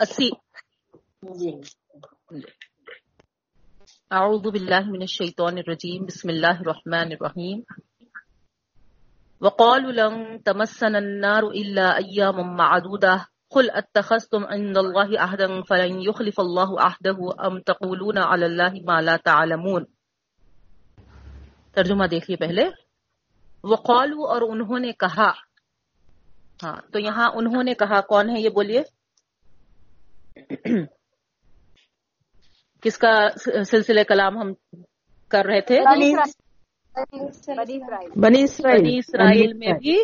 اسی جی۔ اعوذ باللہ من الشیطان الرجیم بسم اللہ الرحمن الرحیم۔ وقالوا لن تمسنا النار الا اياما معدوده قل اتخذتم عند الله عهدا فلن يخلف الله عهده ام تقولون على الله ما لا تعلمون۔ ترجمہ دیکھیے پہلے۔ وقالوا اور انہوں نے کہا۔ ہاں تو یہاں انہوں نے کہا کون ہے یہ بولیے؟ کس کا سلسلہ کلام ہم کر رہے تھے؟ بنی بنی اسرائیل. اسرائیل. میں بھی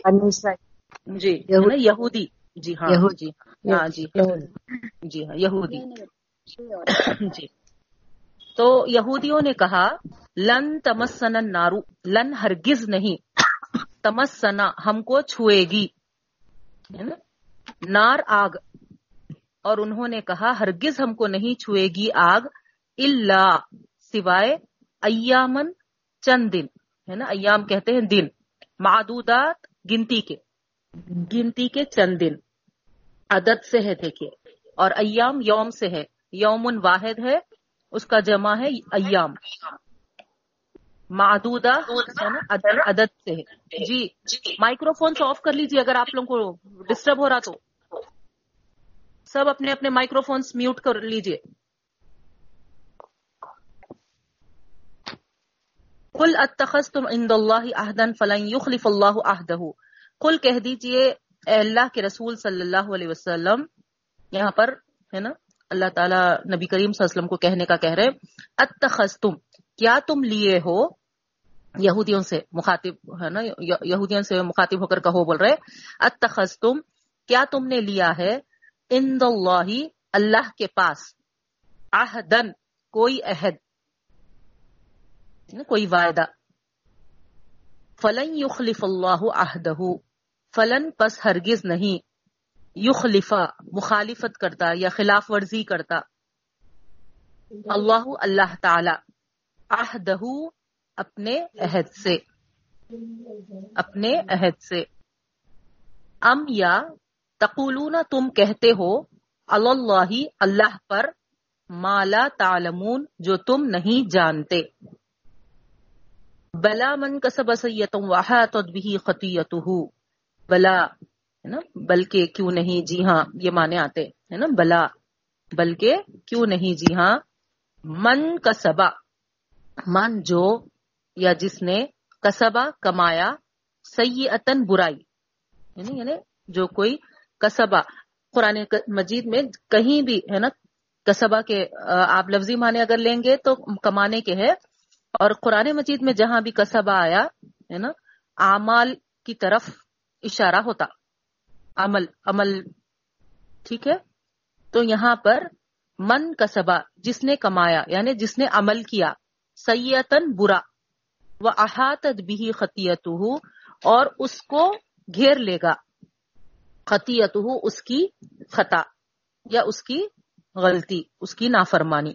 جی یہودی. جی ہاں۔ جی ہاں جی جی ہاں یہودی. جی۔ تو یہودیوں نے کہا لن تمسنا نارو لن ہرگز نہیں تمسنا ہم کو چھوئے گی نار آگ اور انہوں نے کہا، ہرگز ہم کو نہیں چھوئے گی آگ اللہ سوائے ایامن چند دن، ہے نا؟ ایام کہتے ہیں دن، معدودات گنتی کے گنتی کے چند دن، عدد سے ہے دیکھیے، اور ایام یوم سے ہے، یومن واحد ہے، اس کا جمع ہے ایام، معدودہ، ہے نا؟ عدد عدد سے ہے۔ جی مائکرو فون آف کر لیجیے اگر آپ لوگوں کو ڈسٹرب ہو رہا تو۔ سب اپنے اپنے مائکرو فونس میوٹ کر لیجیے کل اتخذ تم عند اللہ عہدن فلن یخلف اللہ عہدہ کل کہہ دیجیے، اے اللہ کے رسول صلی اللہ علیہ وسلم، یہاں پر ہے نا، اللہ تعالیٰ نبی کریم صلی اللہ علیہ وسلم کو کہنے کا کہہ رہے اتخذ تم کیا تم لیے ہو؟ یہودیوں سے مخاطب، ہے نا، یہودیوں سے مخاطب ہو کر کہو بول رہے اتخذ تم کیا تم نے لیا ہے؟ عند اللہ اللہ کے پاس۔ عہدن کوئی عہد۔ کوئی وعدہ۔ فلن یخلف اللہ عہدہ۔ فلن پس ہرگز نہیں۔ یخلفا مخالفت کرتا یا خلاف ورزی کرتا۔ اللہ اللہ تعالی۔ عہدہ اپنے عہد سے۔ اپنے عہد سے۔ ام یا تقولون تم کہتے ہو، اللہ اللہ پر مالا تعلمون، جو تم نہیں جانتے۔ بلا من کسب سیتم واحد بھی خطیت بلا، ہے نا، بلکہ کیوں نہیں جی ہاں یہ مانے آتے، ہے نا، بلا، بلکہ کیوں نہیں جی ہاں من کسبا من جو، یا جس نے کسبا کمایا سیئتن برائی۔ یعنی یعنی جو کوئی کسبا قرآن مجید میں کہیں بھی، ہے نا کسبا کے آپ لفظی معنی اگر لیں گے تو کمانے کے ہے اور قرآن مجید میں جہاں بھی کسبا آیا، ہے نا، اعمال کی طرف اشارہ ہوتا۔ عمل عمل، ٹھیک ہے؟ تو یہاں پر من کسبا جس نے کمایا یعنی جس نے عمل کیا سیتن برا وہ احاطت بھی خطیت اور اس کو گھیر لے گا۔ خطیت اس کی خطا یا اس کی غلطی، اس کی نافرمانی۔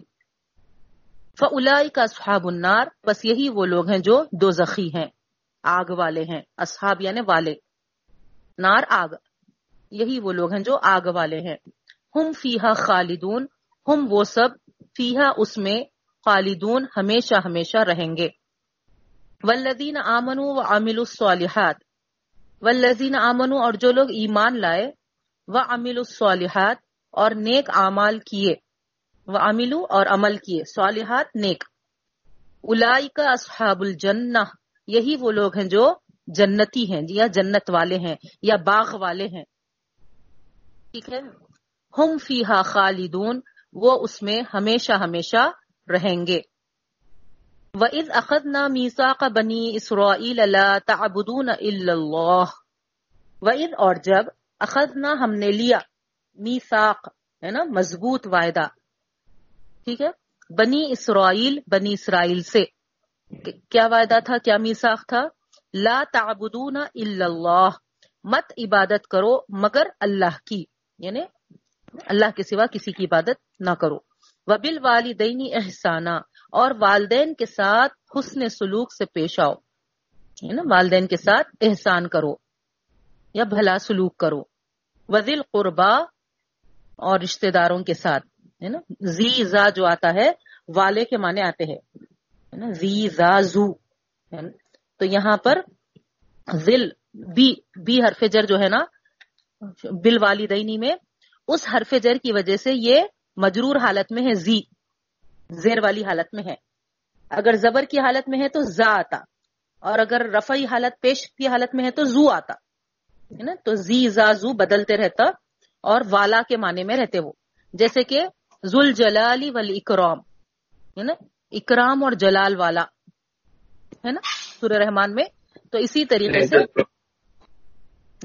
فلائی کا اصحاب النار، بس یہی وہ لوگ ہیں جو دو زخی ہیں، آگ والے ہیں، اصحاب یعنی والے۔ نار آگ، یہی وہ لوگ ہیں جو آگ والے ہیں۔ ہم فیحا خالدون، ہم وہ سب فیحا اس میں خالدون ہمیشہ ہمیشہ رہیں گے۔ ولدین آمنو و عامل الصالحات ولزین آمنو اور جو لوگ ایمان لائے وہ عامل الصالحات اور نیک اعمال کیے وہ عاملو اور عمل کیے، صالحات نیک۔ الائی کا اصحاب الجنہ، یہی وہ لوگ ہیں جو جنتی ہیں، یا جنت والے ہیں، یا باغ والے ہیں۔ ٹھیک ہے۔ ہم فیحا خالدون، وہ اس میں ہمیشہ ہمیشہ رہیں گے۔ وَإِذْ أَخَذْنَا مِيثَاقَ بَنِي إِسْرَائِيلَ لَا تَعْبُدُونَ إِلَّا اللَّهِ۔ وَإِذْ اور جب اخذنا ہم نے لیا میثاق ہے نا، مضبوط وعدہ، ٹھیک ہے، بنی اسرائیل بنی اسرائیل سے۔ کیا وعدہ تھا، کیا میثاق تھا؟ لا تعبدون الا اللہ مت عبادت کرو مگر اللہ کی یعنی اللہ کے سوا کسی کی عبادت نہ کرو۔ وبل والدینی احسانہ اور والدین کے ساتھ حسن سلوک سے پیش آؤ۔ نا؟ والدین کے ساتھ احسان کرو یا بھلا سلوک کرو۔ وزل قربا اور رشتہ داروں کے ساتھ، ہے نا؟ زی زا جو آتا ہے، والے کے معنی آتے ہیں۔ ہے نا؟ زی زا زو، ہے تو یہاں پر ذل، بی بی حرف جر جو ہے نا بل والدینی میں، اس حرف جر کی وجہ سے یہ مجرور حالت میں ہے زی۔ زیر والی حالت میں ہے۔ اگر زبر کی حالت میں ہے تو زا آتا۔ اور اگر رفعی حالت، پیش کی حالت میں ہے تو زو آتا۔ ہے نا؟ تو زی، زا، زو بدلتے رہتا اور والا کے معنی میں رہتے وہ۔ جیسے کہ ذل جلالی وال اکرام ہے نا؟ اکرام اور جلال والا۔ ہے نا؟ سورہ رحمان میں۔ تو اسی طریقے سے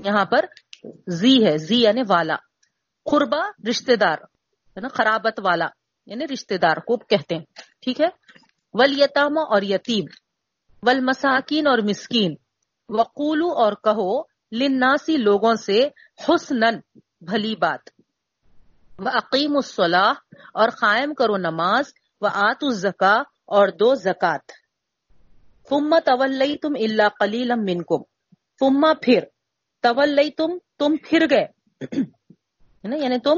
یہاں پر زی ہے۔ زی یعنی والا۔ قربا، رشتہ دار۔ ہے نا؟ خرابت والا۔ یعنی رشتہ دار کو کہتے ہیں، ٹھیک ہے؟ ول یتام اور یتیم ول مساکین اور مسکین وقولو اور کہو لناسی لوگوں سے حسنن بھلی بات۔ وہ عقیم الصلاح اور قائم کرو نماز و آت الزکا اور دو زکات۔ فما طول تم اللہ کلیلم منکم فما پھر طول تم تم پھر گئے۔ یعنی تم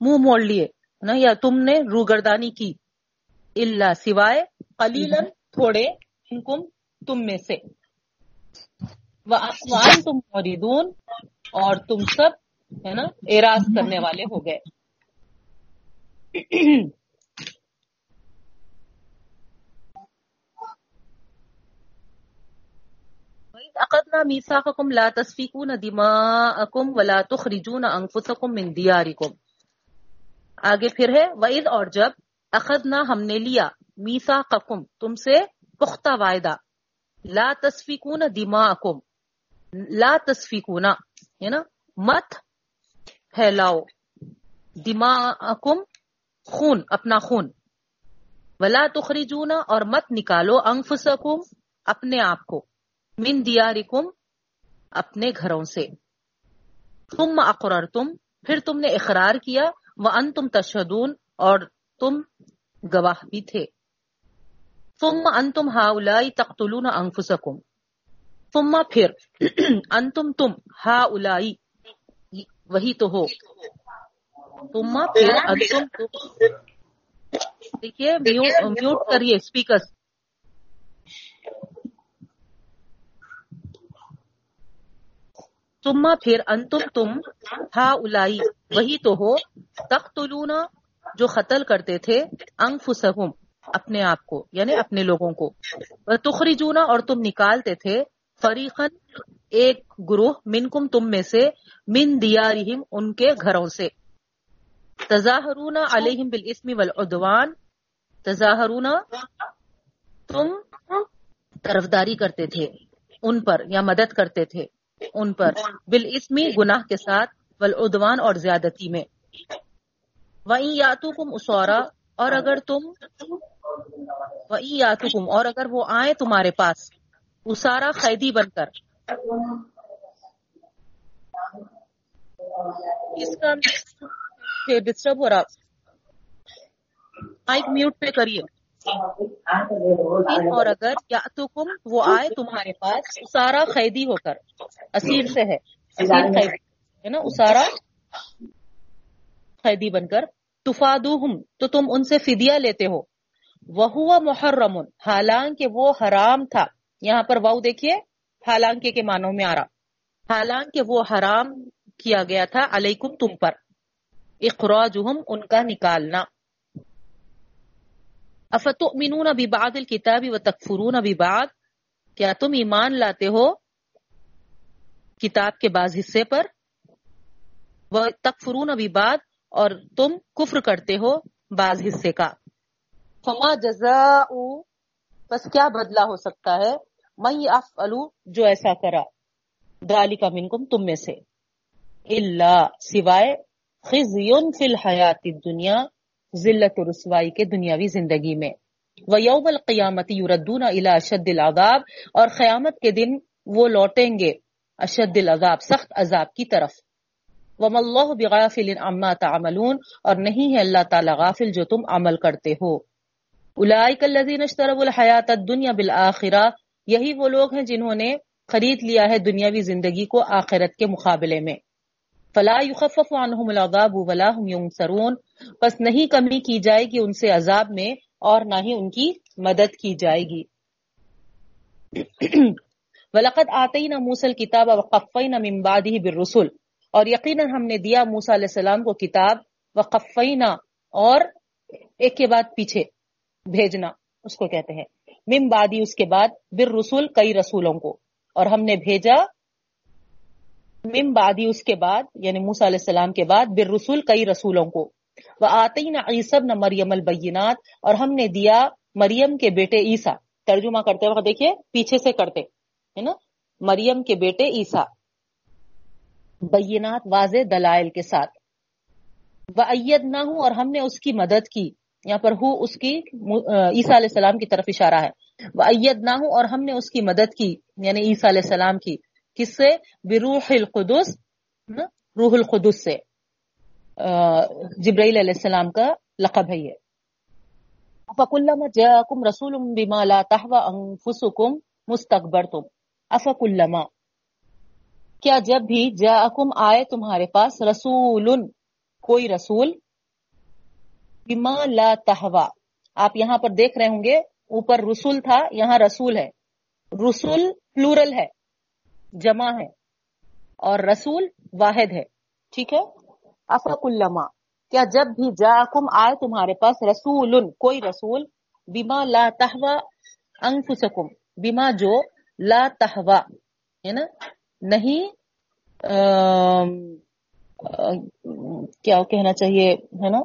منہ موڑ لیے۔ نا یا تم نے روگردانی کی۔ اللہ سوائے قلیلن تھوڑے منکم تم میں سے۔ وان تم موریدون اور تم سب، ہے نا اعراض کرنے والے ہو گئے۔ اقدنا میساقکم لا تسفیکون دماءکم ولا تخرجون انفسکم من دیارکم آگے پھر ہے، وَإِذْ اور جب اخذنا، ہم نے لیا میسا میساقکم تم سے پختہ وعدہ، لا تسفیکون دماءکم، لا تسفیکون ہے نا، مت پھیلاؤ، دماءکم خون، اپنا خون، ولا تخرجون، اور مت نکالو انفسکم، اپنے آپ کو، من دیارکم، اپنے گھروں سے۔ تم اقرر تم پھر تم نے اقرار کیا وہ ان تم تشدون اور تم گواہ بھی تھے۔ تم ان تم ہا تختلون انفسکم۔ تم پھر ان تم تم ہا وہی تو ہو۔ تم پھر ان تم۔ تم دیکھیے میوٹ کریے اسپیکر تم پھر انتم تم ہا الائی وہی تو ہو تختلون جو قتل کرتے تھے انفسہم، اپنے آپ کو یعنی اپنے لوگوں کو۔ تخرجون اور تم نکالتے تھے فریقن ایک گروہ منکم تم میں سے من دیارہم، ان کے گھروں سے۔ تظاہرون علیہم بالاسم والعدوان، تظاہرون تم طرفداری کرتے تھے، ان پر یا مدد کرتے تھے۔ ان پر بالاسمی گناہ کے ساتھ، والعدوان اور زیادتی میں۔ وَإِن يَأْتُكُمْ أُسَارَا اور اگر تم، وَإِن يَأْتُكُمْ اور اگر وہ آئیں تمہارے پاس، اسارا قیدی بن کر۔ اس کا ڈسٹرب ہو رہا۔ مائک میوٹ پہ کریے۔ اور اگر یا تو کم وہ آئے تمہارے پاس، اسارا قیدی ہو کر، اسیر سے ہے، اسیر قیدی، ہے نا؟ اسارا قیدی بن کر، تفادوہم، تو تم ان سے فدیہ لیتے ہو۔ وہ محرم حالانکہ وہ حرام تھا۔ یہاں پر واؤ دیکھیے، حالانکہ کے معنوں میں آ رہا۔ حالانکہ وہ حرام کیا گیا تھا علیکم تم پر۔ اخراجہم، ان کا نکالنا۔ افتؤمنون ببعض الكتاب وتکفرون ببعض؟ کیا تم ایمان لاتے ہو کتاب کے بعض حصے پر؟ وہ تکفرون ببعض اور تم کفر کرتے ہو بعض حصے کا۔ فما جزاء، بس کیا بدلہ ہو سکتا ہے؟ من یفعلو جو ایسا کرا۔ ذالک منکم تم میں سے۔ الا سوائے خزیون فی الحیات الدنیا ذلت و رسوائی کے دنیاوی زندگی میں۔ وہ یوم القیامت یوردون الا اشد العذاب، اور قیامت کے دن وہ لوٹیں گے اشد العذاب، سخت عذاب کی طرف۔ وم اللہ بغافل عما تعملون، اور نہیں ہے اللہ تعالی غافل جو تم عمل کرتے ہو۔ اولئک الذین اشتروا الحیات الدنیا بالآخرہ، یہی وہ لوگ ہیں جنہوں نے خرید لیا ہے دنیاوی زندگی کو آخرت کے مقابلے میں۔ فلا يخفف عنهم العذاب ولا هم ينصرون پس نہیں کمی کی جائے گی ان سے عذاب میں اور نہ ہی ان کی مدد کی جائے گی۔ وَلَقَدْ آتَيْنَا مُوسَى الْكِتَابَ وَقَفَّيْنَا مِن بَعْدِهِ بِالرُّسُلِ۔ اور یقیناً ہم نے دیا موسیٰ علیہ السلام کو کتاب وقفینا اور ایک کے بعد پیچھے بھیجنا۔ اس کو کہتے ہیں۔ من بعدی اس کے بعد بر رسول کئی رسولوں کو۔ اور ہم نے بھیجا مم بادی اس کے بعد یعنی موسا علیہ السلام کے بعد بر رسول کئی رسولوں کو۔ وہ آتے نہ عیسب نہ مریم البینات، اور ہم نے دیا مریم کے بیٹے عیسا ترجمہ کرتے وقت دیکھیے، پیچھے سے کرتے، ہے نا؟ مریم کے بیٹے عیسا بینات واضح دلائل کے ساتھ۔ وہ عید نہ ہوں اور ہم نے اس کی مدد کی۔ یہاں پر ہو، اس کی عیسیٰ علیہ السلام کی طرف اشارہ ہے۔ وہ عید نہ ہوں اور ہم نے اس کی مدد کی یعنی عیسیٰ علیہ السلام کی۔ کس سے؟ بروح القدس روح القدس سے۔ جبرائیل علیہ السلام کا لقب ہے یہ۔ افکلما جاکم رسول بما لا تحوى انفسکم مستكبرتم۔ افکلما کیا جب بھی جاکم آئے تمہارے پاس رسول، کوئی رسول؟ بما لا تحوى آپ یہاں پر دیکھ رہے ہوں گے، اوپر رسول تھا، یہاں رسول ہے۔ رسول پلورل ہے، جمع ہے، اور رسول واحد ہے۔ ٹھیک ہے؟ افق الما کیا جب بھی جا کم آئے تمہارے پاس رسول کوئی رسول بیما لا تہوا انفسکم بیما جو لا تہوا ہے نا؟ نہیں کیا کہنا چاہیے ہے نا؟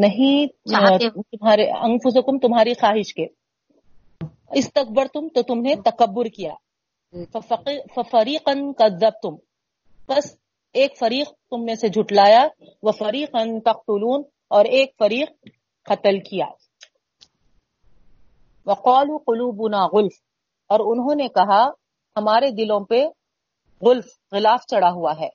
نہیں تمہارے انفسکم تمہاری خواہش کے۔ استقبر تم تو تم نے تکبر کیا۔ فریقن کا تم بس ایک فریق تم میں سے جھٹلایا، وہ فریق ان تختلون اور ایک فریق قتل کیا۔ وقال قلوبنا غلف، اور انہوں نے کہا، ہمارے دلوں پہ غلف، غلاف چڑھا ہوا ہے۔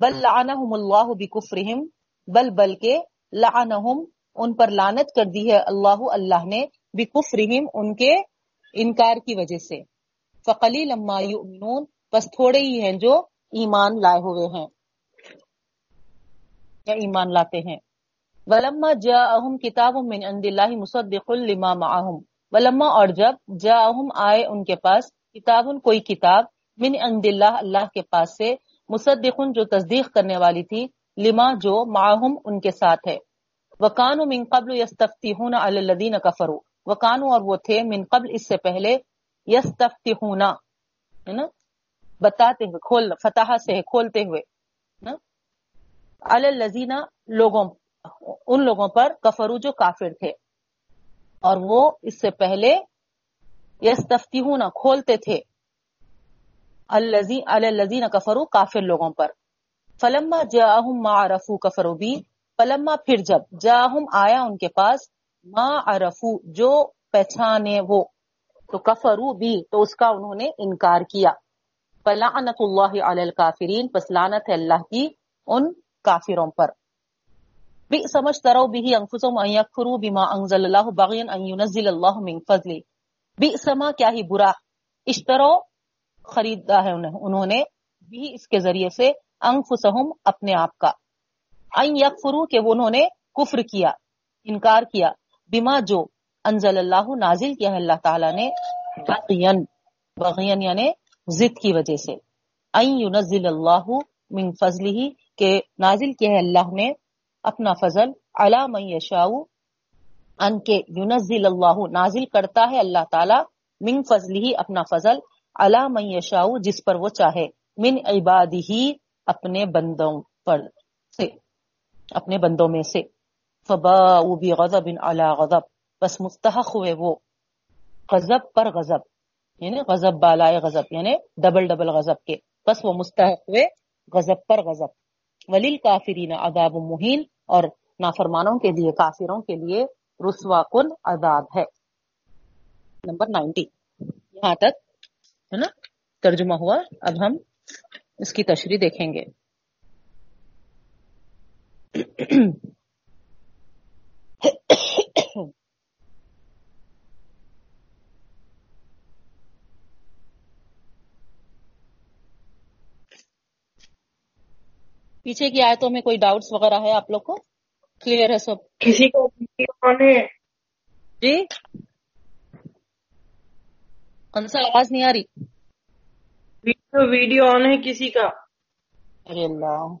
بل لعنہم اللہ بکفرہم، بل بلکہ لعنہم، ان پر لانت کر دی ہے اللہ اللہ نے بکفرہم ان کے انکار کی وجہ سے۔ فقلی لما یؤمنون بس تھوڑے ہی ہیں جو ایمان لائے ہوئے ہیں۔ یا ایمان لاتے ہیں۔ ولما جاءہم کتاب من عند اللہ مصدق لما معہم۔ ولما اور جب جاءہم آئے ان کے پاس، کتاب، کوئی کتاب من عند اللہ اللہ کے پاس سے مصدق جو تصدیق کرنے والی تھی، لما جو معہم ان کے ساتھ ہے۔ وکانو من قبل یستفتحون علی الذین کفروا۔ وکانو اور وہ تھے من قبل اس سے پہلے یس ہے نا؟ بتاتے ہوئے، کھول فتح سے کھولتے ہوئے الزینہ لوگوں، ان لوگوں پر کفرو جو کافر تھے۔ اور وہ اس سے پہلے یس کھولتے تھے۔ الزین کفرو، کافر لوگوں پر۔ فلما جاہم ما عرفو کفرو بھی۔ فلما پھر جب جاہم آیا ان کے پاس، ما عرفو، جو پہچانے وہ، تو کفرو بھی، تو اس کا انہوں نے انکار کیا۔ فلعنت اللہ علی الکافرین پس لعنت ہے اللہ کی ان کافروں پر۔ بھی سمجھ ترو بھی انفسهم ان یکفروا بما انزل اللہ بغیا ان ينزل اللہ من فضل بھی سما کیا ہی برا۔ اشترو خریدا ہے انہوں نے بھی اس کے ذریعے سے انفسهم اپنے آپ کا۔ ان یکفروا کہ وہ انہوں نے کفر کیا، انکار کیا۔ بما جو انزل اللہ نازل کیا ہے اللہ تعالیٰ نے بغین بغین یعنی ضد کی وجہ سے۔ این اللہ من فضل کہ نازل کیا ہے اللہ نے اپنا فضل علا من یشاء ان کے ينزل اللہ نازل کرتا ہے اللہ تعالیٰ من فضل ہی اپنا فضل علا من یشاء جس پر وہ چاہے۔ من عبادی اپنے بندوں پر سے، اپنے بندوں میں سے۔ فباؤ بغضب علی غضب۔ بس مستحق ہوئے وہ، غضب پر غضب۔ یعنی غضب بالائے غضب یعنی ڈبل ڈبل غضب کے۔ بس وہ مستحق ہوئے غضب پر غضب۔ ولیل کافرین عذاب مہین، اور نافرمانوں کے لیے، کافروں کے لیے رسوا کن عذاب ہے۔ Number ninety. یہاں تک، ہے نا، ترجمہ ہوا۔ اب ہم اس کی تشریح دیکھیں گے۔ پیچھے کی آیتوں میں کوئی ڈاؤٹس وغیرہ ہے آپ لوگ کو؟ کلیئر ہے سب؟ کسی کو جی کون سا آواز نہیں آ رہی۔ ویڈیو ویڈیو آن ہے کسی کا؟ ارے اللہ۔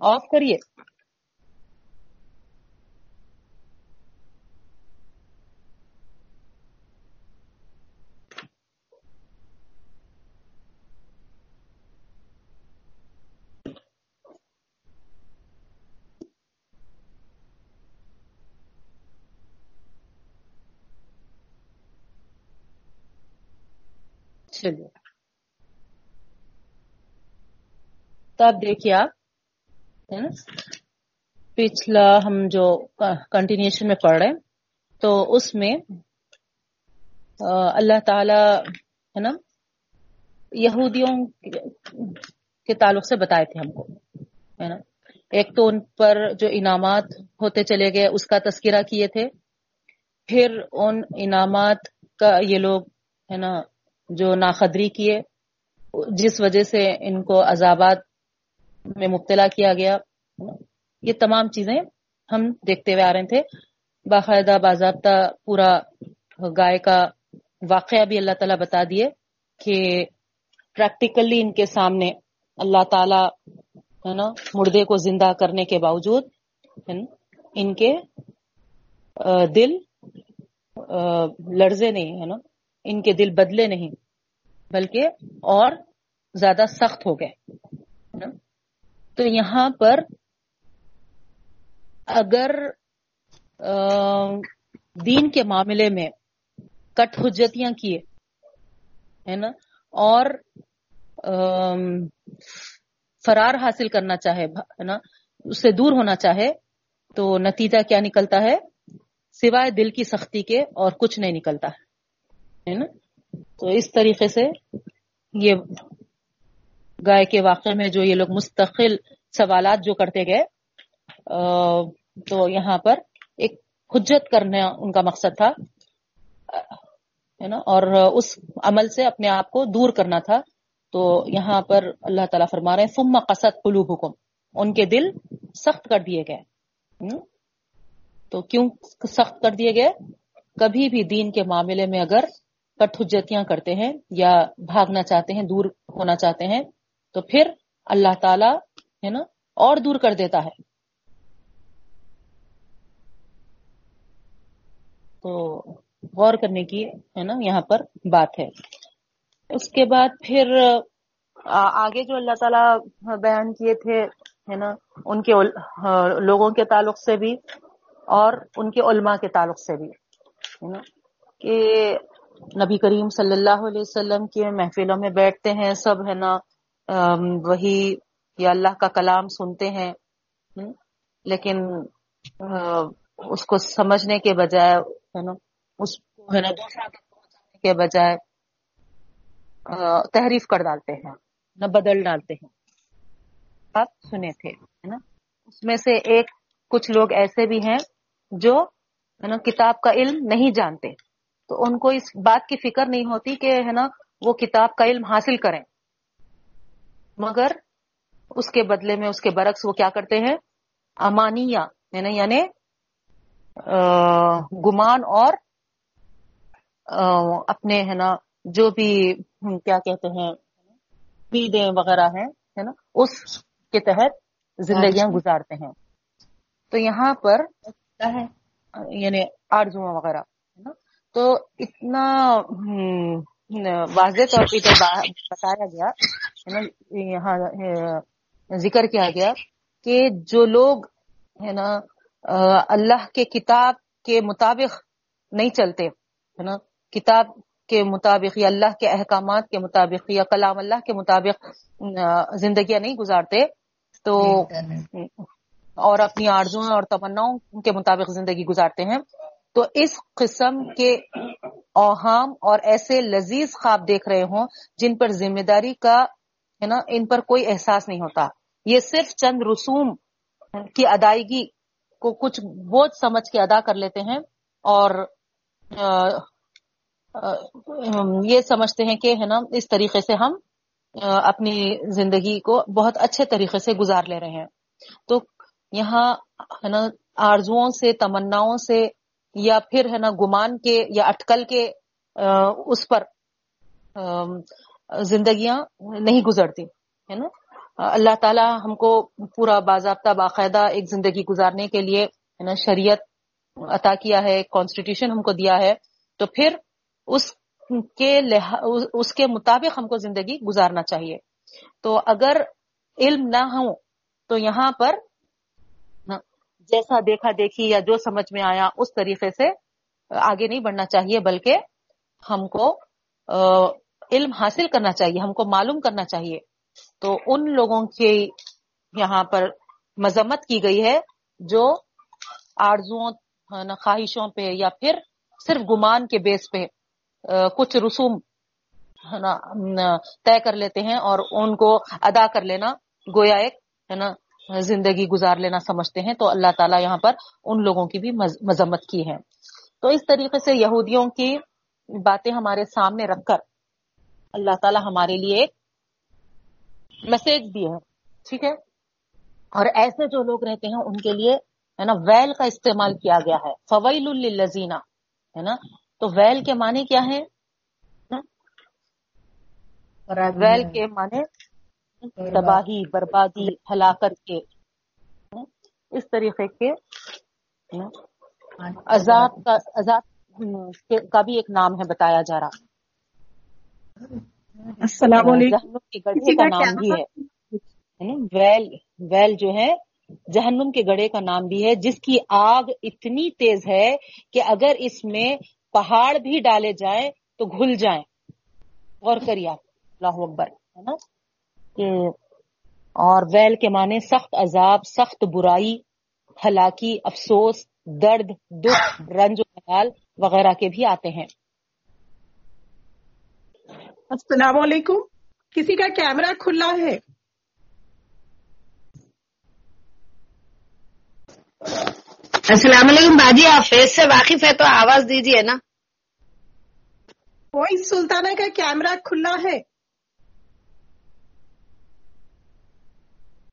آف کریے۔ چلیے۔ تب دیکھیے آپ۔ پچھلا ہم جو کنٹینیوشن میں پڑھ رہے ہیں، تو اس میں اللہ تعالی، ہے نا، یہودیوں کے تعلق سے بتائے تھے ہم کو، ہے نا۔ ایک تو ان پر جو انعامات ہوتے چلے گئے، اس کا تذکرہ کیے تھے۔ پھر ان انعامات کا یہ لوگ، ہے نا جو ناقدری کیے جس وجہ سے ان کو عذابات میں مبتلا کیا گیا۔ یہ تمام چیزیں ہم دیکھتے ہوئے آ رہے تھے۔ باقاعدہ باضابطہ پورا گائے کا واقعہ بھی اللہ تعالیٰ بتا دیے کہ پریکٹیکلی ان کے سامنے اللہ تعالی ہے نا، مردے کو زندہ کرنے کے باوجود ان کے دل لرزے نہیں، ہے نا۔ ان کے دل بدلے نہیں، بلکہ اور زیادہ سخت ہو گئے۔ تو یہاں پر اگر دین کے معاملے میں کٹ حجتیاں کیے، ہے نا، اور فرار حاصل کرنا چاہے نا، اس سے دور ہونا چاہے، تو نتیجہ کیا نکلتا ہے؟ سوائے دل کی سختی کے اور کچھ نہیں نکلتا۔ ہے نا؟ تو اس طریقے سے یہ گائے کے واقعے میں جو یہ لوگ مستقل سوالات جو کرتے گئے تو یہاں پر ایک حجت کرنا ان کا مقصد تھا، ہے نا؟ اور اس عمل سے اپنے آپ کو دور کرنا تھا۔ تو یہاں پر اللہ تعالیٰ فرما رہے ہیں فم قصد قلوب حکم ان کے دل سخت کر دیے گئے۔ تو کیوں سخت کر دیے گئے؟ کبھی بھی دین کے معاملے میں اگر کٹ حجتیاں کرتے ہیں یا بھاگنا چاہتے ہیں، دور ہونا چاہتے ہیں، تو پھر اللہ تعالی، ہے نا، اور دور کر دیتا ہے۔ تو غور کرنے کی، ہے نا، یہاں پر بات ہے۔ اس کے بعد پھر آگے جو اللہ تعالی بیان کیے تھے، ہے نا، ان کے لوگوں کے تعلق سے بھی اور ان کے علماء کے تعلق سے بھی، ہے نا، کہ نبی کریم صلی اللہ علیہ وسلم کے محفلوں میں بیٹھتے ہیں، سب ہے نا وہی یا اللہ کا کلام سنتے ہیں۔ لیکن اس کو سمجھنے کے بجائے، ہے نا، اس کو ہے نا دوسرا تک پہنچانے کے بجائے تحریف کر ڈالتے ہیں، نہ بدل ڈالتے ہیں۔ آپ سنے تھے، ہے نا، اس میں سے ایک کچھ لوگ ایسے بھی ہیں جو، ہے نا، کتاب کا علم نہیں جانتے۔ تو ان کو اس بات کی فکر نہیں ہوتی کہ ہے نا وہ کتاب کا علم حاصل کریں۔ مگر اس کے بدلے میں اس کے برعکس وہ کیا کرتے ہیں؟ امانیہ یعنی گمان اور اپنے ہے نا جو بھی کیا کہتے ہیں پیدیں وغیرہ ہیں ہے نا اس کے تحت زندگیاں گزارتے ہیں۔ تو یہاں پر یعنی آرزو وغیرہ۔ تو اتنا واضح طور پہ بتایا گیا یہاں ذکر کیا گیا کہ جو لوگ ہے نا اللہ کے کتاب کے مطابق نہیں چلتے ہے نا کتاب کے مطابق یا اللہ کے احکامات کے مطابق یا کلام اللہ کے مطابق زندگیاں نہیں گزارتے تو اور اپنی آرزوں اور تمناؤں کے مطابق زندگی گزارتے ہیں تو اس قسم کے اوہام اور ایسے لذیذ خواب دیکھ رہے ہوں جن پر ذمہ داری کا، ہے نا، ان پر کوئی احساس نہیں ہوتا۔ یہ صرف چند رسوم کی ادائیگی کو کچھ بوجھ سمجھ کے ادا کر لیتے ہیں اور یہ سمجھتے ہیں کہ، ہے نا، اس طریقے سے ہم اپنی زندگی کو بہت اچھے طریقے سے گزار لے رہے ہیں۔ تو یہاں، ہے نا، آرزوؤں سے، تمناؤں سے یا پھر ہے نا گمان کے یا اٹکل کے اس پر زندگیاں نہیں گزرتی، ہے نا؟ اللہ تعالیٰ ہم کو پورا باضابطہ باقاعدہ ایک زندگی گزارنے کے لیے، ہے نا، شریعت عطا کیا ہے کانسٹیٹیوشن ہم کو دیا ہے، تو پھر اس کے اس کے مطابق ہم کو زندگی گزارنا چاہیے۔ تو اگر علم نہ ہو تو یہاں پر جیسا دیکھا دیکھی یا جو سمجھ میں آیا، اس طریقے سے آگے نہیں بڑھنا چاہیے، بلکہ ہم کو علم حاصل کرنا چاہیے، ہم کو معلوم کرنا چاہیے۔ تو ان لوگوں کی یہاں پر مذمت کی گئی ہے جو آرزوؤں خواہشوں پہ یا پھر صرف گمان کے بیس پہ کچھ رسوم طے کر لیتے ہیں اور ان کو ادا کر لینا۔ گویا ایک ہے نا زندگی گزار لینا سمجھتے ہیں تو اللہ تعالیٰ یہاں پر ان لوگوں کی بھی مذمت کی ہے تو اس طریقے سے یہودیوں کی باتیں ہمارے سامنے رکھ کر اللہ تعالیٰ ہمارے لیے ایک میسج بھی ہے ٹھیک ہے؟ اور ایسے جو لوگ رہتے ہیں ان کے لیے ہے نا ویل کا استعمال کیا گیا ہے۔ فویل الزینہ ہے نا؟ تو ویل کے معنی کیا ہے ویل کے معنی تباہی بربادی ہلاکت کے اس طریقے کے عذاب کا عذاب کا بھی ایک نام ہے بتایا جا رہا۔ السلام علیکم۔ کے گڑھے کا نام بھی ہے۔ ویل ویل جو ہے جہنم کے گڑھے کا نام بھی ہے جس کی آگ اتنی تیز ہے کہ اگر اس میں پہاڑ بھی ڈالے جائیں تو گھل جائیں۔ غور کریے آپ اللہ اکبر ہے نا؟ اور ویل کے معنی سخت عذاب سخت برائی ہلاکی افسوس درد دکھ رنج و حال وغیرہ کے بھی آتے ہیں۔ السلام علیکم۔ کسی کا کیمرہ کھلا ہے؟ السلام علیکم باجی آپ فیس سے واقف ہے تو آواز دیجیے نا۔ وہی سلطانہ کا کیمرہ کھلا ہے۔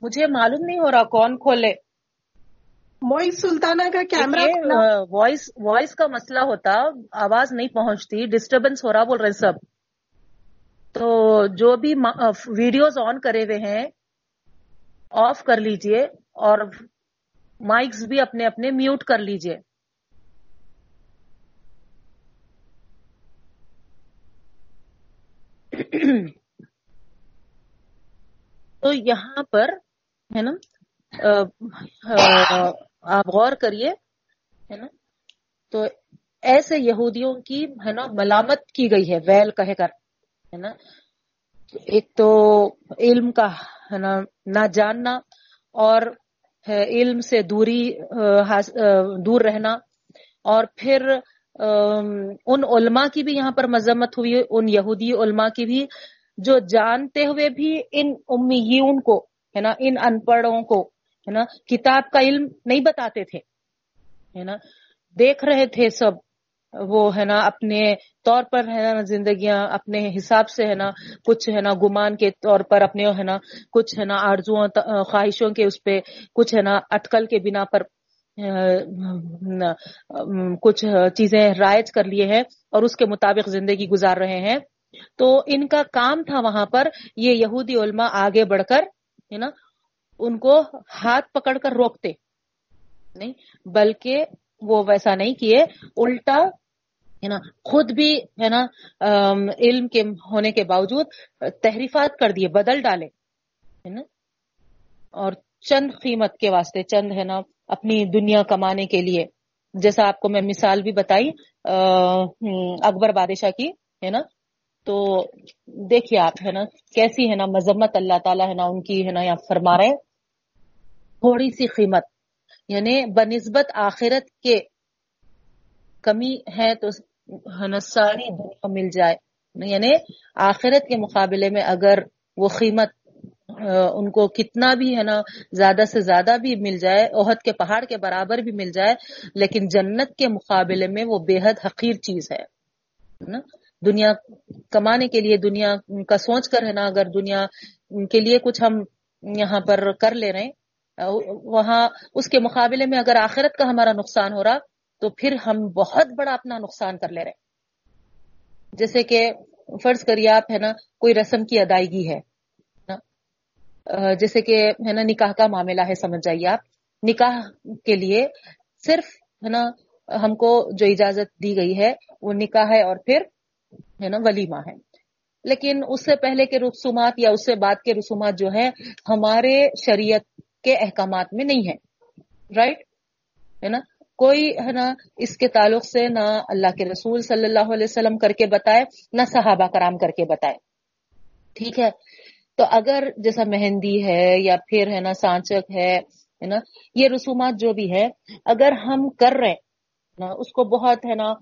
مجھے معلوم نہیں ہو رہا کون کھولے۔ موئی سلطانہ کا کیمرہ وائس وائس کا مسئلہ ہوتا آواز نہیں پہنچتی ڈسٹربنس ہو رہا بول رہے سب۔ تو جو بھی ویڈیوز آن کرے ہوئے ہیں آف کر لیجیے اور مائکس بھی اپنے اپنے میوٹ کر لیجیے۔ تو یہاں پر ہے نا؟ آپ غور کریے، ہے نا؟ تو ایسے یہودیوں کی، ہے نا، ملامت کی گئی ہے، ویل کہہ کر، ہے نا؟ ایک تو علم کا، ہے نا، نہ جاننا، اور علم سے دوری دور رہنا، اور پھر ان علماء کی بھی یہاں پر مذمت ہوئی، ان یہودی علماء کی بھی، جو جانتے ہوئے بھی ان امیون کو ہے نا ان ان پڑھوں کو ہے نا کتاب کا علم نہیں بتاتے تھے ہے نا دیکھ رہے تھے سب وہ ہے نا اپنے طور پر ہے نا زندگیاں اپنے حساب سے ہے نا کچھ ہے نا گمان کے طور پر اپنے ہے نا کچھ ہے نا آرزو خواہشوں کے اس پہ کچھ ہے نا اٹکل کے بنا پر کچھ چیزیں رائج کر لیے ہیں اور اس کے مطابق زندگی گزار رہے ہیں تو ان کا کام تھا وہاں پر یہ یہودی علماء آگے بڑھ کر ہے نا، ان کو ہاتھ پکڑ کر روکتے۔ نہیں، بلکہ وہ ویسا نہیں کیے، الٹا، ہے نا، خود بھی، ہے نا علم کے ہونے کے باوجود تحریفات کر دیے، بدل ڈالے، ہے نا۔ اور چند قیمت کے واسطے، چند، ہے نا، اپنی دنیا کمانے کے لیے۔ جیسا آپ کو میں مثال بھی بتائی اکبر بادشاہ کی، ہے نا تو دیکھیے آپ، ہے نا، کیسی ہے نا مذمت اللہ تعالیٰ ہے نا ان کی، ہے نا، یا فرما رہے تھوڑی سی قیمت یعنی بنسبت آخرت کے کمی ہے تو، ہے نا، ساری دنیا مل جائے۔ یعنی آخرت کے مقابلے میں اگر وہ قیمت ان کو کتنا بھی، ہے نا، زیادہ سے زیادہ بھی مل جائے، عہد کے پہاڑ کے برابر بھی مل جائے، لیکن جنت کے مقابلے میں وہ بے حد حقیر چیز ہے نا؟ دنیا کمانے کے لیے دنیا کا سوچ کر ہے نا، اگر دنیا کے لیے کچھ ہم یہاں پر کر لے رہے ہیں، وہاں اس کے مقابلے میں اگر آخرت کا ہمارا نقصان ہو رہا، تو پھر ہم بہت بڑا اپنا نقصان کر لے رہے ہیں۔ جیسے کہ فرض کریے آپ ہے نا، کوئی رسم کی ادائیگی ہے۔ جیسے کہ ہے نا، نکاح کا معاملہ ہے، سمجھ جائیے آپ۔ نکاح کے لیے صرف ہے نا، ہم کو جو اجازت دی گئی ہے، وہ نکاح ہے اور پھر ہے نا، ولیمہ ہے۔ لیکن اس سے پہلے کے رسومات یا اس سے بعد کے رسومات جو ہے ہمارے شریعت کے احکامات میں نہیں ہے رائٹ ہے نا؟ کوئی ہے نا، اس کے تعلق سے نہ اللہ کے رسول صلی اللہ علیہ وسلم کر کے بتائے، نہ صحابہ کرام کر کے بتائے۔ ٹھیک ہے؟ تو اگر جیسا مہندی ہے یا پھر ہے نا، سانچک ہے نا، یہ رسومات جو بھی ہے، اگر ہم کر رہے نا، اس کو بہت، ہے نا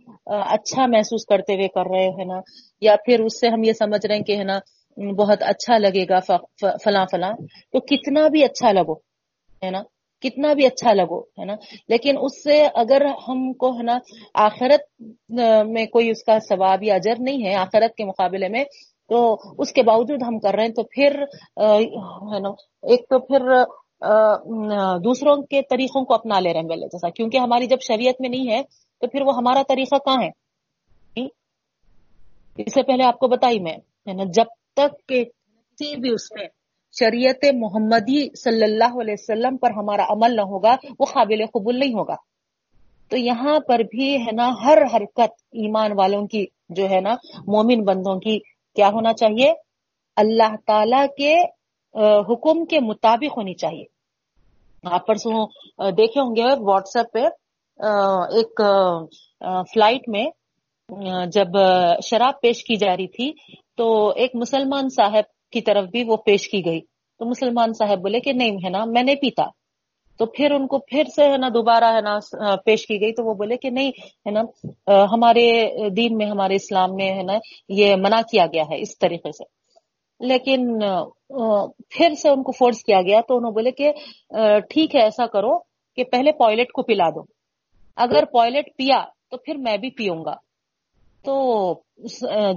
اچھا محسوس کرتے ہوئے کر رہے ہیں نا، یا پھر اس سے ہم یہ سمجھ رہے ہیں کہ، ہے نا، بہت اچھا لگے گا فلاں فلاں، تو کتنا بھی اچھا لگو، ہے نا، کتنا بھی اچھا لگو، ہے نا، لیکن اس سے اگر ہم کو، ہے نا، آخرت میں کوئی اس کا ثواب یا اجر نہیں ہے، آخرت کے مقابلے میں، تو اس کے باوجود ہم کر رہے ہیں، تو پھر ہے نا، ایک تو پھر دوسروں کے طریقوں کو اپنا لے رہے ہیں جیسا کیونکہ ہماری جب شریعت میں نہیں ہے، تو پھر وہ ہمارا طریقہ کہاں ہے؟ جی؟ اس سے پہلے آپ کو بتائی میں جب تک کہ کسی بھی اس میں شریعت محمدی صلی اللہ علیہ وسلم پر ہمارا عمل نہ ہوگا، وہ قابل قبول نہیں ہوگا۔ تو یہاں پر بھی، ہے نا، ہر حرکت ایمان والوں کی جو ہے نا، مومن بندوں کی کیا ہونا چاہیے؟ اللہ تعالی کے حکم کے مطابق ہونی چاہیے۔ آپ پرسوں دیکھے ہوں گے واٹس ایپ پہ ایک فلائٹ میں جب شراب پیش کی جا رہی تھی، تو ایک مسلمان صاحب کی طرف بھی وہ پیش کی گئی۔ تو مسلمان صاحب بولے کہ نہیں ہے نا میں نہیں پیتا۔ تو پھر ان کو پھر سے ہے نا دوبارہ ہے نا پیش کی گئی، تو وہ بولے کہ نہیں ہے نا ہمارے دین میں، ہمارے اسلام میں ہے نا، یہ منع کیا گیا ہے اس طریقے سے۔ لیکن پھر سے ان کو فورس کیا گیا تو انہوں بولے کہ ٹھیک ہے، ایسا کرو کہ پہلے پوائلٹ کو پلا دو۔ اگر پوائلٹ پیا تو پھر میں بھی پیوں گا۔ تو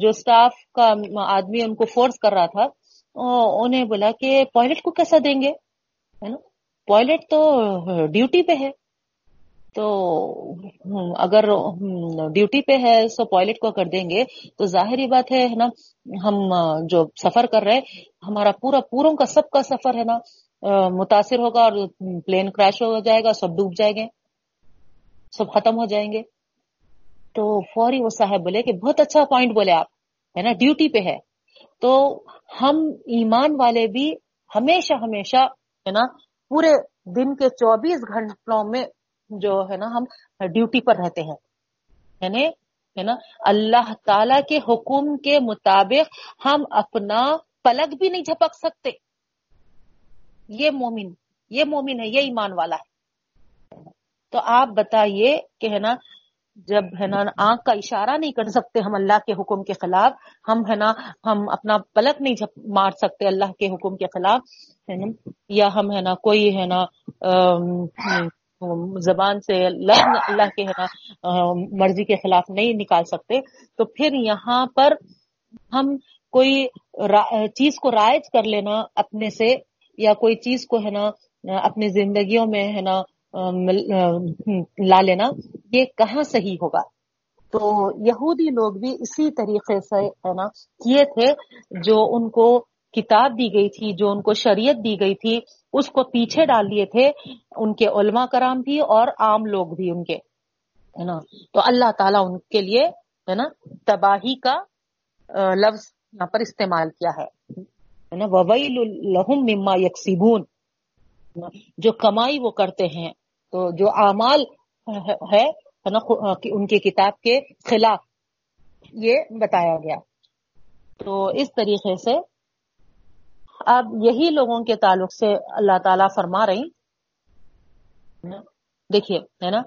جو اسٹاف کا آدمی ان کو فورس کر رہا تھا انہیں بولا کہ پائلٹ کو کیسا دیں گے؟ پائلٹ تو ڈیوٹی پہ ہے۔ تو اگر ڈیوٹی پہ ہے سو پائلٹ کو کر دیں گے، تو ظاہری بات ہے نا، ہم جو سفر کر رہے ہمارا پورا پوروں کا سب کا سفر، ہے نا، متاثر ہوگا اور پلین کریش ہو جائے گا، سب ڈوب جائیں گے، سب ختم ہو جائیں گے۔ تو فوری وہ صاحب بولے کہ بہت اچھا پوائنٹ بولے آپ، ہے نا، ڈیوٹی پہ ہے۔ تو ہم ایمان والے بھی ہمیشہ ہمیشہ، ہے نا، پورے دن کے چوبیس گھنٹوں میں جو ہے نا ہم ڈیوٹی پر رہتے ہیں۔ یعنی ہے نا، اللہ تعالی کے حکم کے مطابق ہم اپنا پلک بھی نہیں جھپک سکتے۔ یہ مومن یہ مومن ہے، یہ ایمان والا ہے۔ تو آپ بتائیے کہ، ہے نا، جب، ہے نا، آنکھ کا اشارہ نہیں کر سکتے ہم اللہ کے حکم کے خلاف، ہم، ہے نا، ہم اپنا پلک نہیں مار سکتے اللہ کے حکم کے خلاف، ہے نا، یا ہم، ہے نا، کوئی، ہے نا زبان سے لفظ اللہ کے مرضی کے خلاف نہیں نکال سکتے۔ تو پھر یہاں پر ہم کوئی چیز کو رائج کر لینا اپنے سے، یا کوئی چیز کو ہے نا، اپنی زندگیوں میں ہے نا لا لینا، یہ کہاں صحیح ہوگا؟ تو یہودی لوگ بھی اسی طریقے سے ہے نا، کیے تھے جو ان کو کتاب دی گئی تھی، جو ان کو شریعت دی گئی تھی۔ اس کو پیچھے ڈال دیے تھے، ان کے علماء کرام بھی اور عام لوگ بھی ان کے، ہے نا؟ تو اللہ تعالیٰ ان کے لیے، ہے نا، تباہی کا لفظ یہاں پر استعمال کیا ہے۔ نا؟ وویل الحم مما یکسیبون جو کمائی وہ کرتے ہیں، تو جو اعمال ہے نا ان کی کتاب کے خلاف، یہ بتایا گیا۔ تو اس طریقے سے اب یہی لوگوں کے تعلق سے اللہ تعالی فرما رہی دیکھیے، ہے نا؟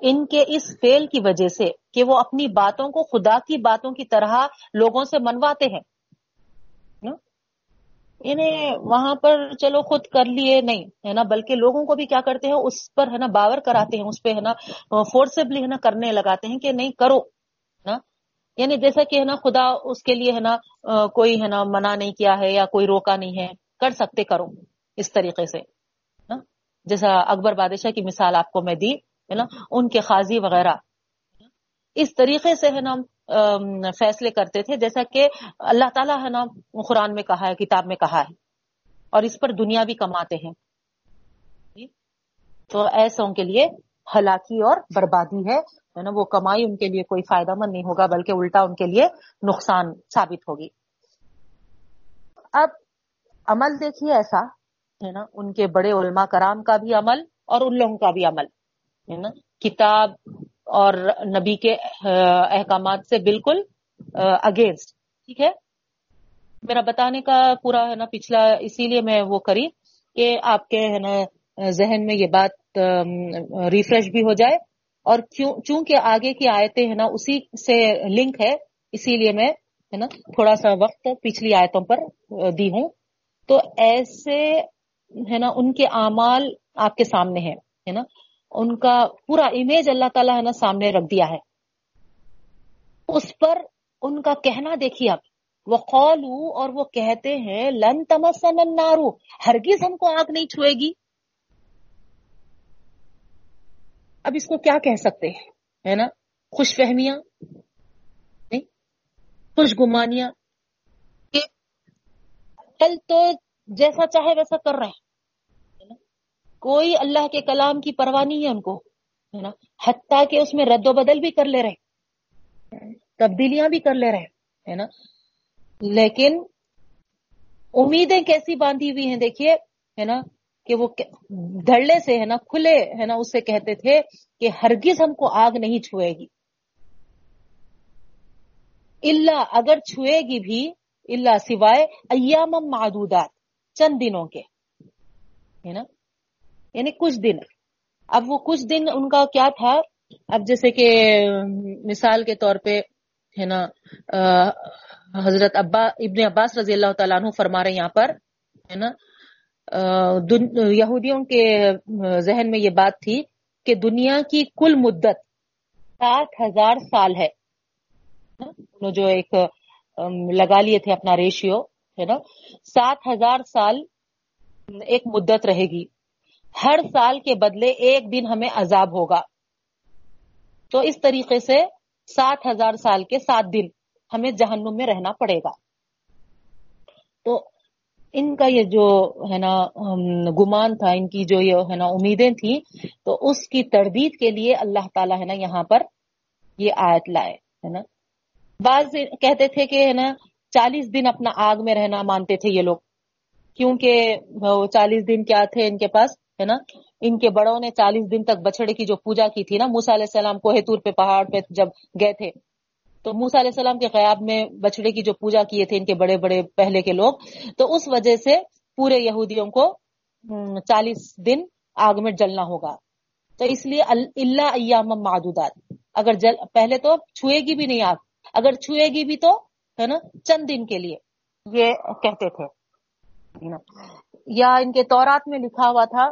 ان کے اس فیل کی وجہ سے کہ وہ اپنی باتوں کو خدا کی باتوں کی طرح لوگوں سے منواتے ہیں۔ انہیں وہاں پر چلو خود کر لیے، نہیں، ہے نا؟ بلکہ لوگوں کو بھی کیا کرتے ہیں؟ اس پر، ہے نا، باور کراتے ہیں، اس پہ، ہے نا، فورسبلی، ہے نا، کرنے لگاتے ہیں کہ نہیں، کرو۔ نا؟ یعنی جیسا کہ ہے نا خدا اس کے لیے ہے نا کوئی ہے نا منع نہیں کیا ہے یا کوئی روکا نہیں ہے، کر سکتے کرو اس طریقے سے جیسا اکبر بادشاہ کی مثال آپ کو میں دی، ہے نا؟ ان کے خاضی وغیرہ۔ اس طریقے سے ہے نا فیصلے کرتے تھے، جیسا کہ اللہ تعالیٰ ہے نا قرآن میں کہا ہے، کتاب میں کہا ہے، اور اس پر دنیا بھی کماتے ہیں۔ تو ایسوں کے لیے ہلاکی اور بربادی ہے۔ ہے نا، وہ کمائی ان کے لیے کوئی فائدہ مند نہیں ہوگا، بلکہ الٹا ان کے لیے نقصان ثابت ہوگی۔ اب عمل دیکھیے ایسا، ہے نا، ان کے بڑے علماء کرام کا بھی عمل اور ان لوگوں کا بھی عمل، ہے نا۔ کتاب اور نبی کے احکامات سے بالکل اگینسٹ ٹھیک ہے۔ میرا بتانے کا پورا، ہے نا، پچھلا اسی لیے میں وہ کری کہ آپ کے، ہے نا، ذہن میں یہ بات ریفریش بھی ہو جائے۔ اور چونکہ آگے کی آیتیں ہے نا، اسی سے لنک ہے، اسی لیے میں ہے نا، تھوڑا سا وقت پچھلی آیتوں پر دی ہوں۔ تو ایسے ہے نا، ان کے اعمال آپ کے سامنے ہے نا۔ ان کا پورا امیج اللہ تعالیٰ ہے نا، سامنے رکھ دیا ہے۔ اس پر ان کا کہنا دیکھیے آپ۔ وہ قولو اور وہ کہتے ہیں، لن تمسن النارو ہرگز ہم کو آگ نہیں چھوئے گی۔ اب اس کو کیا کہہ سکتے ہیں؟ ہے نا؟ خوش فہمیاں خوش گمانیاں کل تو جیسا چاہے ویسا کر رہے ہیں کوئی اللہ کے کلام کی پرواہ نہیں ہے ان کو، ہے نا؟ حتیٰ کہ اس میں رد و بدل بھی کر لے رہے تبدیلیاں بھی کر لے رہے ہے نا؟ لیکن امیدیں کیسی باندھی ہوئی ہیں، دیکھیے، ہے نا؟ کہ وہ دھڑے سے ہے نا، کھلے ہے نا اس سے کہتے تھے کہ ہرگز ہم کو آگ نہیں چھوئے گی۔ اللہ اگر چھوئے گی بھی اللہ سوائے ایام معدودات، چند دنوں کے۔ ہے نا؟ یعنی کچھ دن۔ اب وہ کچھ دن ان کا کیا تھا؟ اب جیسے کہ مثال کے طور پہ، ہے نا حضرت ابا، ابن عباس رضی اللہ تعالیٰ عنہ فرما رہے یہاں پر، ہے نا یہودیوں کے ذہن میں یہ بات تھی کہ دنیا کی کل مدت سات ہزار سال ہے۔ جو ایک لگا لیے تھے اپنا ریشیو، ہے نا؟ سات ہزار سال ایک مدت رہے گی۔ ہر سال کے بدلے ایک دن ہمیں عذاب ہوگا۔ تو اس طریقے سے سات ہزار سال کے سات دن ہمیں جہنم میں رہنا پڑے گا۔ تو ان کا یہ جو ہے نا گمان تھا، ان کی جو یہ ہے نا امیدیں تھیں، تو اس کی تردید کے لیے اللہ تعالیٰ ہے نا یہاں پر یہ آیت لائے، ہے نا؟ بعض کہتے تھے کہ ہے نا، چالیس دن اپنا آگ میں رہنا مانتے تھے یہ لوگ، کیونکہ چالیس دن کیا تھے ان کے پاس، ہے نا؟ ان کے بڑوں نے چالیس دن تک بچڑے کی جو پوجا کی تھی نا موسا علیہ السلام کوہ تور پہ، پہاڑ پہ جب گئے تھے تو موسا علیہ السلام کے قیاب میں بچڑے کی جو پوجا کیے تھے ان کے بڑے بڑے پہلے کے لوگ، تو اس وجہ سے پورے یہودیوں کو چالیس دن آگ میں جلنا ہوگا۔ تو اس لیے اللہ ایام معدودات۔ اگر جل، پہلے تو چھوئے گی بھی نہیں آگ، اگر چھوئے گی بھی تو، ہے نا، چند دن کے لیے۔ یہ کہتے تھے۔ یا ان کے تورات میں لکھا ہوا تھا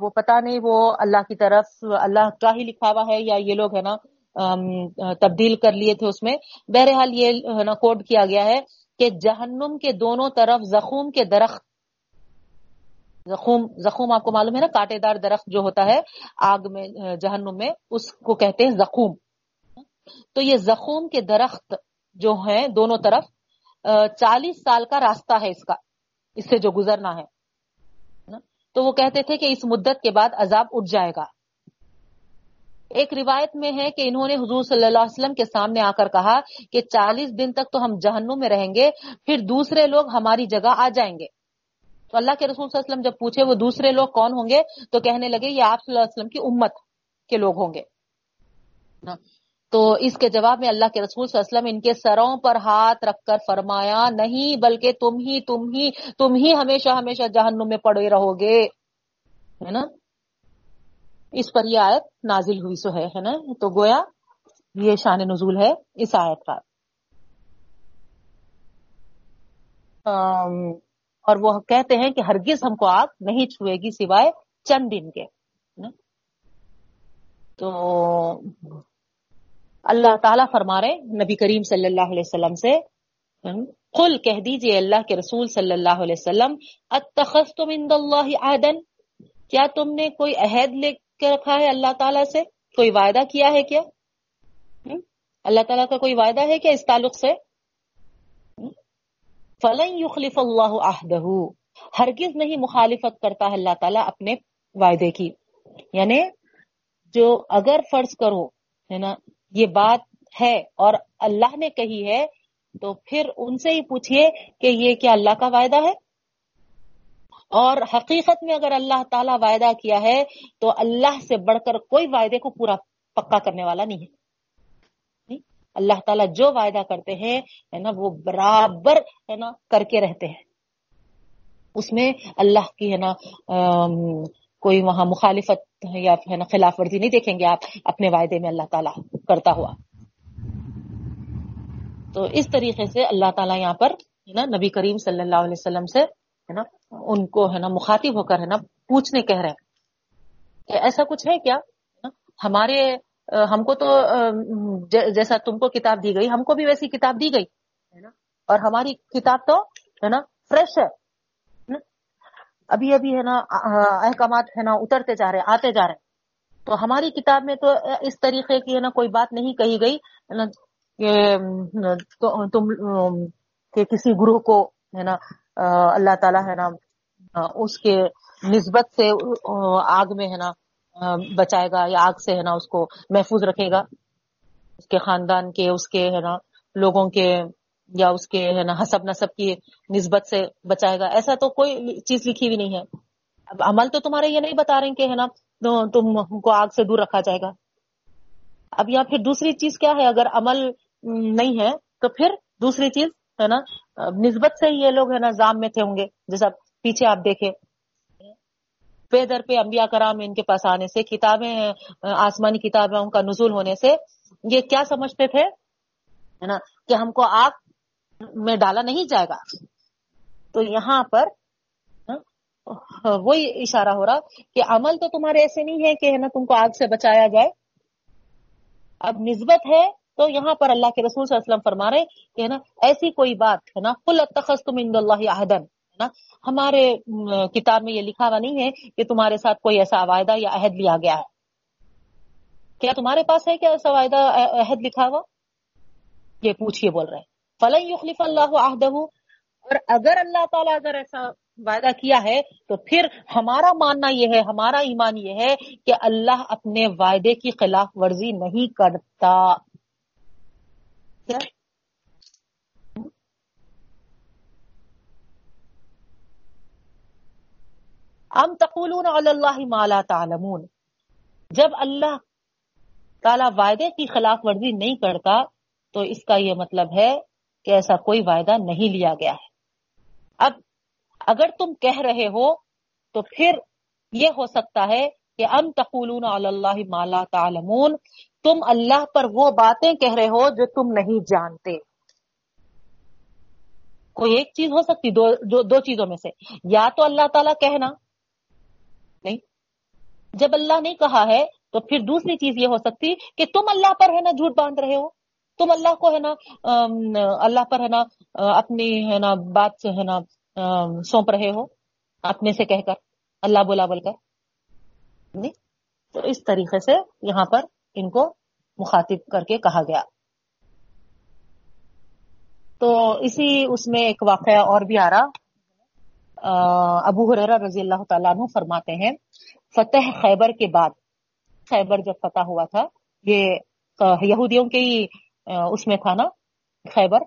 وہ پتا نہیں، وہ اللہ کی طرف، اللہ کا ہی لکھا ہوا ہے یا یہ لوگ، ہے نا تبدیل کر لیے تھے اس میں۔ بہرحال یہ نا کوڈ کیا گیا ہے کہ جہنم کے دونوں طرف زخوم کے درخت، زخوم زخوم آپ کو معلوم ہے نا کاٹے دار درخت جو ہوتا ہے آگ میں جہنم میں، اس کو کہتے ہیں زخوم۔ تو یہ زخوم کے درخت جو ہیں دونوں طرف چالیس سال کا راستہ ہے اس کا، اس سے جو گزرنا ہے تو وہ کہتے تھے کہ اس مدت کے بعد عذاب اٹھ جائے گا۔ ایک روایت میں ہے کہ انہوں نے حضور صلی اللہ علیہ وسلم کے سامنے آ کر کہا کہ چالیس دن تک تو ہم جہنم میں رہیں گے، پھر دوسرے لوگ ہماری جگہ آ جائیں گے۔ تو اللہ کے رسول صلی اللہ علیہ وسلم جب پوچھے وہ دوسرے لوگ کون ہوں گے، تو کہنے لگے یہ آپ صلی اللہ علیہ وسلم کی امت کے لوگ ہوں گے۔ تو اس کے جواب میں اللہ کے رسول صلی اللہ علیہ وسلم ان کے سروں پر ہاتھ رکھ کر فرمایا، نہیں، بلکہ تم ہی تم ہی تم ہی ہمیشہ ہمیشہ جہنم میں پڑے رہو گے۔ ہے نا؟ اس پر یہ آیت نازل ہوئی، سو ہے نا؟ تو گویا یہ شان نزول ہے اس آیت کا اور وہ کہتے ہیں کہ ہرگز ہم کو آگ نہیں چھوئے گی سوائے چند دن کے تو اللہ تعالیٰ فرما رہے نبی کریم صلی اللہ علیہ وسلم سے قل کہہ دیجیے اللہ کے رسول صلی اللہ علیہ وسلم، اتخذتم عند اللہ عہدن؟ کیا تم نے کوئی عہد لے کے رکھا ہے اللہ تعالیٰ سے؟ کوئی وعدہ کیا ہے کیا؟ اللہ تعالیٰ کا کوئی وعدہ ہے کیا اس تعلق سے؟ فلن یخلف اللہ عہدہ ہرگز نہیں مخالفت کرتا ہے اللہ تعالیٰ اپنے وعدے کی۔ یعنی جو اگر فرض کرو، ہے نا، یہ بات ہے اور اللہ نے کہی ہے، تو پھر ان سے ہی پوچھئے کہ یہ کیا اللہ کا وعدہ ہے؟ اور حقیقت میں اگر اللہ تعالیٰ وعدہ کیا ہے تو اللہ سے بڑھ کر کوئی وعدے کو پورا پکا کرنے والا نہیں ہے۔ اللہ تعالیٰ جو وعدہ کرتے ہیں، ہے نا، وہ برابر، ہے نا، کر کے رہتے ہیں۔ اس میں اللہ کی، ہے نا کوئی وہاں مخالفت یا ہے نا، خلاف ورزی نہیں دیکھیں گے آپ اپنے وعدے میں اللہ تعالیٰ کرتا ہوا۔ تو اس طریقے سے اللہ تعالیٰ یہاں پر، ہے نا، نبی کریم صلی اللہ علیہ وسلم سے، ہے نا ان کو ہے نا مخاطب ہو کر ہے نا پوچھنے کہہ رہے ہیں کہ ایسا کچھ ہے کیا؟ ہمارے، ہم کو تو، جیسا تم کو کتاب دی گئی، ہم کو بھی ویسی کتاب دی گئی، ہے نا؟ اور ہماری کتاب تو ہے نا فریش ہے ابھی ابھی ہے نا، احکامات ہے نا اترتے جا رہے، آتے جا رہے۔ تو ہماری کتاب میں تو اس طریقے کی ہے نا کوئی بات نہیں کہی گئی، ہے نا؟ کہ تم، کہ کسی گروہ کو، ہے نا اللہ تعالیٰ ہے نا اس کے نسبت سے آگ میں ہے نا بچائے گا یا آگ سے ہے نا اس کو محفوظ رکھے گا۔ اس کے خاندان کے، اس کے ہے نا، لوگوں کے یا اس کے ہے نا حسب نصب کی نسبت سے بچائے گا۔ ایسا تو کوئی چیز لکھی ہوئی نہیں ہے۔ اب عمل تو تمہارے یہ نہیں بتا رہے کہ ہے نا تم کو آگ سے دور رکھا جائے گا۔ اب یہاں پھر دوسری چیز کیا ہے؟ اگر عمل نہیں ہے، تو پھر دوسری چیز ہے نا؟ نسبت سے یہ لوگ ہے نا زام میں تھے ہوں گے۔ جیسا پیچھے آپ دیکھیں۔ پے در پہ انبیاء کرام ان کے پاس آنے سے، کتابیں آسمانی کتابیں ان کا نزول ہونے سے، یہ کیا سمجھتے تھے؟ ہے نا؟ کہ ہم کو آگ میں ڈالا نہیں جائے گا۔ تو یہاں پر ہاں، وہی اشارہ ہو رہا کہ عمل تو تمہارے ایسے نہیں ہے کہ ہے نا تم کو آگ سے بچایا جائے۔ اب نسبت ہے تو یہاں پر اللہ کے رسول صلی اللہ علیہ وسلم فرما رہے کہ ہے نا، ایسی کوئی بات ہے نا، قل اتخذتم عند اللہ عہدن نا، ہمارے کتاب میں یہ لکھا ہوا نہیں ہے کہ تمہارے ساتھ کوئی ایسا وعدہ یا عہد لیا گیا ہے۔ کیا تمہارے پاس ہے کیا ایسا وعدہ عہد لکھا ہوا؟ یہ پوچھئے بول رہے فلن یخلف اللہ عہدہ اور اگر اللہ تعالیٰ اگر ایسا وعدہ کیا ہے تو پھر ہمارا ماننا یہ ہے، ہمارا ایمان یہ ہے کہ اللہ اپنے وعدے کی خلاف ورزی نہیں کرتا۔ کیا؟ ام تقولون علی اللہ ما لا تعلمون؟ جب اللہ تعالیٰ وعدے کی خلاف ورزی نہیں کرتا، تو اس کا یہ مطلب ہے کہ ایسا کوئی وعدہ نہیں لیا گیا ہے۔ اب اگر تم کہہ رہے ہو، تو پھر یہ ہو سکتا ہے کہ ام تقولون علی اللہ ما لا تعلمون؟ تم اللہ پر وہ باتیں کہہ رہے ہو جو تم نہیں جانتے۔ کوئی ایک چیز ہو سکتی دو دو, دو چیزوں میں سے۔ یا تو اللہ تعالیٰ کہنا نہیں۔ جب اللہ نہیں کہا ہے تو پھر دوسری چیز یہ ہو سکتی کہ تم اللہ پر ہے نا جھوٹ باندھ رہے ہو۔ تم اللہ کو ہے نا اللہ پر ہے نا اپنی ہے نا بات سے ہے نا سونپ رہے ہو۔ اپنے سے کہہ کر اللہ بولا بول کر۔ نہیں۔ تو اس طریقے سے یہاں پر ان کو مخاطب کر کے کہا گیا۔ تو اسی اس میں ایک واقعہ اور بھی آ رہا۔ ابو حریرہ رضی اللہ تعالیٰ عنہ فرماتے ہیں، فتح خیبر کے بعد، خیبر جب فتح ہوا تھا، یہ یہودیوں کے ہی اس میں تھا نا، خیبر۔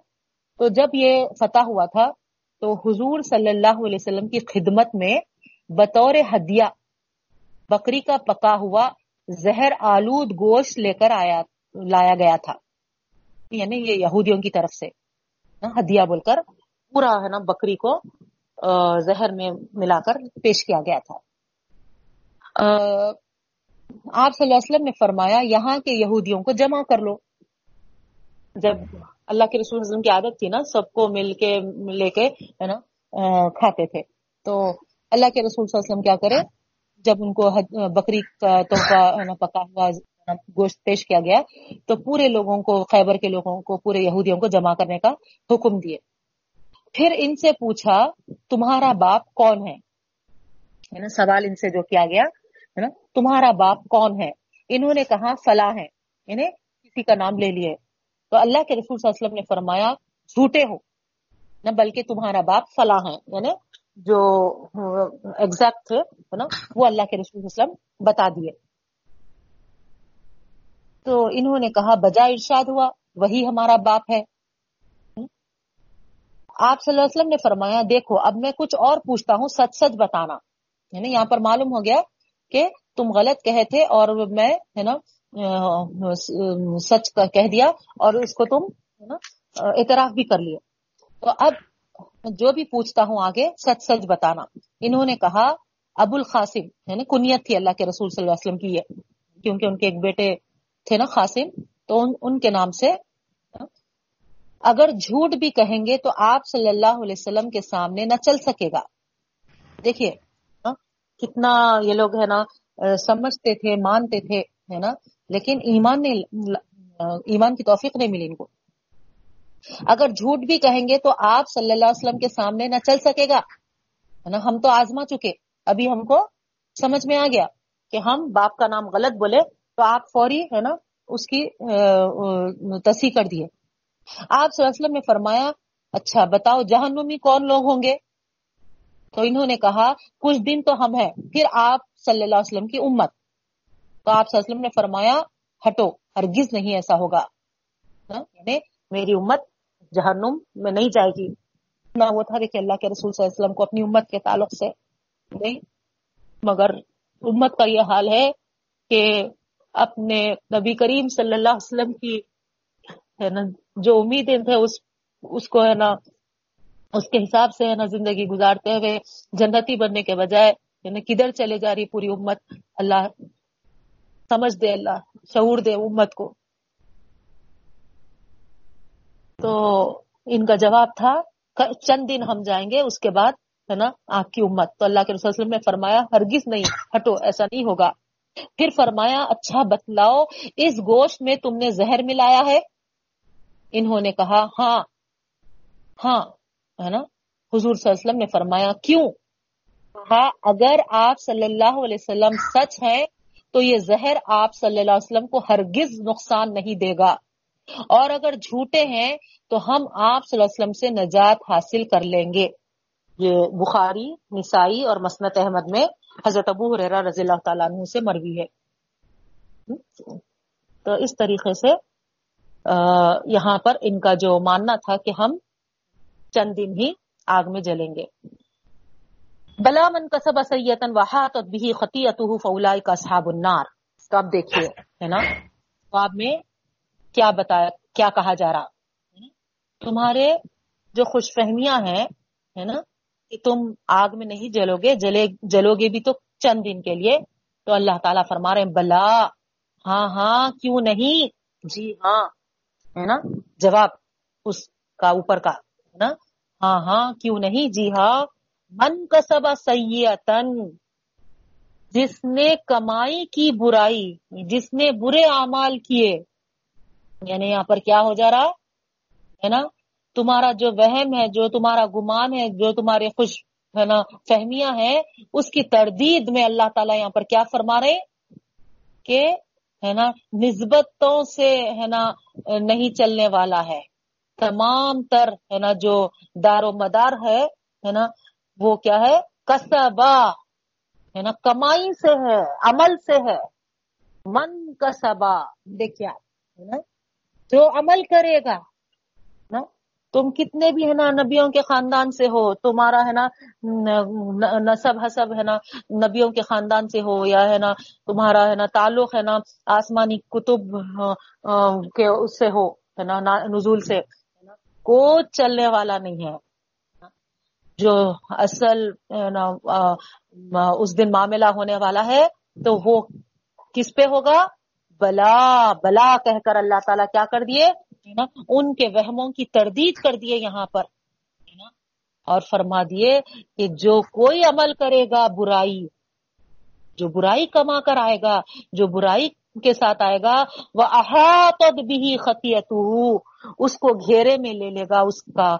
تو جب یہ فتح ہوا تھا، تو حضور صلی اللہ علیہ وسلم کی خدمت میں بطور ہدیہ بکری کا پکا ہوا زہر آلود گوشت لے کر آیا، لایا گیا تھا۔ یعنی یہ یہودیوں کی طرف سے۔ ہدیہ بول کر پورا ہے نا بکری کو زہر میں ملا کر پیش کیا گیا تھا۔ آپ صلی اللہ علیہ وسلم نے فرمایا، یہاں کے یہودیوں کو جمع کر لو۔ جب اللہ کے رسول وسلم کی عادت تھی نا، سب کو مل کے، لے کے ہے نا کھاتے تھے۔ تو اللہ کے رسول صلی اللہ علیہ وسلم کیا کرے جب ان کو بکری کا تحفہ پکا ہوا گوشت پیش کیا گیا، تو پورے لوگوں کو، خیبر کے لوگوں کو، پورے یہودیوں کو جمع کرنے کا حکم دیے۔ پھر ان سے پوچھا، تمہارا باپ کون ہے؟ نا، سوال ان سے جو کیا گیا، ہے نا، تمہارا باپ کون ہے؟ انہوں نے کہا، فلاں ہے انہیں یعنی کسی کا نام لے لیے۔ تو اللہ کے رسول صلی اللہ علیہ وسلم نے فرمایا، جھوٹے ہو، نہ بلکہ تمہارا باپ فلاں ہے۔ یعنی جو ایگزیکٹ تھے، ہے نا؟ وہ اللہ کے رسول وسلم بتا دیے۔ تو انہوں نے کہا بجا ارشاد ہوا، وہی ہمارا باپ ہے۔ آپ صلی اللہ علیہ وسلم نے فرمایا، دیکھو، اب میں کچھ اور پوچھتا ہوں، سچ سچ بتانا۔ یعنی یہاں پر معلوم ہو گیا کہ تم غلط کہے تھے اور میں، ہے نا، سچ کہہ دیا اور اس کو تم، ہے نا، اعتراف بھی کر لیے۔ تو اب جو بھی پوچھتا ہوں آگے سچ سچ بتانا۔ انہوں نے کہا ابو القاسم یعنی کنیت تھی اللہ کے رسول صلی اللہ علیہ وسلم کی یہ کیونکہ ان کے ایک بیٹے تھے نا قاسم تو ان, ان کے نام سے اگر جھوٹ بھی کہیں گے تو آپ صلی اللہ علیہ وسلم کے سامنے نہ چل سکے گا۔ دیکھیے ہاں، کتنا یہ لوگ ہے نا سمجھتے تھے مانتے تھے ہے نا لیکن ایمان نے ایمان کی توفیق نہیں ملی ان کو۔ اگر جھوٹ بھی کہیں گے تو آپ صلی اللہ علیہ وسلم کے سامنے نہ چل سکے گا۔ نا؟ ہم تو آزما چکے۔ ابھی ہم کو سمجھ میں آ گیا کہ ہم باپ کا نام غلط بولے تو آپ فوری، ہے نا، اس کی تصحیح کر دیے۔ آپ صلی اللہ علیہ وسلم نے فرمایا اچھا بتاؤ، جہنمی کون لوگ ہوں گے؟ تو انہوں نے کہا، کچھ دن تو ہم ہیں، پھر آپ صلی اللہ علیہ وسلم کی امت۔ تو آپ صلی اللہ علیہ وسلم نے فرمایا، ہٹو، ہرگز نہیں ایسا ہوگا۔ یعنی میری امت جہنم میں نہیں جائے گی۔ نہ وہ تھا کہ اللہ کے رسول صلی اللہ علیہ وسلم کو اپنی امت کے تعلق سے نہیں، مگر امت کا یہ حال ہے کہ اپنے نبی کریم صلی اللہ علیہ وسلم کی، ہے نا، جو امیدیں تھے اس اس کو، ہے نا، اس کے حساب سے، ہے نا، زندگی گزارتے ہوئے، جنتی بننے کے بجائے یعنی کدھر چلے جا رہی پوری امت، اللہ سمجھ دے، اللہ شعور دے امت کو۔ تو ان کا جواب تھا چند دن ہم جائیں گے، اس کے بعد ہے نا، آپ کی امت۔ تو اللہ کے رسول وسلم نے فرمایا، ہرگز نہیں، ہٹو، ایسا نہیں ہوگا۔ پھر فرمایا اچھا بتلاؤ، اس گوشت میں تم نے زہر ملایا ہے؟ انہوں نے کہا ہاں۔ ہاں ہے نا۔ حضور صلی اللہ علیہ وسلم نے فرمایا، کیوں؟ کہا، اگر آپ صلی اللہ علیہ وسلم سچ ہیں، تو یہ زہر آپ صلی اللہ علیہ وسلم کو ہرگز نقصان نہیں دے گا۔ اور اگر جھوٹے ہیں تو ہم آپ صلی اللہ علیہ وسلم سے نجات حاصل کر لیں گے۔ یہ بخاری، نسائی اور مسنت احمد میں حضرت ابو حریرہ رضی اللہ تعالیٰ عنہ سے مروی ہے۔ تو اس طریقے سے یہاں پر ان کا جو ماننا تھا کہ ہم چند دن ہی آگ میں جلیں گے۔ بلا من کسب سیتن وحاط بھی خطیت فولا کا صحاب النار۔ تو اب دیکھیے، ہے نا؟ خواب میں کیا بتایا، کیا کہا جا رہا؟ تمہارے جو خوش فہمیاں ہیں، ہے نا، کہ تم آگ میں نہیں جلو گے، جلے، جلو گے بھی تو چند دن کے لیے۔ تو اللہ تعالیٰ فرما رہے ہیں، بلا ہاں ہاں کیوں نہیں؟ جی ہاں ہے نا؟ جواب اس کا اوپر کا، ہے نا؟ ہاں ہاں کیوں نہیں؟ جی ہاں من کسبا سیتن جس نے کمائی کی برائی، جس نے برے اعمال کیے یعنی یہاں پر کیا ہو جا رہا؟ ہے نا؟ تمہارا جو وہم ہے، جو تمہارا گمان ہے، جو تمہارے خوش، ہے نا، فہمیاں ہیں، اس کی تردید میں اللہ تعالیٰ یہاں پر کیا فرما رہے کہ، ہے نا، نسبتوں سے، ہے نا، نہیں چلنے والا ہے۔ تمام تر، ہے نا، جو دار و مدار ہے ہے نا، وہ کیا ہے؟ کسبا، ہے نا، کمائی سے ہے، عمل سے ہے۔ من کسبا، دیکھیے جو عمل کرے گا، نا؟ تم کتنے بھی ہے نا نبیوں کے خاندان سے ہو، تمہارا ہے نا نصب حسب ہے نا نبیوں کے خاندان سے ہو، یا ہے نا تمہارا ہے نا تعلق ہے نا آسمانی کتب کے اس سے ہو، ہے نا نزول سے کوئی چلنے والا نہیں ہے جو اصل اس دن معاملہ ہونے والا ہے، تو وہ کس پہ ہوگا؟ بلا بلا کہہ کر اللہ تعالیٰ کیا کر دیے؟ ان کے وہموں کی تردید کر دیے یہاں پر۔ اور فرما دیے کہ جو کوئی عمل کرے گا، برائی، جو برائی کما کر آئے گا، جو برائی کے ساتھ آئے گا، وہ احاط بھی خطیت اس کو گھیرے میں لے لے گا، اس کا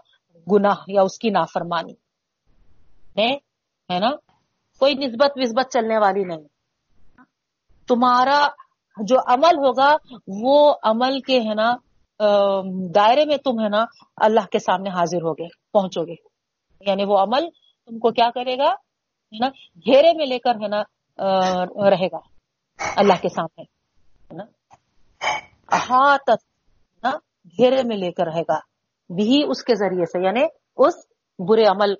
گناہ یا اس کی نافرمانی۔ ہے نا؟ کوئی نسبت وسبت چلنے والی نہیں۔ تمہارا جو عمل ہوگا، وہ عمل کے ہے نا دائرے میں تم ہے نا اللہ کے سامنے حاضر ہوگے پہنچو گے یعنی وہ عمل تم کو کیا کرے گا؟ ہے نا، گھیرے میں لے کر ہے نا رہے گا اللہ کے سامنے۔ نا؟ گھیرے میں لے کر رہے گا۔ بھی اس کے ذریعے سے یعنی اس برے عمل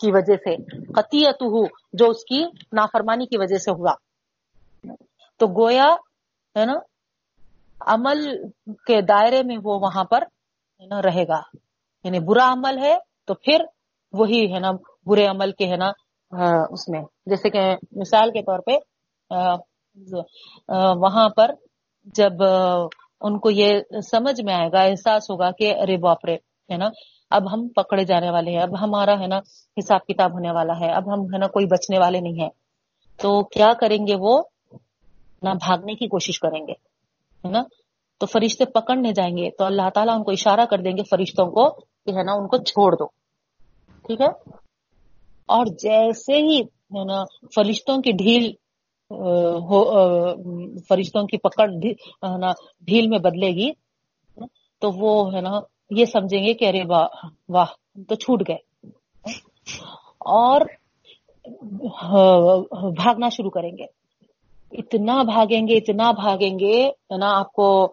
کی وجہ سے۔ قطیت جو اس کی نافرمانی کی وجہ سے ہوا۔ تو گویا ہے نا؟ عمل کے دائرے میں وہ وہاں پر رہے گا۔ یعنی برا عمل ہے تو پھر وہی ہے نا برے عمل کے ہے نا اس میں۔ جیسے کہ مثال کے طور پہ وہاں پر جب ان کو یہ سمجھ میں آئے گا، احساس ہوگا کہ ارے باپرے ہے نا؟ اب ہم پکڑے جانے والے ہیں، اب ہمارا ہے نا حساب کتاب ہونے والا ہے، اب ہم ہے نا کوئی بچنے والے نہیں ہیں۔ تو کیا کریں گے وہ؟ نہ بھاگنے کی کوشش کریں گے، ہے نا؟ تو فرشتے پکڑنے جائیں گے، تو اللہ تعالیٰ ان کو اشارہ کر دیں گے، فرشتوں کو کہ ہے نا، ان کو چھوڑ دو۔ ٹھیک ہے؟ اور جیسے ہی، ہے نا، فرشتوں کی ڈھیل فرشتوں کی پکڑ ڈھیل میں بدلے گی، تو وہ، ہے نا، یہ سمجھیں گے کہ ارے واہ واہ تو چھوٹ گئے۔ اور ہاں، بھاگنا شروع کریں گے۔ اتنا بھاگیں گے، اتنا بھاگیں گے نا؟ آپ کو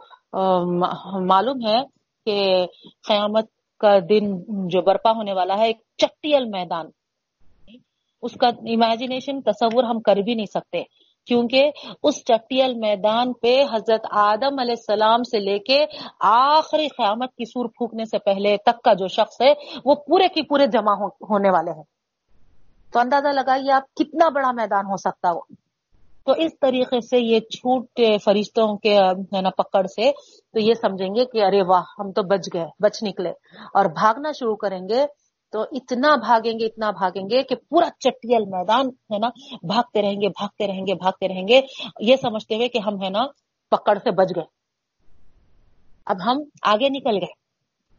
معلوم ہے کہ قیامت کا دن جو برپا ہونے والا ہے، ایک چٹیل میدان۔ اس کا امیجنیشن تصور ہم کر بھی نہیں سکتے۔ کیونکہ اس چٹیل میدان پہ حضرت آدم علیہ السلام سے لے کے آخری قیامت کی سور پھونکنے سے پہلے تک کا جو شخص ہے، وہ پورے کی پورے جمع ہونے والے ہیں۔ تو اندازہ لگائیے آپ کتنا بڑا میدان ہو سکتا وہ تو اس طریقے سے یہ چھوٹ فرشتوں کے نا، پکڑ سے تو یہ سمجھیں گے کہ ارے واہ، ہم تو بچ گئے، بچ نکلے۔ اور بھاگنا شروع کریں گے تو اتنا بھاگیں گے، اتنا بھاگیں گے کہ پورا چٹیل میدان، ہے نا، بھاگتے رہیں گے، بھاگتے رہیں گے، بھاگتے رہیں گے۔ یہ سمجھتے ہوئے کہ ہم، ہے نا، پکڑ سے بچ گئے۔ اب ہم آگے نکل گئے۔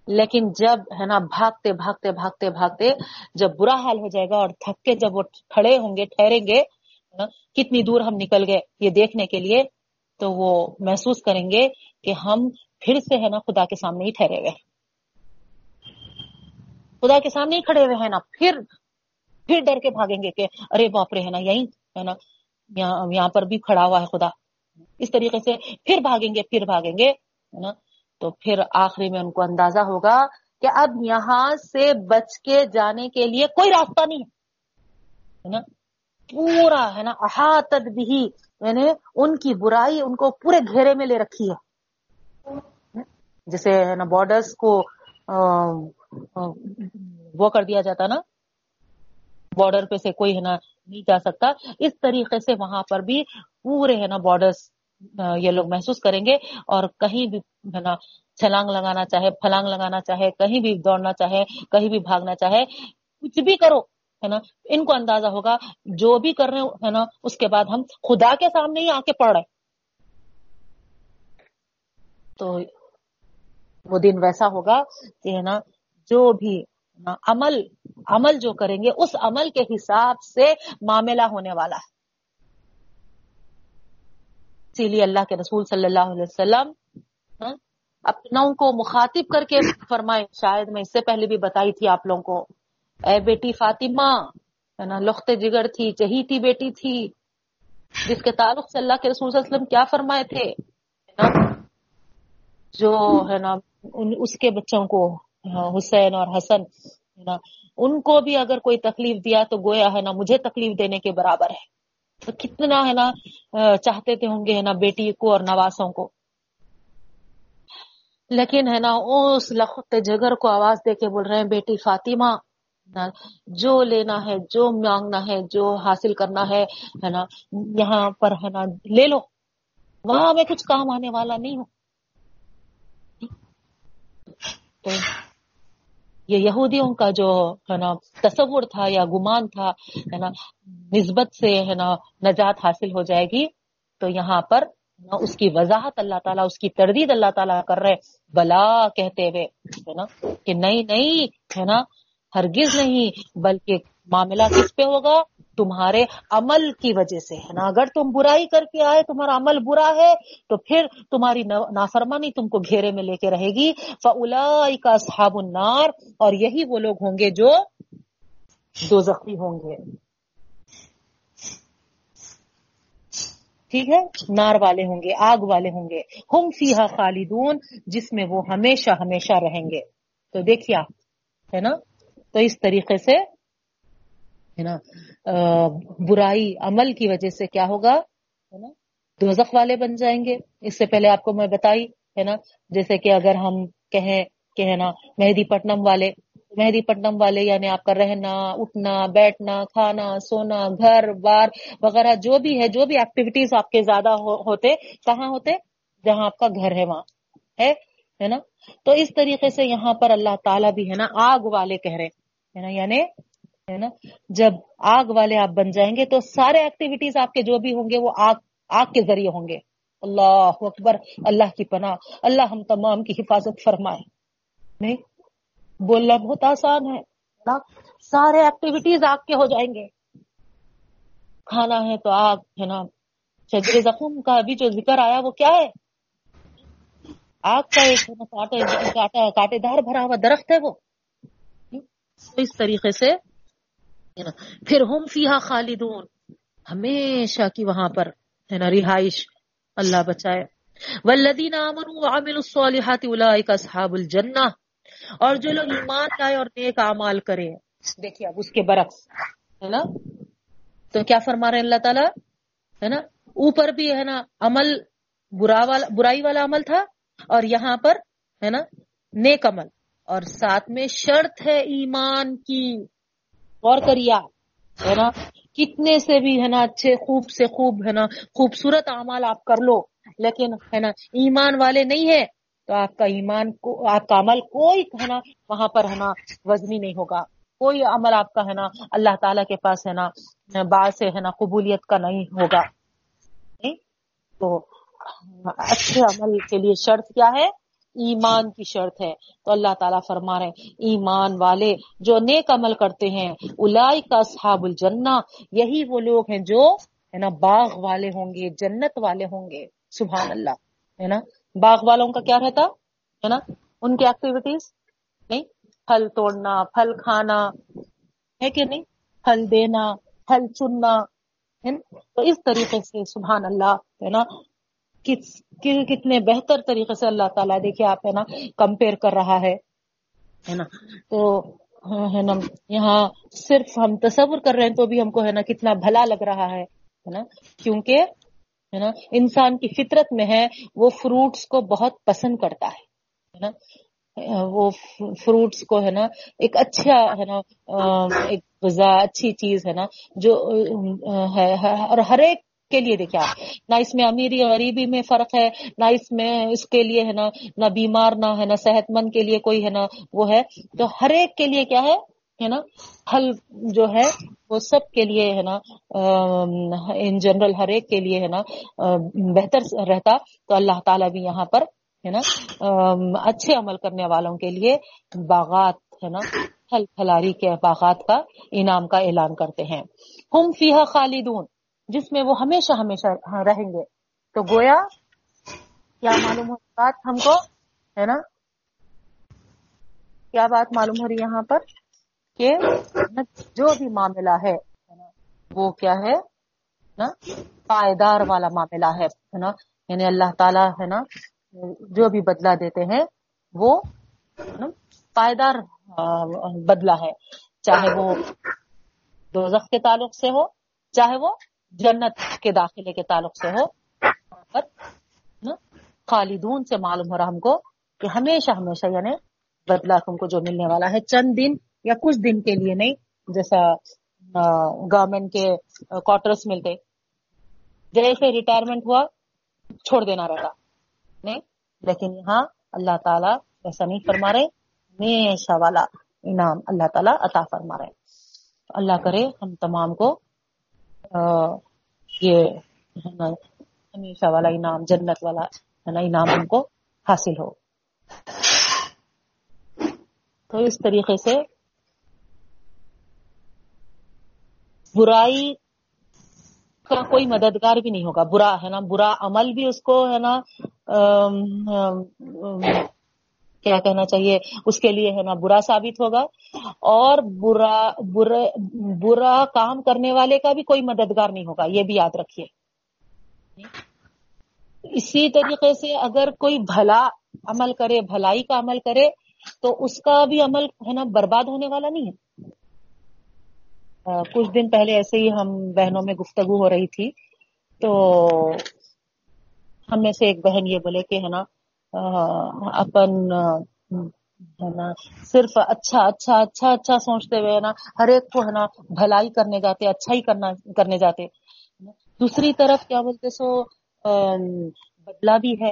لیکن جب، ہے نا، بھاگتے بھاگتے بھاگتے بھاگتے جب برا حال ہو جائے گا اور تھک کے جب وہ کھڑے ہوں گے، ٹھہریں گے کتنی دور ہم نکل گئے یہ دیکھنے کے لیے، تو وہ محسوس کریں گے کہ ہم پھر سے ہے نا خدا کے سامنے ہی ٹھہرے ہوئے خدا کے سامنے ہی کھڑے ہوئے ہیں نا، پھر پھر ڈر کے بھاگیں گے کہ ارے باپرے ہے نا یہی ہے نا، یہاں پر بھی کھڑا ہوا ہے خدا۔ اس طریقے سے پھر بھاگیں گے، پھر بھاگیں گے، ہے نا۔ تو پھر آخری میں ان کو اندازہ ہوگا کہ اب یہاں سے بچ کے جانے کے لیے کوئی راستہ نہیں ہے نا۔ پورا، ہے نا؟ احاطت بھی یعنی ان کی برائی ان کو پورے گھیرے میں لے رکھی ہے۔ جیسے، ہے نا بارڈرس کو وہ کر دیا جاتا نا۔ بارڈر پہ سے کوئی، ہے نا، نہیں جا سکتا۔ اس طریقے سے وہاں پر بھی پورے، ہے نا بارڈرس یہ لوگ محسوس کریں گے۔ اور کہیں بھی، ہے نا، چھلانگ لگانا چاہے، پھلانگ لگانا چاہے، کہیں بھی دوڑنا چاہے، کہیں بھی بھاگنا چاہے، کچھ بھی کرو۔ ہے نا؟ ان کو اندازہ ہوگا، جو بھی کر رہے ہیں نا؟ اس کے بعد ہم خدا کے سامنے ہی آ کے پڑھ رہے تو وہ دن ویسا ہوگا کہ، ہے نا؟ جو بھی عمل عمل جو کریں گے، اس عمل کے حساب سے معاملہ ہونے والا ہے۔ اسی لیے اللہ کے رسول صلی اللہ علیہ وسلم ہاں، اپنا کو مخاطب کر کے فرمائے شاید میں اس سے پہلے بھی بتائی تھی آپ لوگوں کو۔ اے بیٹی فاطمہ ہے نا لخت جگر تھی چہیتی بیٹی تھی۔ جس کے تعلق سے اللہ کے رسول صلی اللہ علیہ وسلم کیا فرمائے تھے؟ جو ہے نا اس کے بچوں کو حسین اور حسن ہے نا ان کو بھی اگر کوئی تکلیف دیا تو گویا ہے نا مجھے تکلیف دینے کے برابر ہے۔ تو کتنا ہے نا چاہتے تھے ہوں گے ہے نا بیٹی کو اور نواسوں کو۔ لیکن ہے نا، اس لخت جگر کو آواز دے کے بول رہے ہیں، بیٹی فاطمہ جو لینا ہے، جو مانگنا ہے، جو حاصل کرنا ہے نا، یہاں پر ہے نا، لے لو۔ وہاں میں کچھ کام آنے والا نہیں ہوں۔ تو یہ یہودیوں کا جو ہے نا، تصور تھا یا گمان تھا، ہے نا، نسبت سے ہے نا، نجات حاصل ہو جائے گی۔ تو یہاں پر نا، اس کی وضاحت اللہ تعالیٰ، اس کی تردید اللہ تعالیٰ کر رہے۔ بلا کہتے ہوئے، ہے نا، کہ نہیں نہیں، ہے نا ہرگز نہیں، بلکہ معاملہ کس پہ ہوگا؟ تمہارے عمل کی وجہ سے ہے نا۔ اگر تم برائی کر کے آئے، تمہارا عمل برا ہے، تو پھر تمہاری نافرمانی تم کو گھیرے میں لے کے رہے گی۔ فلا کا صحاب النار۔ اور یہی وہ لوگ ہوں گے جو دو زخمی ہوں گے۔ ٹھیک ہے؟ نار والے ہوں گے، آگ والے ہوں گے۔ ہم فیحا خالدون، جس میں وہ ہمیشہ ہمیشہ رہیں گے۔ تو دیکھیے ہے نا؟ تو اس طریقے سے، ہے نا برائی عمل کی وجہ سے کیا ہوگا، ہے نا، دوزخ والے بن جائیں گے۔ اس سے پہلے آپ کو میں بتائی، ہے نا، جیسے کہ اگر ہم کہیں کہ، ہے نا، مہدی پٹنم والے، مہدی پٹنم والے یعنی آپ کا رہنا، اٹھنا، بیٹھنا، کھانا، سونا، گھر، بار وغیرہ، جو بھی ہے، جو بھی ایکٹیویٹیز آپ کے زیادہ ہوتے، کہاں ہوتے؟ جہاں آپ کا گھر ہے، وہاں، ہے نا۔ تو اس طریقے سے یہاں پر اللہ تعالیٰ بھی، ہے نا، آگ والے کہہ رہے ہے نا؟ یعنی ہے نا؟ جب آگ والے آپ بن جائیں گے تو سارے ایکٹیویٹیز آپ کے جو بھی ہوں گے وہ آگ آگ کے ذریعے ہوں گے۔ اللہ اکبر، اللہ کی پناہ، اللہ ہم تمام کی حفاظت فرمائے۔ نہیں، بولنا بہت آسان ہے۔ نا؟ سارے ایکٹیویٹیز آگ کے ہو جائیں گے۔ کھانا ہے تو آگ، ہے نا؟ شجر زخم کا ابھی جو ذکر آیا وہ کیا ہے؟ آگ کا ایک کاٹے دار بھرا ہوا درخت ہے وہ۔ اس طریقے سے۔ پھر ہم فیحا خالدون، ہمیشہ کی وہاں پر، ہے نا، رہائش۔ اللہ بچائے۔ ولدین عامل الصالحات اولئک اصحاب الجنہ۔ اور جو لوگ ایمان لائے اور نیک اعمال کرے۔ دیکھیے اب اس کے برعکس، ہے نا۔ تو کیا فرما رہے ہیں اللہ تعالیٰ؟ ہے نا، اوپر بھی، ہے نا، عمل برا والا، برائی والا عمل تھا اور یہاں پر، ہے نا، نیک عمل۔ اور ساتھ میں شرط ہے ایمان کی۔ غور کریا ہے نا؟ کتنے سے بھی، ہے نا، اچھے، خوب سے خوب، ہے نا، خوبصورت اعمال آپ کر لو، لیکن، ہے نا، ایمان والے نہیں ہے تو آپ کا ایمان کو، آپ کا عمل کوئی، ہے نا، وہاں پر، ہے نا، وزنی نہیں ہوگا۔ کوئی عمل آپ کا، ہے نا، اللہ تعالیٰ کے پاس، ہے نا بعض سے، ہے نا، قبولیت کا نہیں ہوگا۔ تو اچھے عمل کے لیے شرط کیا ہے؟ ایمان کی شرط ہے۔ تو اللہ تعالیٰ فرما رہے ہیں، ایمان والے جو نیک عمل کرتے ہیں الائی کا صحاب الجنہ، یہی وہ لوگ ہیں جو، ہے نا، باغ والے ہوں گے، جنت والے ہوں گے۔ سبحان اللہ، ہے نا۔ باغ والوں کا کیا رہتا؟ ہے نا، ان کی ایکٹیویٹیز نہیں، پھل توڑنا، پھل کھانا، ہے کہ نہیں؟ پھل دینا، پھل چننا تو اس طریقے سے، سبحان اللہ، ہے نا کتنے بہتر طریقے سے اللہ تعالیٰ دیکھیے آپ ہے نا کمپیئر کر رہا ہے نا؟ تو ہاں، ہے نا، یہاں صرف ہم تصور کر رہے ہیں تو بھی ہم کو ہے نا کتنا بھلا لگ رہا ہے نا؟ کیونکہ، ہے نا، انسان کی فطرت میں ہے، وہ فروٹس کو بہت پسند کرتا ہے نا؟ وہ فروٹس کو ہے نا ایک اچھا ہے نا ایک غذا، اچھی چیز، ہے نا، جو ہے، اور ہر ایک کے لیے دیکھا نہ اس میں امیری غریبی میں فرق ہے، نہ اس میں اس کے لیے ہے نا، نہ بیمار، نہ ہے نا صحت مند کے لیے کوئی ہے نا وہ ہے۔ تو ہر ایک کے لیے کیا ہے؟ ہے نا، پھل جو ہے وہ سب کے لیے ہے نا ان جنرل ہر ایک کے لیے ہے نا بہتر رہتا۔ تو اللہ تعالیٰ بھی یہاں پر ہے نا اچھے عمل کرنے والوں کے لیے باغات ہے نا، پھل پھلاری کے باغات کا انعام کا اعلان کرتے ہیں۔ ہم فیحا خالدون جس میں وہ ہمیشہ ہمیشہ رہیں گے۔ تو گویا کیا معلوم ہو بات ہم کو؟ ہے نا؟ کیا بات معلوم ہو رہی یہاں پر کہ جو بھی معاملہ ہے وہ کیا ہے؟ نا، پائیدار والا معاملہ ہے نا؟ یعنی اللہ تعالیٰ، ہے نا، جو بھی بدلہ دیتے ہیں، وہ پائیدار بدلہ ہے۔ چاہے وہ دوزخ کے تعلق سے ہو، چاہے وہ جنت کے داخلے کے تعلق سے ہو خالدون سے معلوم ہو رہا ہم کو کہ ہمیشہ ہمیشہ یعنی بدلہ تم کو جو ملنے والا ہے، چند دن یا کچھ دن کے لیے نہیں، جیسا گورنمنٹ کے کوارٹرس ملتے، جیسے ریٹائرمنٹ ہوا، چھوڑ دینا رہتا، نہیں؟ لیکن یہاں اللہ تعالیٰ ایسا نہیں فرما رہے، ہمیشہ والا انعام اللہ تعالیٰ عطا فرما رہے۔ اللہ کرے ہم تمام کو یہ ہمیشہ والا انعام، جنت والا ہے نا انعام ہم کو حاصل ہو۔ تو اس طریقے سے برائی کا کوئی مددگار بھی نہیں ہوگا۔ برا ہے نا، برا عمل بھی اس کو ہے نا کیا کہنا چاہیے، اس کے لیے ہے نا برا ثابت ہوگا۔ اور برا برا برا کام کرنے والے کا بھی کوئی مددگار نہیں ہوگا، یہ بھی یاد رکھیے۔ اسی طریقے سے اگر کوئی بھلا عمل کرے، بھلائی کا عمل کرے، تو اس کا بھی عمل ہے نا برباد ہونے والا نہیں ہے۔ کچھ دن پہلے ایسے ہی ہم بہنوں میں گفتگو ہو رہی تھی، تو ہم میں سے ایک بہن یہ بولے کہ ہے نا اپن ہے نا، صرف اچھا اچھا اچھا اچھا سوچتے ہوئے نا، ہر ایک کو، ہے نا، بھلائی کرنے جاتے اچھا ہی کرنا، کرنے جاتے۔ دوسری طرف کیا بولتے سو بدلا بھی ہے۔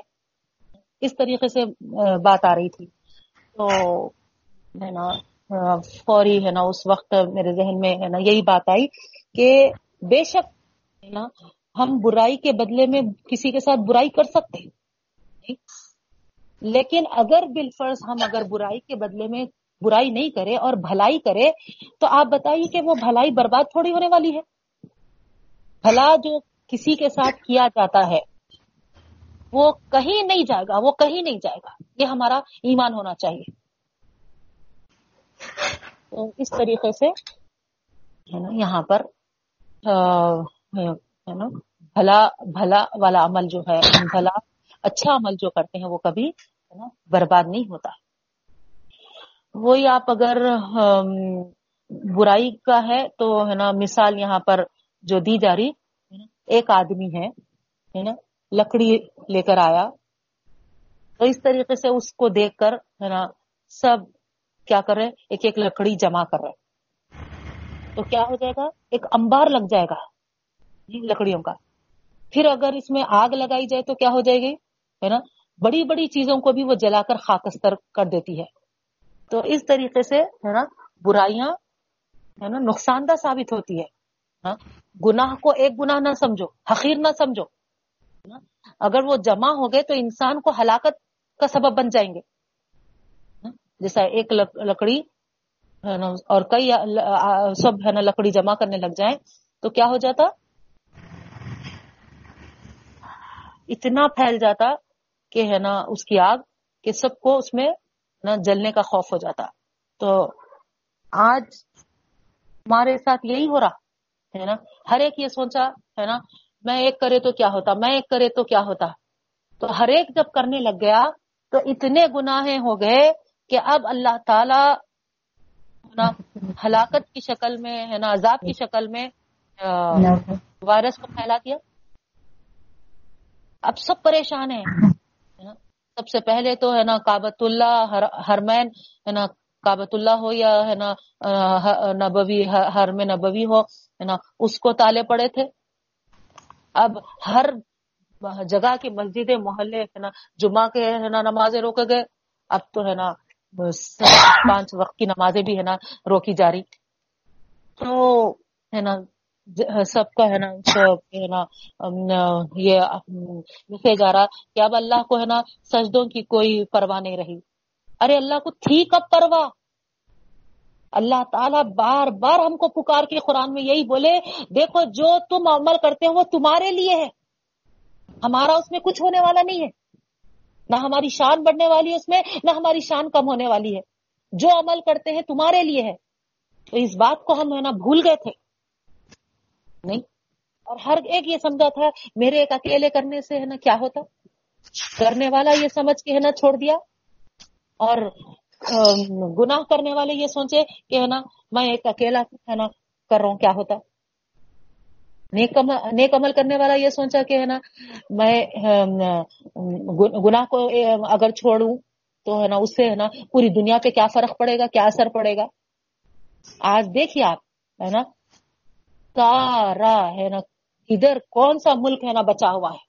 اس طریقے سے بات آ رہی تھی۔ تو، ہے نا فوری، ہے نا، اس وقت میرے ذہن میں، ہے نا، یہی بات آئی کہ بے شک، ہے نا، ہم برائی کے بدلے میں کسی کے ساتھ برائی کر سکتے ہیں۔ لیکن اگر بالفرض ہم اگر برائی کے بدلے میں برائی نہیں کرے اور بھلائی کرے، تو آپ بتائیے کہ وہ بھلائی برباد تھوڑی ہونے والی ہے؟ بھلا جو کسی کے ساتھ کیا جاتا ہے، وہ کہیں نہیں جائے گا، وہ کہیں نہیں جائے گا۔ یہ ہمارا ایمان ہونا چاہیے۔ تو اس طریقے سے یہاں پر بھلا بھلا والا عمل جو ہے، بھلا اچھا عمل جو کرتے ہیں وہ کبھی ہے نا، برباد نہیں ہوتا۔ وہی آپ اگر برائی کا ہے تو، ہے نا، مثال یہاں پر جو دی جا رہی ایک آدمی ہے نا، لکڑی لے کر آیا۔ تو اس طریقے سے اس کو دیکھ کر، ہے نا، سب کیا کر رہے، ایک ایک لکڑی جمع کر رہے۔ تو کیا ہو جائے گا؟ ایک امبار لگ جائے گا، لکڑیوں کا۔ پھر اگر اس میں آگ لگائی جائے تو کیا ہو جائے گی؟ ہے نا، بڑی بڑی چیزوں کو بھی وہ جلا کر خاکستر کر دیتی ہے۔ تو اس طریقے سے ہے نا، برائیاں ہے نا نقصان دہ ثابت ہوتی ہے۔ ہاں؟ گناہ کو ایک گناہ نہ سمجھو، حقیر نہ سمجھو۔ اگر وہ جمع ہو گئے تو انسان کو ہلاکت کا سبب بن جائیں گے۔ ہاں، جیسا ایک لکڑی ہے نا، اور کئی سب ہے نا، لکڑی جمع کرنے لگ جائیں تو کیا ہو جاتا؟ اتنا پھیل جاتا کہ ہے نا اس کی آگ کہ سب کو اس میں نا جلنے کا خوف ہو جاتا۔ تو آج ہمارے ساتھ یہی ہو رہا ہے نا؟ ہر ایک یہ سوچا ہے نا میں ایک کرے تو کیا ہوتا میں ایک کرے تو کیا ہوتا۔ تو ہر ایک جب کرنے لگ گیا تو اتنے گناہیں ہو گئے کہ اب اللہ تعالی ہلاکت کی شکل میں ہے نا عذاب کی شکل میں وائرس کو پھیلا دیا۔ اب سب پریشان ہیں۔ سب سے پہلے تو ہے نا کابت اللہ ہرمین ہے نا کابت اللہ ہو یا ہے نا نبوی ہر میں نبوی ہو، ہے نا، اس کو تالے پڑے تھے۔ اب ہر جگہ کی مسجد محلے، ہے نا، جمعہ کے، ہے نا، نمازیں روکے گئے۔ اب تو ہے نا پانچ وقت کی نمازیں بھی، ہے نا، روکی جا رہی۔ تو، ہے نا سب کا ہے نا ہے نا یہ لکھے جا رہا کہ اب اللہ کو ہے نا سجدوں کی کوئی پرواہ نہیں رہی۔ ارے اللہ کو تھی کب پرواہ؟ اللہ تعالیٰ بار بار ہم کو پکار کے قرآن میں یہی بولے، دیکھو جو تم عمل کرتے ہو وہ تمہارے لیے ہے۔ ہمارا اس میں کچھ ہونے والا نہیں ہے۔ نہ ہماری شان بڑھنے والی ہے اس میں، نہ ہماری شان کم ہونے والی ہے۔ جو عمل کرتے ہیں تمہارے لیے ہے۔ تو اس بات کو ہم ہے نا بھول گئے تھے۔ نہیں؟ اور ہر ایک یہ سمجھا تھا، میرے ایک اکیلے کرنے سے ہے نا کیا ہوتا؟ کرنے والا یہ سمجھ کے ہے نا چھوڑ دیا۔ اور گناہ کرنے والے یہ سوچے کہ ہے نا میں ایک اکیلا ہے نا کر رہا ہوں، کیا ہوتا؟ نیک عمل کرنے والا یہ سوچا کہ ہے نا میں گناہ کو اگر چھوڑوں تو ہے نا اس سے ہے نا پوری دنیا پہ کیا فرق پڑے گا، کیا اثر پڑے گا؟ آج دیکھیے آپ، ہے نا سارا ہے نا، ادھر کون سا ملک ہے نا بچا ہوا ہے؟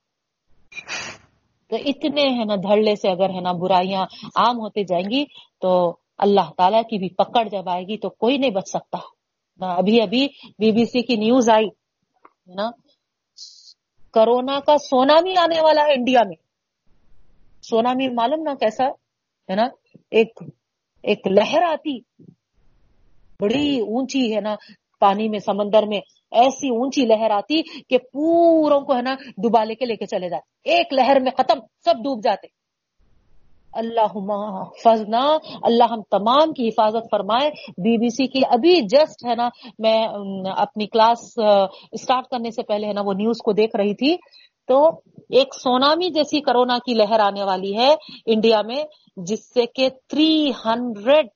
تو اتنے ہے نا دھڑلے سے اگر ہے نا برائیاں عام ہوتے جائیں گی، تو اللہ تعالیٰ کی بھی پکڑ جب آئے گی تو کوئی نہیں بچ سکتا۔ ابھی ابھی بی بی سی کی نیوز آئی، ہے نا؟ کرونا کا سونامی آنے والا ہے انڈیا میں۔ سونامی معلوم نا کیسا ہے نا، ایک ایک لہر آتی، بڑی اونچی ہے نا پانی میں، سمندر میں ایسی اونچی لہر آتی کہ پوروں کو ہے نا ڈبا لے کے لے کے چلے جاتے۔ ایک لہر میں ختم، سب ڈوب جاتے۔ اللہ فضنا اللہ ہم تمام کی حفاظت فرمائے۔ بی بی سی کی ابھی جسٹ ہے نا، میں اپنی کلاس اسٹارٹ کرنے سے پہلے ہے نا وہ نیوز کو دیکھ رہی تھی۔ تو ایک سونامی جیسی کرونا کی لہر آنے والی ہے انڈیا میں، جس سے کہ تھری ہنڈریڈ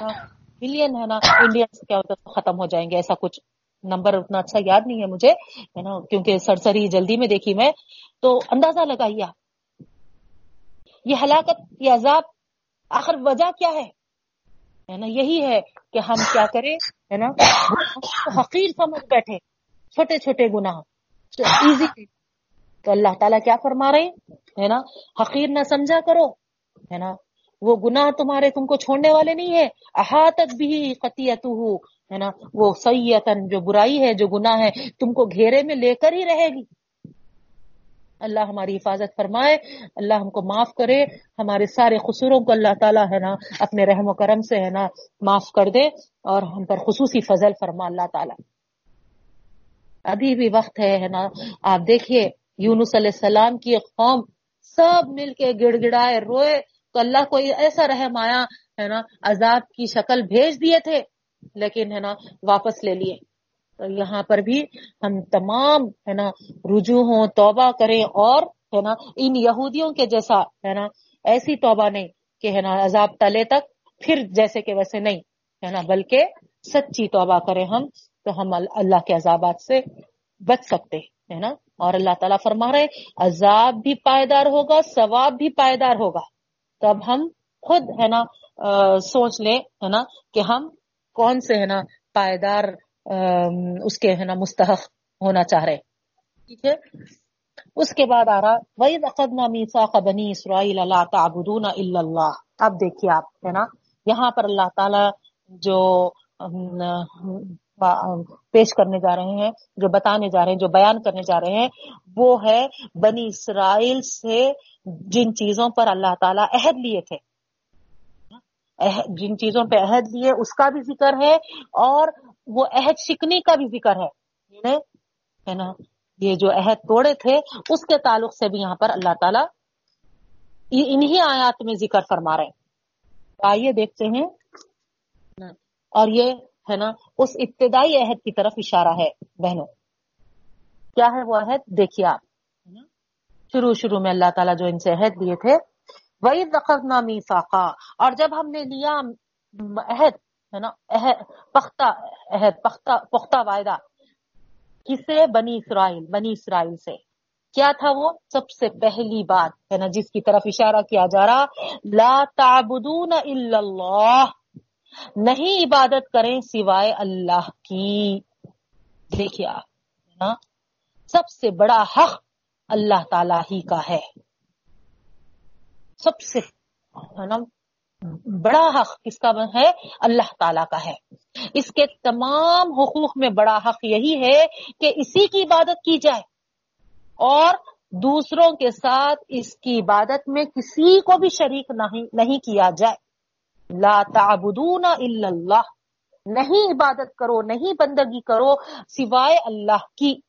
ہاں، ملین ہے نا؟ انڈیا سے کیا ہوتا ہے ختم ہو جائیں گے، ایسا کچھ نمبر اتنا اچھا یاد نہیں ہے مجھے، ہے نا؟ کیونکہ سرسری جلدی میں دیکھی میں۔ تو اندازہ لگائیے یہ ہلاکت، یہ عذاب آخر وجہ کیا ہے؟ نا؟ یہی ہے کہ ہم کیا کریں، ہے نا؟ حقیر سمجھ بیٹھے۔ چھوٹے چھوٹے گناہ۔ ایزی تو اللہ تعالیٰ کیا فرما رہے ہے نا؟ حقیر نہ سمجھا کرو، ہے نا؟ وہ گناہ تمہارے تم کو چھوڑنے والے نہیں ہے احاطت بھی قطیت ہے نا؟ وہ سیتن جو برائی ہے، جو گناہ ہے، تم کو گھیرے میں لے کر ہی رہے گی۔ اللہ ہماری حفاظت فرمائے، اللہ ہم کو معاف کرے۔ ہمارے سارے قصوروں کو اللہ تعالیٰ، ہے نا، اپنے رحم و کرم سے، ہے نا، معاف کر دے اور ہم پر خصوصی فضل فرما اللہ تعالیٰ۔ ابھی بھی وقت ہے نا، آپ دیکھیے، یونس علیہ السلام کی قوم سب مل کے گڑ گڑائے، روئے۔ تو اللہ کو ایسا رحم آیا ہے نا، عذاب کی شکل بھیج دیے تھے، لیکن، ہے نا، واپس لے لیے۔ تو یہاں پر بھی ہم تمام، ہے نا، رجوع ہوں، توبہ کریں اور، ہے نا، ان یہودیوں کے جیسا، ہے نا، ایسی توبہ نہیں کہ، ہے نا، عذاب تلے تک، پھر جیسے کہ ویسے نہیں، ہے نا، بلکہ سچی توبہ کریں ہم، تو ہم اللہ کے عذابات سے بچ سکتے، ہے نا۔ اور اللہ تعالیٰ فرما رہے عذاب بھی پائیدار ہوگا، ثواب بھی پائیدار ہوگا۔ تب ہم خود ہے نا سوچ لیں، ہے نا، کہ ہم کون سے ہے نا پائیدار اس کے ہے نا مستحق ہونا چاہ رہے ٹھیک ہے؟ اس کے بعد آ رہا وہی وقت میسا بنی اسرائیل اللہ تعبدون اللہ اب دیکھیے آپ، ہے نا، یہاں پر اللہ تعالی جو پیش کرنے جا رہے ہیں، جو بتانے جا رہے ہیں، جو بیان کرنے جا رہے ہیں، وہ ہے بنی اسرائیل سے جن چیزوں پر اللہ تعالیٰ عہد لیے تھے۔ جن چیزوں پہ عہد لیے، اس کا بھی ذکر ہے اور وہ عہد شکنی کا بھی ذکر ہے۔ ہے نا؟ یہ جو عہد توڑے تھے، اس کے تعلق سے بھی یہاں پر اللہ تعالیٰ انہی آیات میں ذکر فرما رہے ہیں۔ آئیے دیکھتے ہیں۔ اور یہ ہے نا، اس ابتدائی عہد کی طرف اشارہ ہے، بہنوں۔ کیا ہے وہ عہد؟ دیکھیے آپ۔ شروع شروع میں اللہ تعالیٰ جو ان سے عہد لیے تھے وہی وقت نامی فاقا اور جب ہم نے لیا عہد، ہے نا پختہ عہد، پختہ پختہ وعدہ، کسے؟ بنی اسرائیل بنی اسرائیل سے۔ کیا تھا وہ؟ سب سے پہلی بات، ہے نا، جس کی طرف اشارہ کیا جا رہا، لا تعبدون الا اللہ نہیں عبادت کریں سوائے اللہ کی۔ دیکھیے آپ سب سے بڑا حق اللہ تعالی ہی کا ہے۔ سب سے بڑا حق کس کا ہے؟ اللہ تعالی کا ہے۔ اس کے تمام حقوق میں بڑا حق یہی ہے کہ اسی کی عبادت کی جائے۔ اور دوسروں کے ساتھ اس کی عبادت میں کسی کو بھی شریک نہیں کیا جائے۔ لا تعبدون الا اللہ۔ نہیں عبادت کرو، نہیں بندگی کرو سوائے اللہ کی۔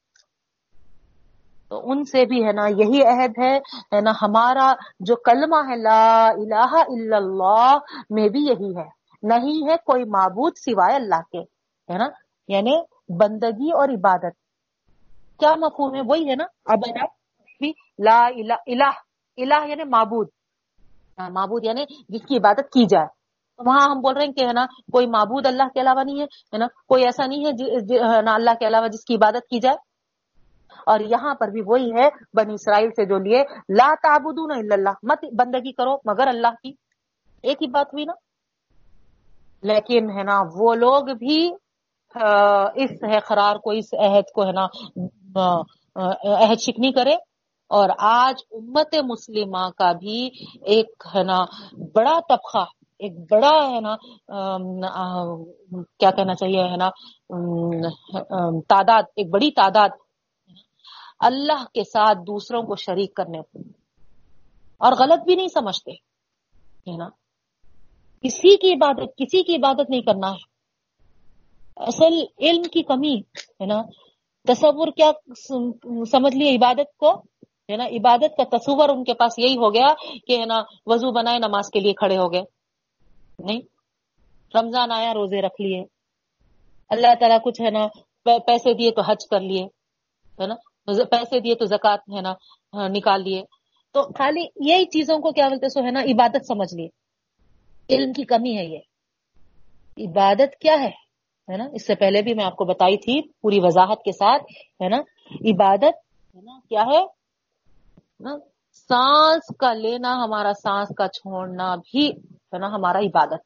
تو ان سے بھی ہے نا یہی عہد ہے نا ہمارا جو کلمہ ہے لا الہ الا اللہ میں بھی یہی ہے۔ نہیں ہے کوئی معبود سوائے اللہ کے، ہے نا؟ یعنی بندگی اور عبادت۔ کیا مفہوم ہے؟ وہی ہے نا۔ اب لا الہ الہ الہ یعنی معبود۔ معبود یعنی جس کی عبادت کی جائے۔ وہاں ہم بول رہے ہیں کہ ہے نا، کوئی معبود اللہ کے علاوہ نہیں ہے نا؟ کوئی ایسا نہیں جی، جی، ہے نا، اللہ کے علاوہ جس کی عبادت کی جائے۔ اور یہاں پر بھی وہی ہے، بنی اسرائیل سے جو لیے، لا تعبدون الا اللہ، مت بندگی کرو مگر اللہ کی۔ ایک ہی بات ہوئی نا؟ لیکن ہے نا، وہ لوگ بھی اس قرار کو، اس عہد کو ہے نا عہد شکنی کرے۔ اور آج امت مسلمہ کا بھی ایک ہے نا، بڑا طبقہ ایک بڑا ہے نا کیا کہنا چاہیے، ہے نا تعداد، ایک بڑی تعداد اللہ کے ساتھ دوسروں کو شریک کرنے اور غلط بھی نہیں سمجھتے، ہے نا۔ کسی کی عبادت، کسی کی عبادت نہیں کرنا ہے۔ اصل علم کی کمی، ہے نا۔ تصور کیا سمجھ لیے عبادت کو؟ ہے نا، عبادت کا تصور ان کے پاس یہی ہو گیا کہ، ہے نا، وضو بنائے، نماز کے لیے کھڑے ہو گئے۔ نہیں؟ رمضان آیا، روزے رکھ لیے۔ اللہ تعالیٰ کچھ ہے نا پیسے دیے تو حج کر لیے، ہے نا؟ پیسے دیے تو زکات ہے نا، نکال لیے۔ تو خالی یہی چیزوں کو کیا بولتے سو ہے نا، عبادت سمجھ لیے۔ علم کی کمی ہے یہ۔ عبادت کیا ہے؟ ہے نا؟ اس سے پہلے بھی میں آپ کو بتائی تھی پوری وضاحت کے ساتھ، ہے نا؟ عبادت ہے نا، کیا ہے؟ نا سانس کا لینا، ہمارا سانس کا چھوڑنا بھی ہے نا ہمارا عبادت۔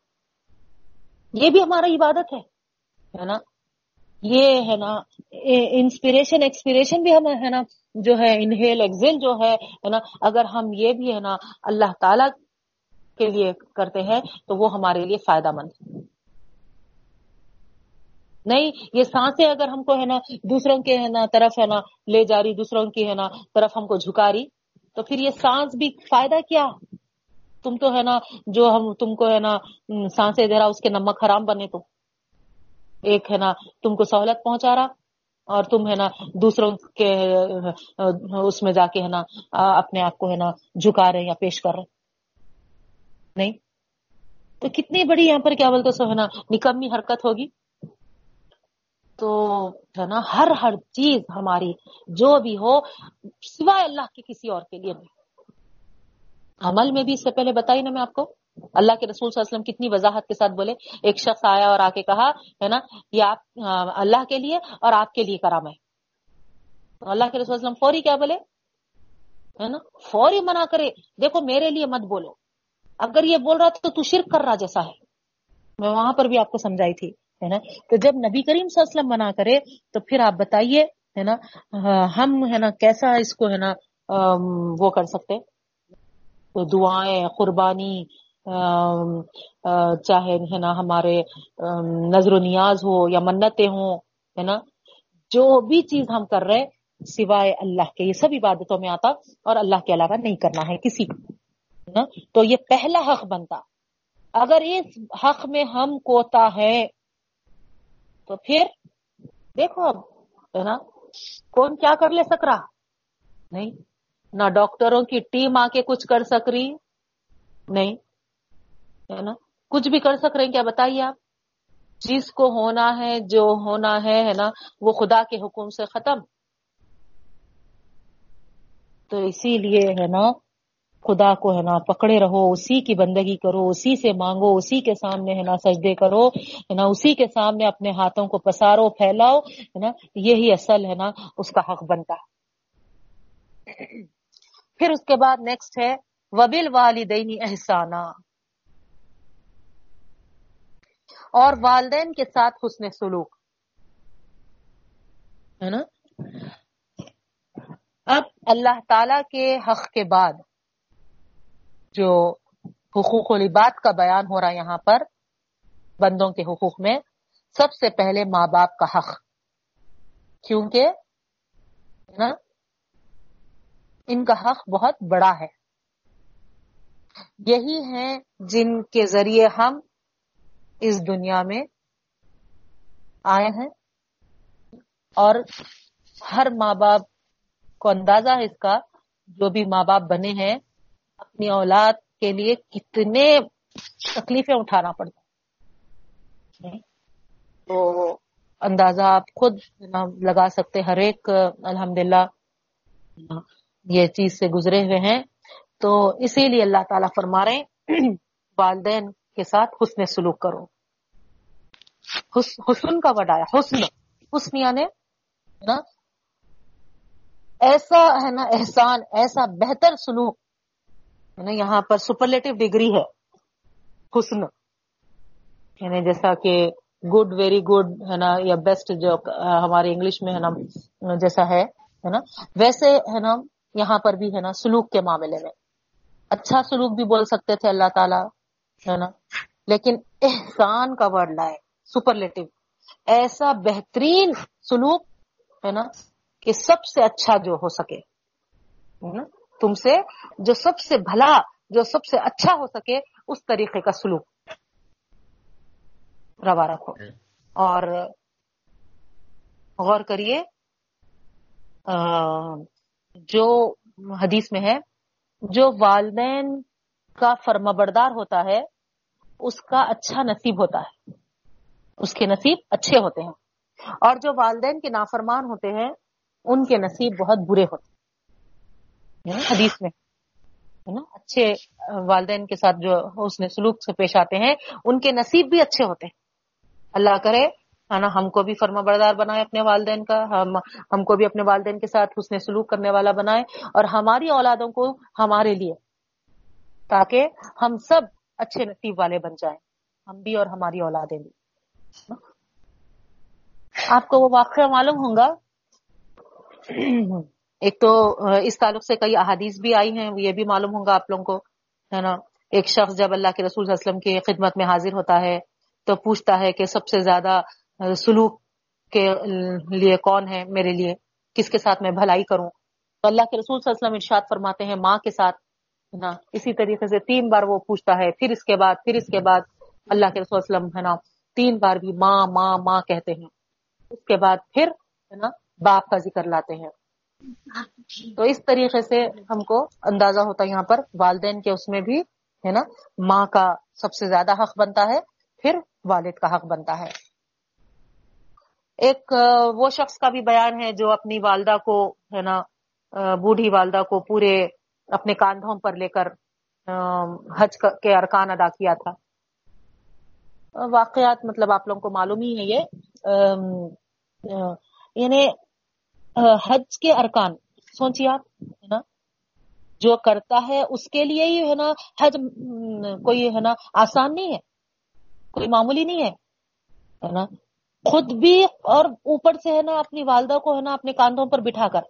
یہ بھی ہمارا عبادت ہے نا؟ یہ ہے نا انسپریشن ایکسپریشن بھی ہم ہے نا جو ہے انہیل ایکزل جو ہے نا؟ اگر ہم یہ بھی ہے نا اللہ تعالی کے لیے کرتے ہیں تو وہ ہمارے لیے فائدہ مند نہیں، یہ سانسیں اگر ہم کو ہے نا، دوسروں کے ہے نا طرف ہے نا لے جا رہی، دوسروں کی ہے نا طرف ہم کو جھکا رہی تو پھر یہ سانس بھی فائدہ کیا؟ تم تو ہے نا، جو ہم، تم کو ہے نا سانسیں دے رہا، اس کے نمک حرام بنے تو۔ ایک ہے نا، تم کو سہولت پہنچا رہا، اور تم ہے نا، دوسروں کے اس میں جا کے ہے نا اپنے آپ کو ہے نا، جھکا رہے یا پیش کر رہے۔ نہیں؟ تو کتنی بڑی یہاں پر کیا بولتے سو ہے نا، نکمی حرکت ہوگی؟ تو ہے نا، ہر ہر چیز ہماری، جو بھی ہو، سوائے اللہ کے کسی اور کے لیے نہیں۔ عمل میں بھی اس سے پہلے بتائی نا میں آپ کو۔ اللہ کے رسول صلی اللہ علیہ وسلم کتنی وضاحت کے ساتھ بولے، ایک شخص آیا اور آ کے کہا، ہے نا، یہ آپ اللہ کے لیے اور آپ کے لیے کرا میں اللہ کے رسول وسلم فوری کیا بولے؟ ہے نا، فوری منع کرے، دیکھو میرے لیے مت بولو۔ اگر یہ بول رہا تو تو شرک کر رہا جیسا ہے۔ میں وہاں پر بھی آپ کو سمجھائی تھی۔ ہے نا؟ تو جب نبی کریم صلی اللہ علیہ وسلم منع کرے، تو پھر آپ بتائیے، ہے نا، ہم، ہے نا، کیسا اس کو، ہے نا وہ کر سکتے؟ تو دعائیں، قربانی چاہے، ہے نا، ہمارے نظر و نیاز ہو یا منتیں ہوں، ہے نا، جو بھی چیز ہم کر رہے سوائے اللہ کے، یہ سب عبادتوں میں آتا اور اللہ کے علاوہ نہیں کرنا ہے کسی کو تو یہ پہلا حق بنتا۔ اگر اس حق میں ہم کوتا ہے تو پھر دیکھو اب، ہے نا؟ کون کیا کر لے سک رہا؟ نہیں، نہ ڈاکٹروں کی ٹیم آ کے کچھ کر سک رہی، نہیں، ہے نا؟ کچھ بھی کر سک رہے ہیں کیا بتائیے آپ؟ جس کو ہونا ہے، جو ہونا ہے ہے نا؟ وہ خدا کے حکم سے ختم۔ تو اسی لیے، ہے نا؟ خدا کو ہے نا، پکڑے رہو، اسی کی بندگی کرو، اسی سے مانگو، اسی کے سامنے ہے نا سجدے کرو، ہے نا، اسی کے سامنے اپنے ہاتھوں کو پسارو، پھیلاؤ، ہے نا، یہی اصل ہے نا، اس کا حق بنتا ہے۔ پھر اس کے بعد نیکسٹ ہے وبل والدینی احسانہ اور والدین کے ساتھ حسن سلوک۔ ہے نا؟ اب اللہ تعالی کے حق کے بعد جو حقوق العباد کا بیان ہو رہا ہے یہاں پر، بندوں کے حقوق میں، سب سے پہلے ماں باپ کا حق۔ کیونکہ، نا، ان کا حق بہت بڑا ہے۔ یہی ہیں جن کے ذریعے ہم اس دنیا میں آئے ہیں۔ اور ہر ماں باپ کو اندازہ ہے اس کا، جو بھی ماں باپ بنے ہیں اپنی اولاد کے لیے کتنے تکلیفیں اٹھانا پڑتا تو اندازہ آپ خود لگا سکتے ہر ایک الحمد للہ یہ چیز سے گزرے ہوئے ہیں۔ تو اسی لیے اللہ تعالیٰ فرما رہے والدین کے ساتھ حسن سلوک کرو۔ حسن کا وڈایا حسن۔ حسن یعنی نا، ایسا ہے نا، احسان، ایسا بہتر سلوک نا، یہاں پر سپرلیٹو ڈگری ہے، حسن۔ یعنی جیسا کہ گڈ ویری گڈ ہے نا، یا بیسٹ جو ہمارے انگلش میں ہے نا، جیسا ہے نا۔ ویسے ہے نا، یہاں پر بھی ہے نا، سلوک کے معاملے میں۔ اچھا سلوک بھی بول سکتے تھے اللہ تعالیٰ، ہے نا۔ لیکن احسان کا ورڈ لائے سپرلیٹو ایسا بہترین سلوک، ہے نا، کہ سب سے اچھا جو ہو سکے، ہے نا؟ تم سے جو سب سے بھلا جو سب سے اچھا ہو سکے اس طریقے کا سلوک۔ روا رکھو۔ اور غور کریے جو حدیث میں ہے جو والدین کا فرما بردار ہوتا ہے اس کا اچھا نصیب ہوتا ہے۔ اس کے نصیب اچھے ہوتے ہیں۔ اور جو والدین کے نافرمان ہوتے ہیں ان کے نصیب بہت برے ہوتے ہیں؟ حدیث میں، ہے نا؟ اچھے والدین کے ساتھ جو اس نے سلوک سے پیش آتے ہیں، ان کے نصیب بھی اچھے ہوتے ہیں۔ اللہ کرے، ہے نا؟ ہم کو بھی فرما بردار بنائے اپنے والدین کا، ہم ہم کو بھی اپنے والدین کے ساتھ حسن سلوک کرنے والا بنائے، اور ہماری اولادوں کو ہمارے لیے، تاکہ ہم سب اچھے نصیب والے بن جائیں۔ ہم بھی اور ہماری اولادیں بھی۔ آپ کو وہ واقعہ معلوم ہوگا ایک تو اس تعلق سے کئی احادیث بھی آئی ہیں، یہ بھی معلوم ہوگا آپ لوگوں کو، ہے نا؟ ایک شخص جب اللہ کے رسول صلی اللہ علیہ وسلم کی خدمت میں حاضر ہوتا ہے تو پوچھتا ہے کہ سب سے زیادہ سلوک کے لیے کون ہے میرے لیے؟ کس کے ساتھ میں بھلائی کروں؟ تو اللہ کے رسول صلی اللہ علیہ وسلم ارشاد فرماتے ہیں ماں کے ساتھ، ہے نا؟ اسی طریقے سے تین بار وہ پوچھتا ہے، پھر اس کے بعد، پھر اس کے بعد اللہ کے رسول صلی اللہ علیہ وسلم، ہے نا؟ تین بار بھی ماں ماں ماں کہتے ہیں۔ اس کے بعد پھر، ہے نا؟ باپ کا ذکر لاتے ہیں۔ تو اس طریقے سے ہم کو اندازہ ہوتا ہے یہاں پر والدین کے اس میں بھی، ہے نا، ماں کا سب سے زیادہ حق بنتا ہے، پھر والد کا حق بنتا ہے۔ ایک وہ شخص کا بھی بیان ہے جو اپنی والدہ کو، ہے نا بوڑھی والدہ کو پورے اپنے کاندھوں پر لے کر حج کے ارکان ادا کیا تھا۔ واقعات مطلب آپ لوگوں کو معلوم ہی ہے یہ۔ یعنی حج کے ارکان۔ سوچیے آپ، ہے نا؟ جو کرتا ہے، اس کے لیے ہی، ہے نا، حج کوئی، ہے نا، آسان نہیں ہے۔ کوئی معمولی نہیں ہے نا؟ خود بھی اور اوپر سے، ہے نا، اپنی والدہ کو، ہے نا، اپنے کاندھوں پر بٹھا کر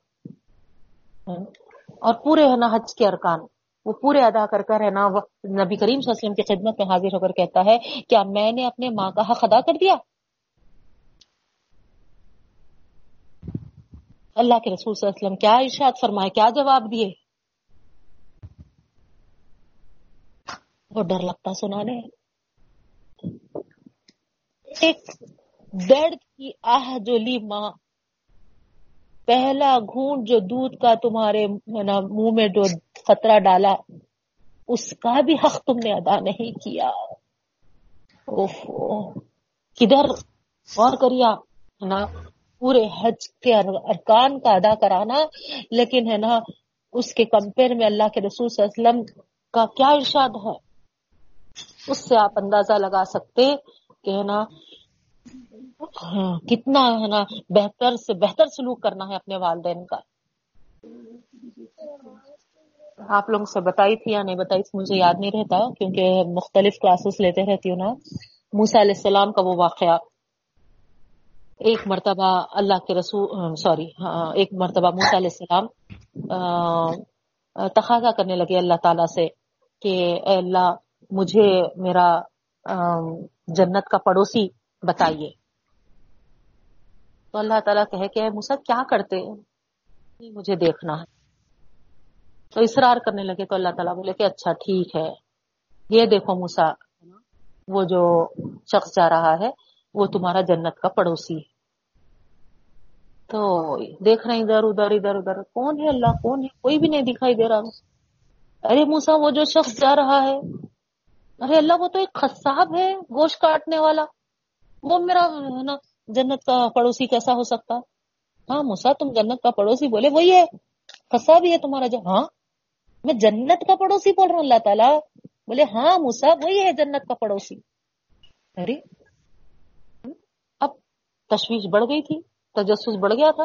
اور پورے، ہے نا، حج کے ارکان۔ وہ پورے ادا کر کر، ہے نا نبی کریم صلی اللہ علیہ وسلم کی خدمت میں حاضر ہو کر کہتا ہے، کیا میں نے اپنے ماں کا حق ادا کر دیا؟ اللہ کے رسول صلی اللہ علیہ وسلم، کیا ارشاد فرمائے، کیا جواب دیے؟ وہ ڈر لگتا سنانے۔ ایک درد کی آہ جو لی ماں پہلا گھونٹ جو دودھ کا تمہارے منہ میں جو خطرہ ڈالا، اس کا بھی حق تم نے ادا نہیں کیا۔ اوفو کدھر غور کریا نا پورے حج کے ارکان کا ادا کرانا، لیکن ہے نا، اس کے کمپیر میں اللہ کے رسول صلی اللہ علیہ وسلم کا کیا ارشاد ہے؟ اس سے آپ اندازہ لگا سکتے کہ ہے نا ہاں، کتنا ہے نا بہتر سے بہتر سلوک کرنا ہے اپنے والدین کا۔ آپ لوگوں سے بتائی تھی یا نہیں بتائی تھی، مجھے یاد نہیں رہتا، کیونکہ مختلف کلاسز لیتے رہتی ہوں نا۔ موسا علیہ السلام کا وہ واقعہ۔ ایک مرتبہ اللہ کے رسول، سوری ہاں، ایک مرتبہ موسا علیہ السلام تقاضا کرنے لگے اللہ تعالی سے کہ اے اللہ، مجھے میرا جنت کا پڑوسی بتائیے۔ تو اللہ تعالیٰ کہے کہ موسا کیا کرتے مجھے دیکھنا ہے۔ تو اصرار کرنے لگے تو اللہ تعالیٰ بولے کہ اچھا ٹھیک ہے۔ یہ دیکھو موسا وہ جو شخص جا رہا ہے، وہ تمہارا جنت کا پڑوسی ہے۔ تو دیکھ رہے ادھر ادھر ادھر ادھر۔ کون ہے اللہ؟ کون ہے؟ کوئی بھی نہیں دکھائی دے رہا۔ ارے موسا وہ جو شخص جا رہا ہے۔ ارے اللہ، وہ تو ایک خصاب ہے، گوشت کاٹنے والا۔ وہ میرا، ہے نا، جنت کا پڑوسی کیسا ہو سکتا؟ ہاں موسا تم جنت کا پڑوسی بولے، وہی ہے۔ خسا بھی ہے تمہارا جو ہاں؟ میں جنت کا پڑوسی بول رہا ہوں، اللہ تعالیٰ۔ بولے ہاں موسا وہی ہے جنت کا پڑوسی۔ ارے، اب تشویش بڑھ گئی تھی۔ تجسس بڑھ گیا تھا۔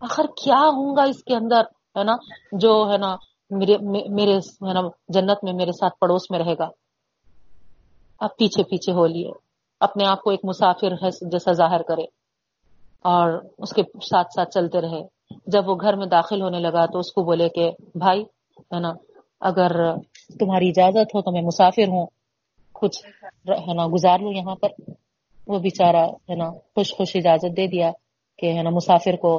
آخر کیا ہوں گا اس کے اندر؟ ہے نا؟ جو ہے نا، میرے میرے، ہے نا، جنت میں میرے ساتھ پڑوس میں رہے گا۔ اب پیچھے پیچھے ہو لیے۔ اپنے آپ کو ایک مسافر ہے، جیسا ظاہر کرے۔ اور اس کے ساتھ ساتھ چلتے رہے۔ جب وہ گھر میں داخل ہونے لگا تو اس کو بولے کہ، بھائی، ہے نا، اگر تمہاری اجازت ہو تو میں مسافر ہوں۔ کچھ، ہے نا، گزار لوں یہاں پر۔ وہ بیچارہ، ہے نا خوش خوش اجازت دے دیا کہ، ہے نا، مسافر کو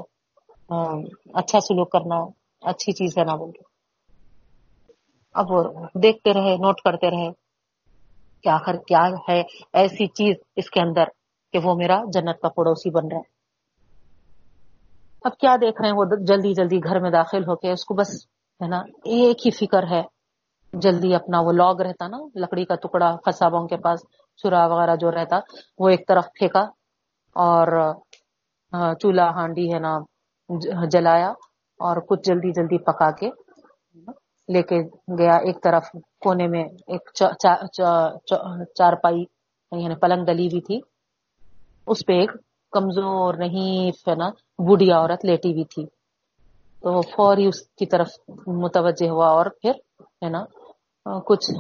اچھا سلوک کرنا، اچھی چیز ہے نا بول کے اب وہ دیکھتے رہے، نوٹ کرتے رہے کہ آخر کیا ہے ایسی چیز اس کے اندر کہ وہ میرا جنت کا پڑوسی بن رہا ہے۔ اب کیا دیکھ رہے ہیں؟ وہ جلدی جلدی گھر میں داخل ہو کے اس کو بس، ہے نا، ایک ہی فکر ہے۔ جلدی اپنا وہ لاگ رہتا نا، لکڑی کا ٹکڑا خسابوں کے پاس چورا وغیرہ جو رہتا، وہ ایک طرف پھینکا اور چولہا ہانڈی ہے نا جلایا اور کچھ جلدی جلدی پکا کے لے کے گیا۔ ایک طرف کونے میں ایک چار پائی یعنی پلنگ دلی بھی تھی۔ اس پہ ایک کمزور نہیں ہے نا بوڑھیا عورت لیٹی ہوئی تھی۔ تو فوری اس کی طرف متوجہ ہوا اور پھر، ہے نا کچھ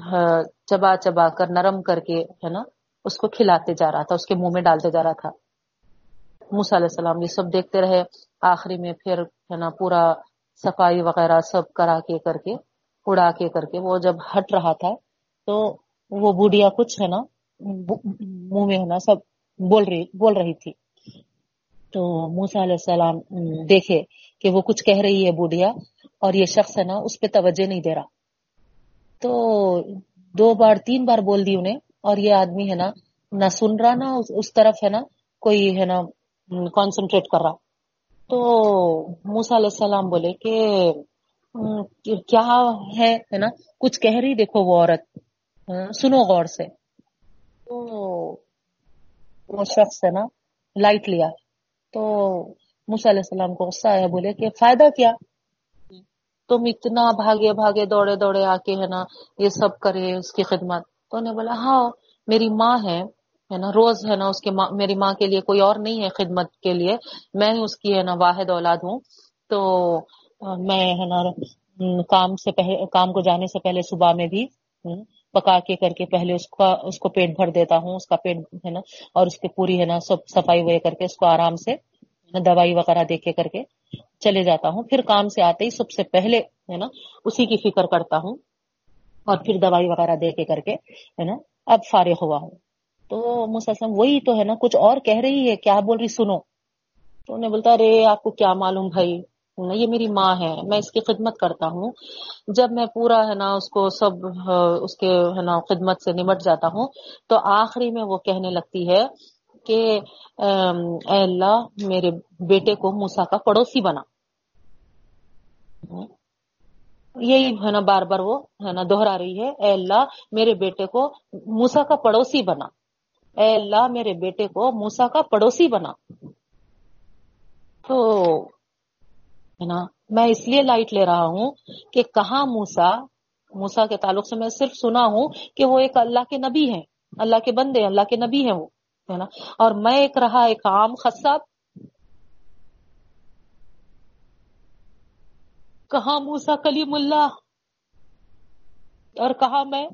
چبا چبا کر، نرم کر کے، ہے نا، اس کو کھلاتے جا رہا تھا، اس کے منہ میں ڈالتے جا رہا تھا۔ موسا علیہ السلام یہ سب دیکھتے رہے، آخری میں پھر، ہے نا، پورا صفائی وغیرہ سب کرا کے کر کے، اڑا کے کر کے، وہ جب ہٹ رہا تھا، تو وہ بوڑھیا کچھ، ہے نا منہ میں، ہے نا، سب بول رہی بول رہی تھی۔ تو موسا علیہ السلام دیکھے کہ وہ کچھ کہہ رہی ہے بوڑھیا، اور یہ شخص، ہے نا، اس پہ توجہ نہیں دے رہا۔ تو دو بار تین بار بول دی انہیں اور یہ آدمی ہے نا، نہ سن رہا، نہ اس طرف ہے نا کوئی ہے نا کانسنٹریٹ کر رہا۔ تو موسا علیہ السلام بولے کہ کیا ہے نا، کچھ کہہ رہی دیکھو وہ عورت۔ ہاں، سنو غور سے۔ تو وہ شخص ہے نا، لائٹ لیا۔ تو موسا علیہ السلام کو غصہ آیا، بولے کہ فائدہ کیا؟ تم اتنا بھاگے بھاگے دوڑے دوڑے آ کے ہے نا، یہ سب کرے اس کی خدمت۔ تو انہیں بولا ہاں میری ماں ہے نا، روز ہے نا اس کے میری ماں کے لیے کوئی اور نہیں ہے خدمت کے لیے۔ میں اس کی ہے نا واحد اولاد ہوں۔ تو میں ہے نا کام سے پہلے، کام کو جانے سے پہلے صبح میں بھی پکا کے کر کے پہلے اس کا، اس کو پیٹ بھر دیتا ہوں۔ اس کا پیٹ، ہے نا، اور اس کی پوری، ہے نا، سب صفائی وغیرہ کر کے، اس کو آرام سے، دوائی وغیرہ دے کے کر کے۔ چلے جاتا ہوں۔ پھر کام سے آتے ہی سب سے پہلے، ہے نا، اسی کی فکر کرتا ہوں اور پھر دوائی وغیرہ دے کے کر کے، ہے نا، اب فارغ ہوا ہوں۔ تو مسلسم وہی تو، ہے نا، کچھ اور کہہ رہی ہے، کیا بول رہی، سنو۔ تو انہیں بولتا، ارے، آپ کو کیا معلوم بھائی؟ یہ میری ماں ہے، میں اس کی خدمت کرتا ہوں۔ جب میں پورا، ہے نا، اس کو سب، اس کے، ہے نا، خدمت سے نمٹ جاتا ہوں، تو آخری میں وہ کہنے لگتی ہے کہ اے اللہ، میرے بیٹے کو موسا کا پڑوسی بنا۔ یہی ہے نا بار بار وہ، ہے نا دوہرا رہی ہے، اے اللہ، میرے بیٹے کو موسا کا پڑوسی بنا۔ اے اللہ، میرے بیٹے کو موسا کا پڑوسی بنا۔ تو، ہے نا، میں اس لیے لائٹ لے رہا ہوں کہ کہاں موسا موسا کے تعلق سے میں صرف سنا ہوں کہ وہ ایک اللہ کے نبی ہیں۔ اللہ کے بندے، اللہ کے نبی ہیں وہ۔ ہے نا؟ اور میں ایک رہا ایک عام خصاب۔ کہاں موسا کلیم اللہ؟ اور کہا میں؟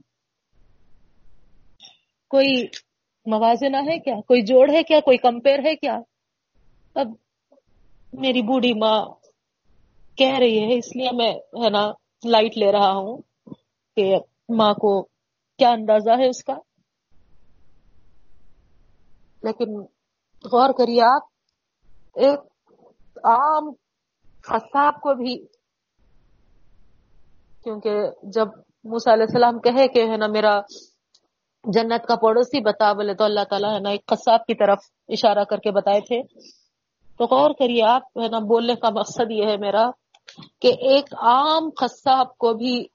کوئی موازنہ ہے کیا؟ کوئی جوڑ ہے کیا؟ کوئی کمپیر ہے کیا؟ اب میری بوڑھی ماں کہہ رہی ہے، اس لیے میں ہے نا لائٹ لے رہا ہوں کہ ماں کو کیا اندازہ ہے اس کا؟ لیکن غور کریے آپ، ایک عام خصاب کو بھی، کیونکہ جب موسیٰ علیہ السلام کہے کہ ہے نا میرا جنت کا پڑوسی بتا بولے تو اللہ تعالیٰ ہے نا ایک خصاب کی طرف اشارہ کر کے بتائے تھے۔ تو غور کریے آپ، ہے نا بولنے کا مقصد یہ ہے میرا کہ ایک عام خصاب کو بھی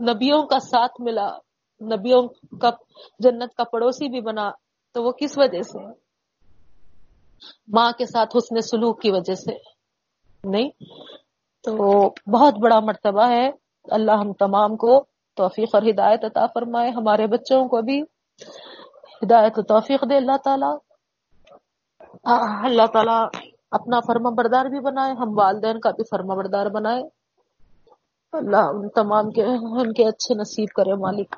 نبیوں کا ساتھ ملا، نبیوں کا جنت کا پڑوسی بھی بنا۔ تو وہ کس وجہ سے؟ ماں کے ساتھ حسن سلوک کی وجہ سے۔ نہیں، تو بہت بڑا مرتبہ ہے۔ اللہ ہم تمام کو توفیق اور ہدایت عطا فرمائے۔ ہمارے بچوں کو بھی ہدایت و توفیق دے۔ اللہ تعالی اللہ تعالی اپنا فرما بردار بھی بنائے۔ ہم والدین کا بھی فرما بردار بنائے۔ اللہ ان تمام کے، ان کے اچھے نصیب کرے مالک۔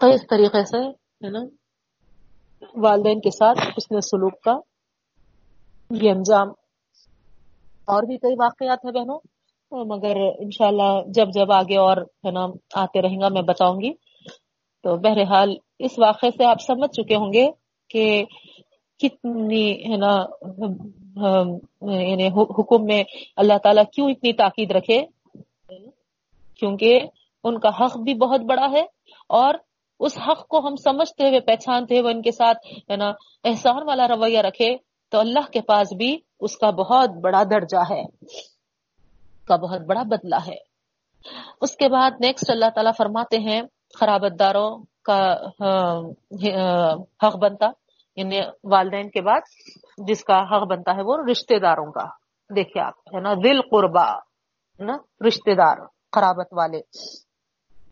تو اس طریقے سے، ہے نا؟ والدین کے ساتھ اس نے سلوک کا یہ انجام اور بھی کئی واقعات ہیں بہنوں مگر انشاءاللہ جب جب آگے اور ہے نا، آتے رہیں گا، میں بتاؤں گی۔ تو بہرحال اس واقعے سے آپ سمجھ چکے ہوں گے کہ کتنی ہے نا یعنی حکم میں اللہ تعالیٰ کیوں اتنی تاکید رکھے؟ کیونکہ ان کا حق بھی بہت بڑا ہے اور اس حق کو ہم سمجھتے ہوئے، پہچانتے ہوئے ان کے ساتھ، ہے نا، احسان والا رویہ رکھے، تو اللہ کے پاس بھی اس کا بہت بڑا درجہ ہے کا بہت بڑا بدلہ ہے۔ اس کے بعد نیکسٹ اللہ تعالیٰ فرماتے ہیں خرابت داروں کا حق بنتا یعنی والدین کے بعد جس کا حق بنتا ہے وہ رشتے داروں کا۔ دیکھیے آپ، ہے نا دل قربا نا رشتے دار، خرابت والے۔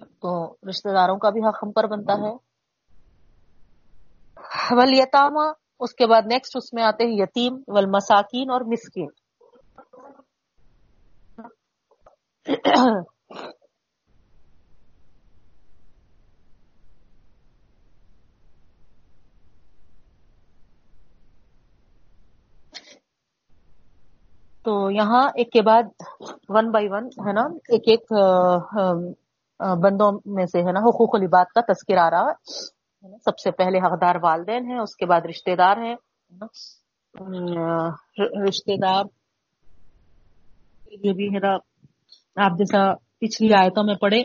تو رشتے داروں کا بھی حق ہم پر بنتا ہے۔ ولیتامہ اس کے بعد نیکسٹ اس میں آتے ہیں یتیم، والمساکین اور مسکین۔ تو یہاں ایک کے بعد ون بائی ون ہے نا؟ ایک ایک بندوں میں سے ہے نا، حقوق العباد کا تذکر آ رہا ہے سب سے پہلے حقدار والدین ہیں، اس کے بعد رشتے دار ہیں۔ رشتے دار جو بھی ہے نا، آپ جیسا پچھلی آیتوں میں پڑھے،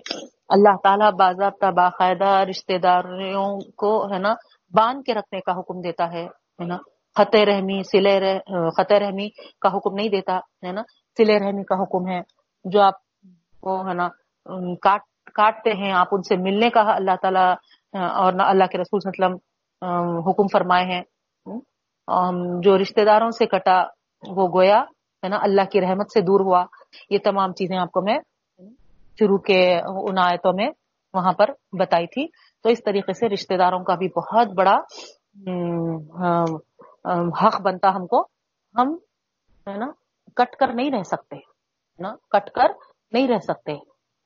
اللہ تعالیٰ باضابطہ باقاعدہ رشتے داروں کو ہے نا، باندھ کے رکھنے کا حکم دیتا ہے نا۔ خط رحمی سلے خط رحمی کا حکم نہیں دیتا، ہے نا۔ سلے رحمی کا حکم ہے، جو آپ کو ہے نا کاٹ کاٹتے ہیں، آپ ان سے ملنے کا اللہ تعالیٰ اور نہ اللہ کے رسول صلی اللہ علیہ وسلم حکم فرمائے ہیں۔ جو رشتہ داروں سے کٹا، وہ گویا، ہے نا، اللہ کی رحمت سے دور ہوا۔ یہ تمام چیزیں آپ کو میں شروع کے ان آیتوں میں وہاں پر بتائی تھی۔ تو اس طریقے سے رشتہ داروں کا بھی بہت بڑا حق بنتا ہم کو۔ ہم، ہے نا، کٹ کر نہیں رہ سکتے نا، کٹ کر نہیں رہ سکتے۔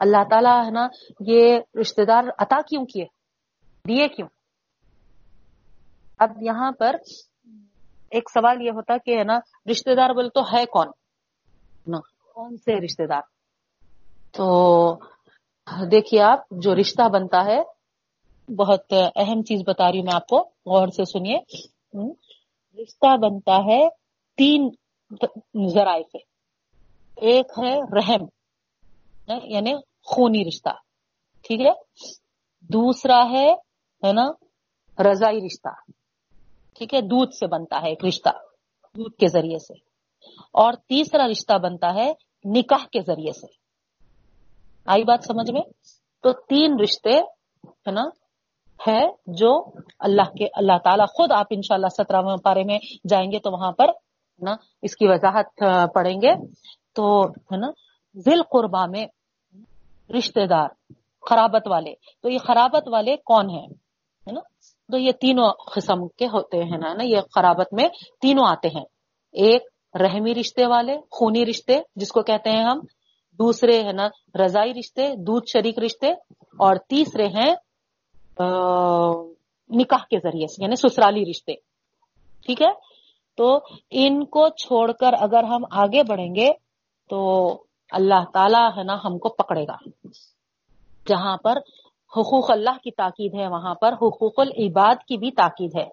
اللہ تعالیٰ ہے نا، یہ رشتے دار عطا کیوں کیے؟ دیے کیوں؟ اب یہاں پر ایک سوال یہ ہوتا کہ ہے نا رشتے دار بول تو ہے کون؟ نا، کون سے رشتے دار؟ تو دیکھیے آپ، جو رشتہ بنتا ہے، بہت اہم چیز بتا رہی ہوں میں آپ کو، غور سے سنیے۔ رشتہ بنتا ہے تین ذرائع سے۔ ایک ہے رحم یعنی خونی رشتہ۔ ٹھیک ہے؟ دوسرا ہے نا، رضائی رشتہ۔ ٹھیک ہے؟ دودھ سے بنتا ہے ایک رشتہ، دودھ کے ذریعے سے۔ اور تیسرا رشتہ بنتا ہے نکاح کے ذریعے سے۔ آئی بات سمجھ میں؟ تو تین رشتے، ہے نا ہے جو اللہ کے، اللہ تعالیٰ خود آپ انشاءاللہ شاء اللہ سترہ پارے میں جائیں گے تو وہاں پر نا، اس کی وضاحت پڑھیں گے۔ تو، ہے نا ذیل قربا میں رشتے دار، خرابت والے۔ تو یہ خرابت والے کون ہیں؟ ہے نا؟ تو یہ تینوں قسم کے ہوتے ہیں نا یہ خرابت میں تینوں آتے ہیں۔ ایک رحمی رشتے والے، خونی رشتے، جس کو کہتے ہیں ہم۔ دوسرے ہے نا، رضائی رشتے، دودھ شریک رشتے۔ اور تیسرے ہیں نکاح کے ذریعے سے یعنی سسرالی رشتے۔ ٹھیک ہے؟ تو ان کو چھوڑ کر اگر ہم آگے بڑھیں گے، تو اللہ تعالی ہے نا ہم کو پکڑے گا۔ جہاں پر حقوق اللہ کی تاکید ہے، وہاں پر حقوق العباد کی بھی تاکید ہے۔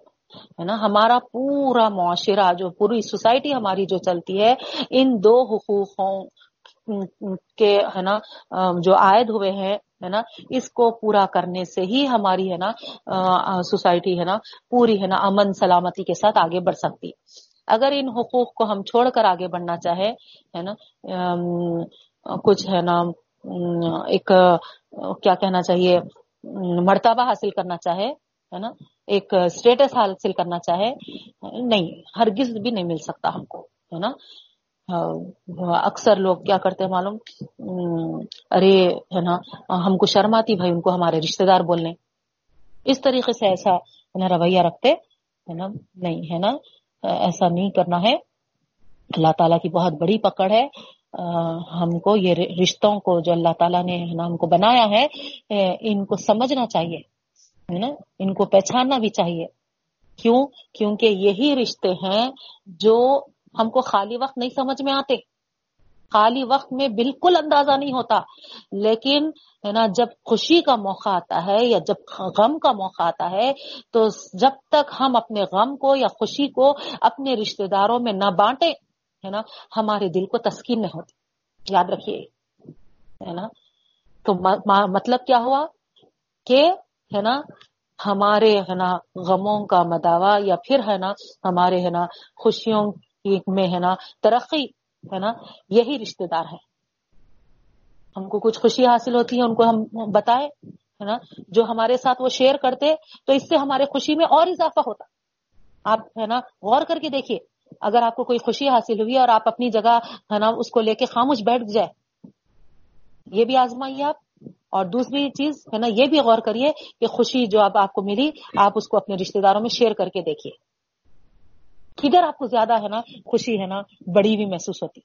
ہے نا؟ ہمارا پورا معاشرہ، جو پوری سوسائٹی ہماری جو چلتی ہے، ان دو حقوقوں کے ہے نا جو عائد ہوئے ہیں، ہے نا، اس کو پورا کرنے سے ہی ہماری ہے نا سوسائٹی ہے نا، پوری ہے نا امن، سلامتی کے ساتھ آگے بڑھ سکتی اگر ان حقوق کو ہم چھوڑ کر آگے بڑھنا چاہے، ہے نا کچھ، ہے نا ایک، کیا کہنا چاہیے مرتبہ حاصل کرنا چاہے، ہے نا، ایک اسٹیٹس حاصل کرنا چاہے، نہیں، ہرگز بھی نہیں مل سکتا ہم کو، ہے نا ہاں، اکثر لوگ کیا کرتے ہیں معلوم؟ ارے، ہے نا، ہم کو شرم آتی بھائی، ان کو ہمارے رشتے دار بولنے اس طریقے سے ایسا رویہ رکھتے، ہے نا، نہیں، ہے نا ایسا نہیں کرنا ہے۔ اللہ تعالیٰ کی بہت بڑی پکڑ ہے۔ ہم کو یہ رشتوں کو جو اللہ تعالیٰ نے ہم کو بنایا ہے ان کو سمجھنا چاہیے، ہے نا؟ ان کو پہچاننا بھی چاہیے۔ کیوں؟ کیونکہ یہی رشتے ہیں جو ہم کو خالی وقت نہیں سمجھ میں آتے۔ خالی وقت میں بالکل اندازہ نہیں ہوتا۔ لیکن، ہے نا، جب خوشی کا موقع آتا ہے یا جب غم کا موقع آتا ہے، تو جب تک ہم اپنے غم کو یا خوشی کو اپنے رشتہ داروں میں نہ بانٹے ہے نا، ہمارے دل کو تسکین نہیں ہوتی۔ یاد رکھیے، ہے نا۔ تو مطلب کیا ہوا؟ کہ، ہے نا، ہمارے، ہے نا، غموں کا مداوع یا پھر، ہے نا، ہمارے، ہے نا، خوشیوں میں، ہے نا، ترقی ہے نا؟ یہی رشتے دار ہے ہم کو کچھ خوشی حاصل ہوتی ہے، ان کو ہم بتائے، ہے نا؟ جو ہمارے ساتھ وہ شیئر کرتے، تو اس سے ہمارے خوشی میں اور اضافہ ہوتا۔ آپ، ہے نا؟ غور کر کے دیکھیے، اگر آپ کو کوئی خوشی حاصل ہوئی اور آپ اپنی جگہ، ہے نا، اس کو لے کے خاموش بیٹھ جائے، یہ بھی آزمائیے آپ۔ اور دوسری چیز، ہے نا، یہ بھی غور کریے کہ خوشی جو اب آپ کو ملی، آپ اس کو اپنے رشتے داروں میں شیئر کر کے دیکھیے۔ کدھر آپ کو زیادہ ہے نا خوشی ہے نا، بڑی بھی محسوس ہوتی۔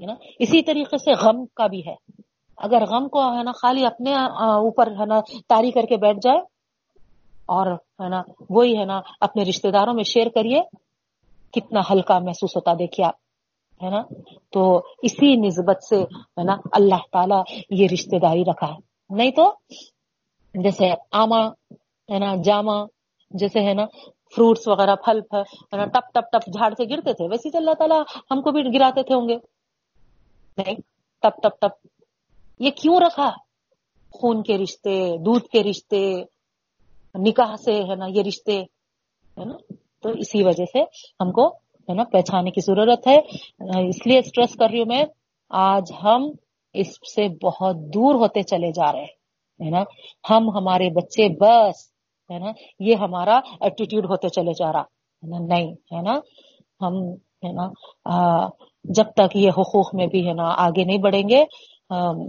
ہے نا؟ اسی طریقے سے غم کا بھی ہے۔ اگر غم کو ہے نا خالی اپنے اوپر ہے نا تاری کر کے بیٹھ جائے اور ہے نا وہی ہے نا اپنے رشتے داروں میں شیئر کریے، کتنا ہلکا محسوس ہوتا۔ دیکھیے آپ، ہے نا؟ تو اسی نسبت سے ہے نا اللہ تعالی یہ رشتے داری رکھا ہے۔ نہیں تو جیسے آما، ہے نا جاما جیسے ہے نا فروٹس وغیرہ، پھل ہے نا ٹپ ٹپ ٹپ جھاڑ سے گرتے تھے، ویسے اللہ تعالیٰ ہم کو بھی گراتے تھے ہوں گے۔ نہیں، ٹپ ٹپ ٹپ۔ یہ کیوں رکھا؟ خون کے رشتے، دودھ کے رشتے، نکاح سے، ہے نا، یہ رشتے، ہے نا۔ تو اسی وجہ سے ہم کو، ہے نا، پہچانے کی ضرورت ہے۔ اس لیے اسٹریس کر رہی ہوں میں، آج ہم اس سے بہت دور ہوتے چلے جا رہے ہیں نا۔ ہم، ہمارے بچے بس ہے نا یہ ہمارا ایٹیٹیوڈ ہوتے چلے جا رہا ہے نا؟ نہیں، ہے نا؟ ہم، ہے نا؟ جب تک یہ حقوق میں بھی، ہے نا، آگے نہیں بڑھیں گے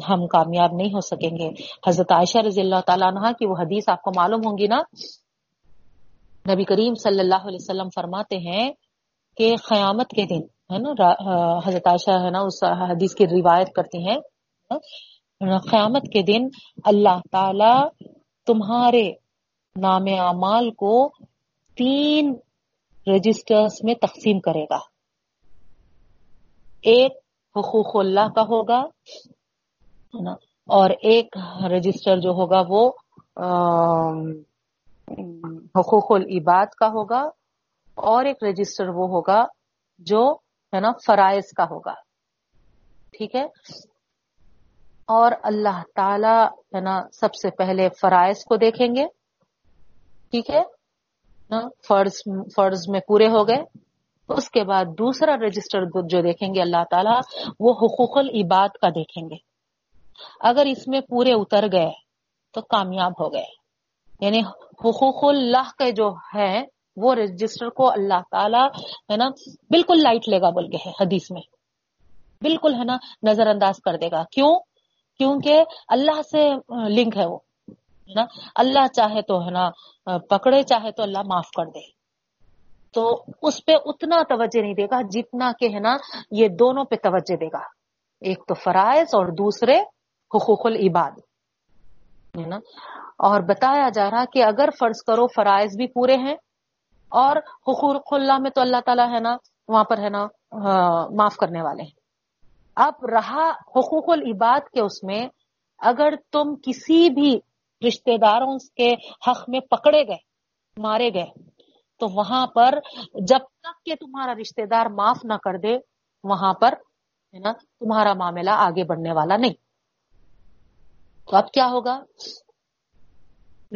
ہم کامیاب نہیں ہو سکیں گے۔ حضرت عائشہ رضی اللہ تعالیٰ عنہ کی وہ حدیث آپ کو معلوم ہوں گی نا؟ نبی کریم صلی اللہ علیہ وسلم فرماتے ہیں کہ قیامت کے دن، ہے نا حضرت عائشہ، ہے نا، اس حدیث کی روایت کرتی ہیں۔ قیامت کے دن اللہ تعالی تمہارے نام اعمال کو تین رجسٹرز میں تقسیم کرے گا۔ ایک حقوق اللہ کا ہوگا اور ایک رجسٹر جو ہوگا وہ حقوق العباد کا ہوگا، اور ایک رجسٹر وہ ہوگا جو، ہے نا، فرائض کا ہوگا۔ ٹھیک ہے؟ اور اللہ تعالی، ہے نا، سب سے پہلے فرائض کو دیکھیں گے۔ ٹھیک ہے؟ نا، فرض فرض میں پورے ہو گئے۔ اس کے بعد دوسرا رجسٹر جو دیکھیں گے، اللہ تعالیٰ، وہ حقوق العباد کا دیکھیں گے۔ اگر اس میں پورے اتر گئے، تو کامیاب ہو گئے۔ یعنی حقوق اللہ کے جو ہے وہ رجسٹر کو اللہ تعالی، ہے نا، بالکل لائٹ لے گا بول کے ہے، حدیث میں۔ بالکل، ہے نا نظر انداز کر دے گا۔ کیوں؟ کیونکہ اللہ سے لنک ہے وہ۔ ہے نا۔ اللہ چاہے تو ہے نا، پکڑے، چاہے تو اللہ معاف کر دے۔ تو اس پہ اتنا توجہ نہیں دے گا جتنا کہ ہے نا، یہ دونوں پہ توجہ دے گا۔ ایک تو فرائض اور دوسرے حقوق العباد۔ ہے نا۔ اور بتایا جا رہا کہ اگر فرض کرو فرائض بھی پورے ہیں اور حقوق اللہ میں تو اللہ تعالیٰ ہے نا، وہاں پر ہے نا معاف کرنے والے ہیں۔ اب رہا حقوق العباد کے اس میں، اگر تم کسی بھی رشتے داروں کے حق میں پکڑے گئے، مارے گئے۔ تو وہاں پر جب تک کہ تمہارا رشتے دار معاف نہ کر دے، وہاں پر ہے نا، تمہارا معاملہ آگے بڑھنے والا نہیں۔ تو اب کیا ہوگا؟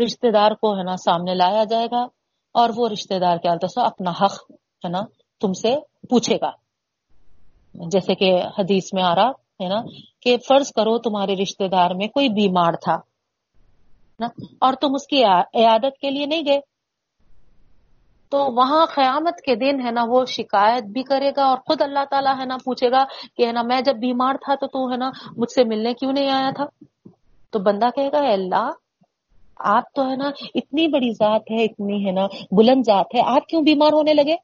رشتے دار کو ہے نا سامنے لایا جائے گا اور وہ رشتے دار کیا اپنا حق ہے نا تم سے پوچھے گا۔ جیسے کہ حدیث میں آ رہا ہے نا کہ فرض کرو تمہارے رشتے دار میں کوئی بیمار تھا۔ اور تم اس کی عیادت کے لیے نہیں گئے۔ تو وہاں قیامت کے دن ہے نا، وہ شکایت بھی کرے گا اور خود اللہ تعالیٰ ہے نا پوچھے گا کہ ہے نا، میں جب بیمار تھا تو تو ہے نا مجھ سے ملنے کیوں نہیں آیا تھا؟ تو بندہ کہے گا اللہ، آپ تو ہے نا اتنی بڑی ذات ہے، اتنی ہے نا بلند ذات ہے، آپ کیوں بیمار ہونے لگے؟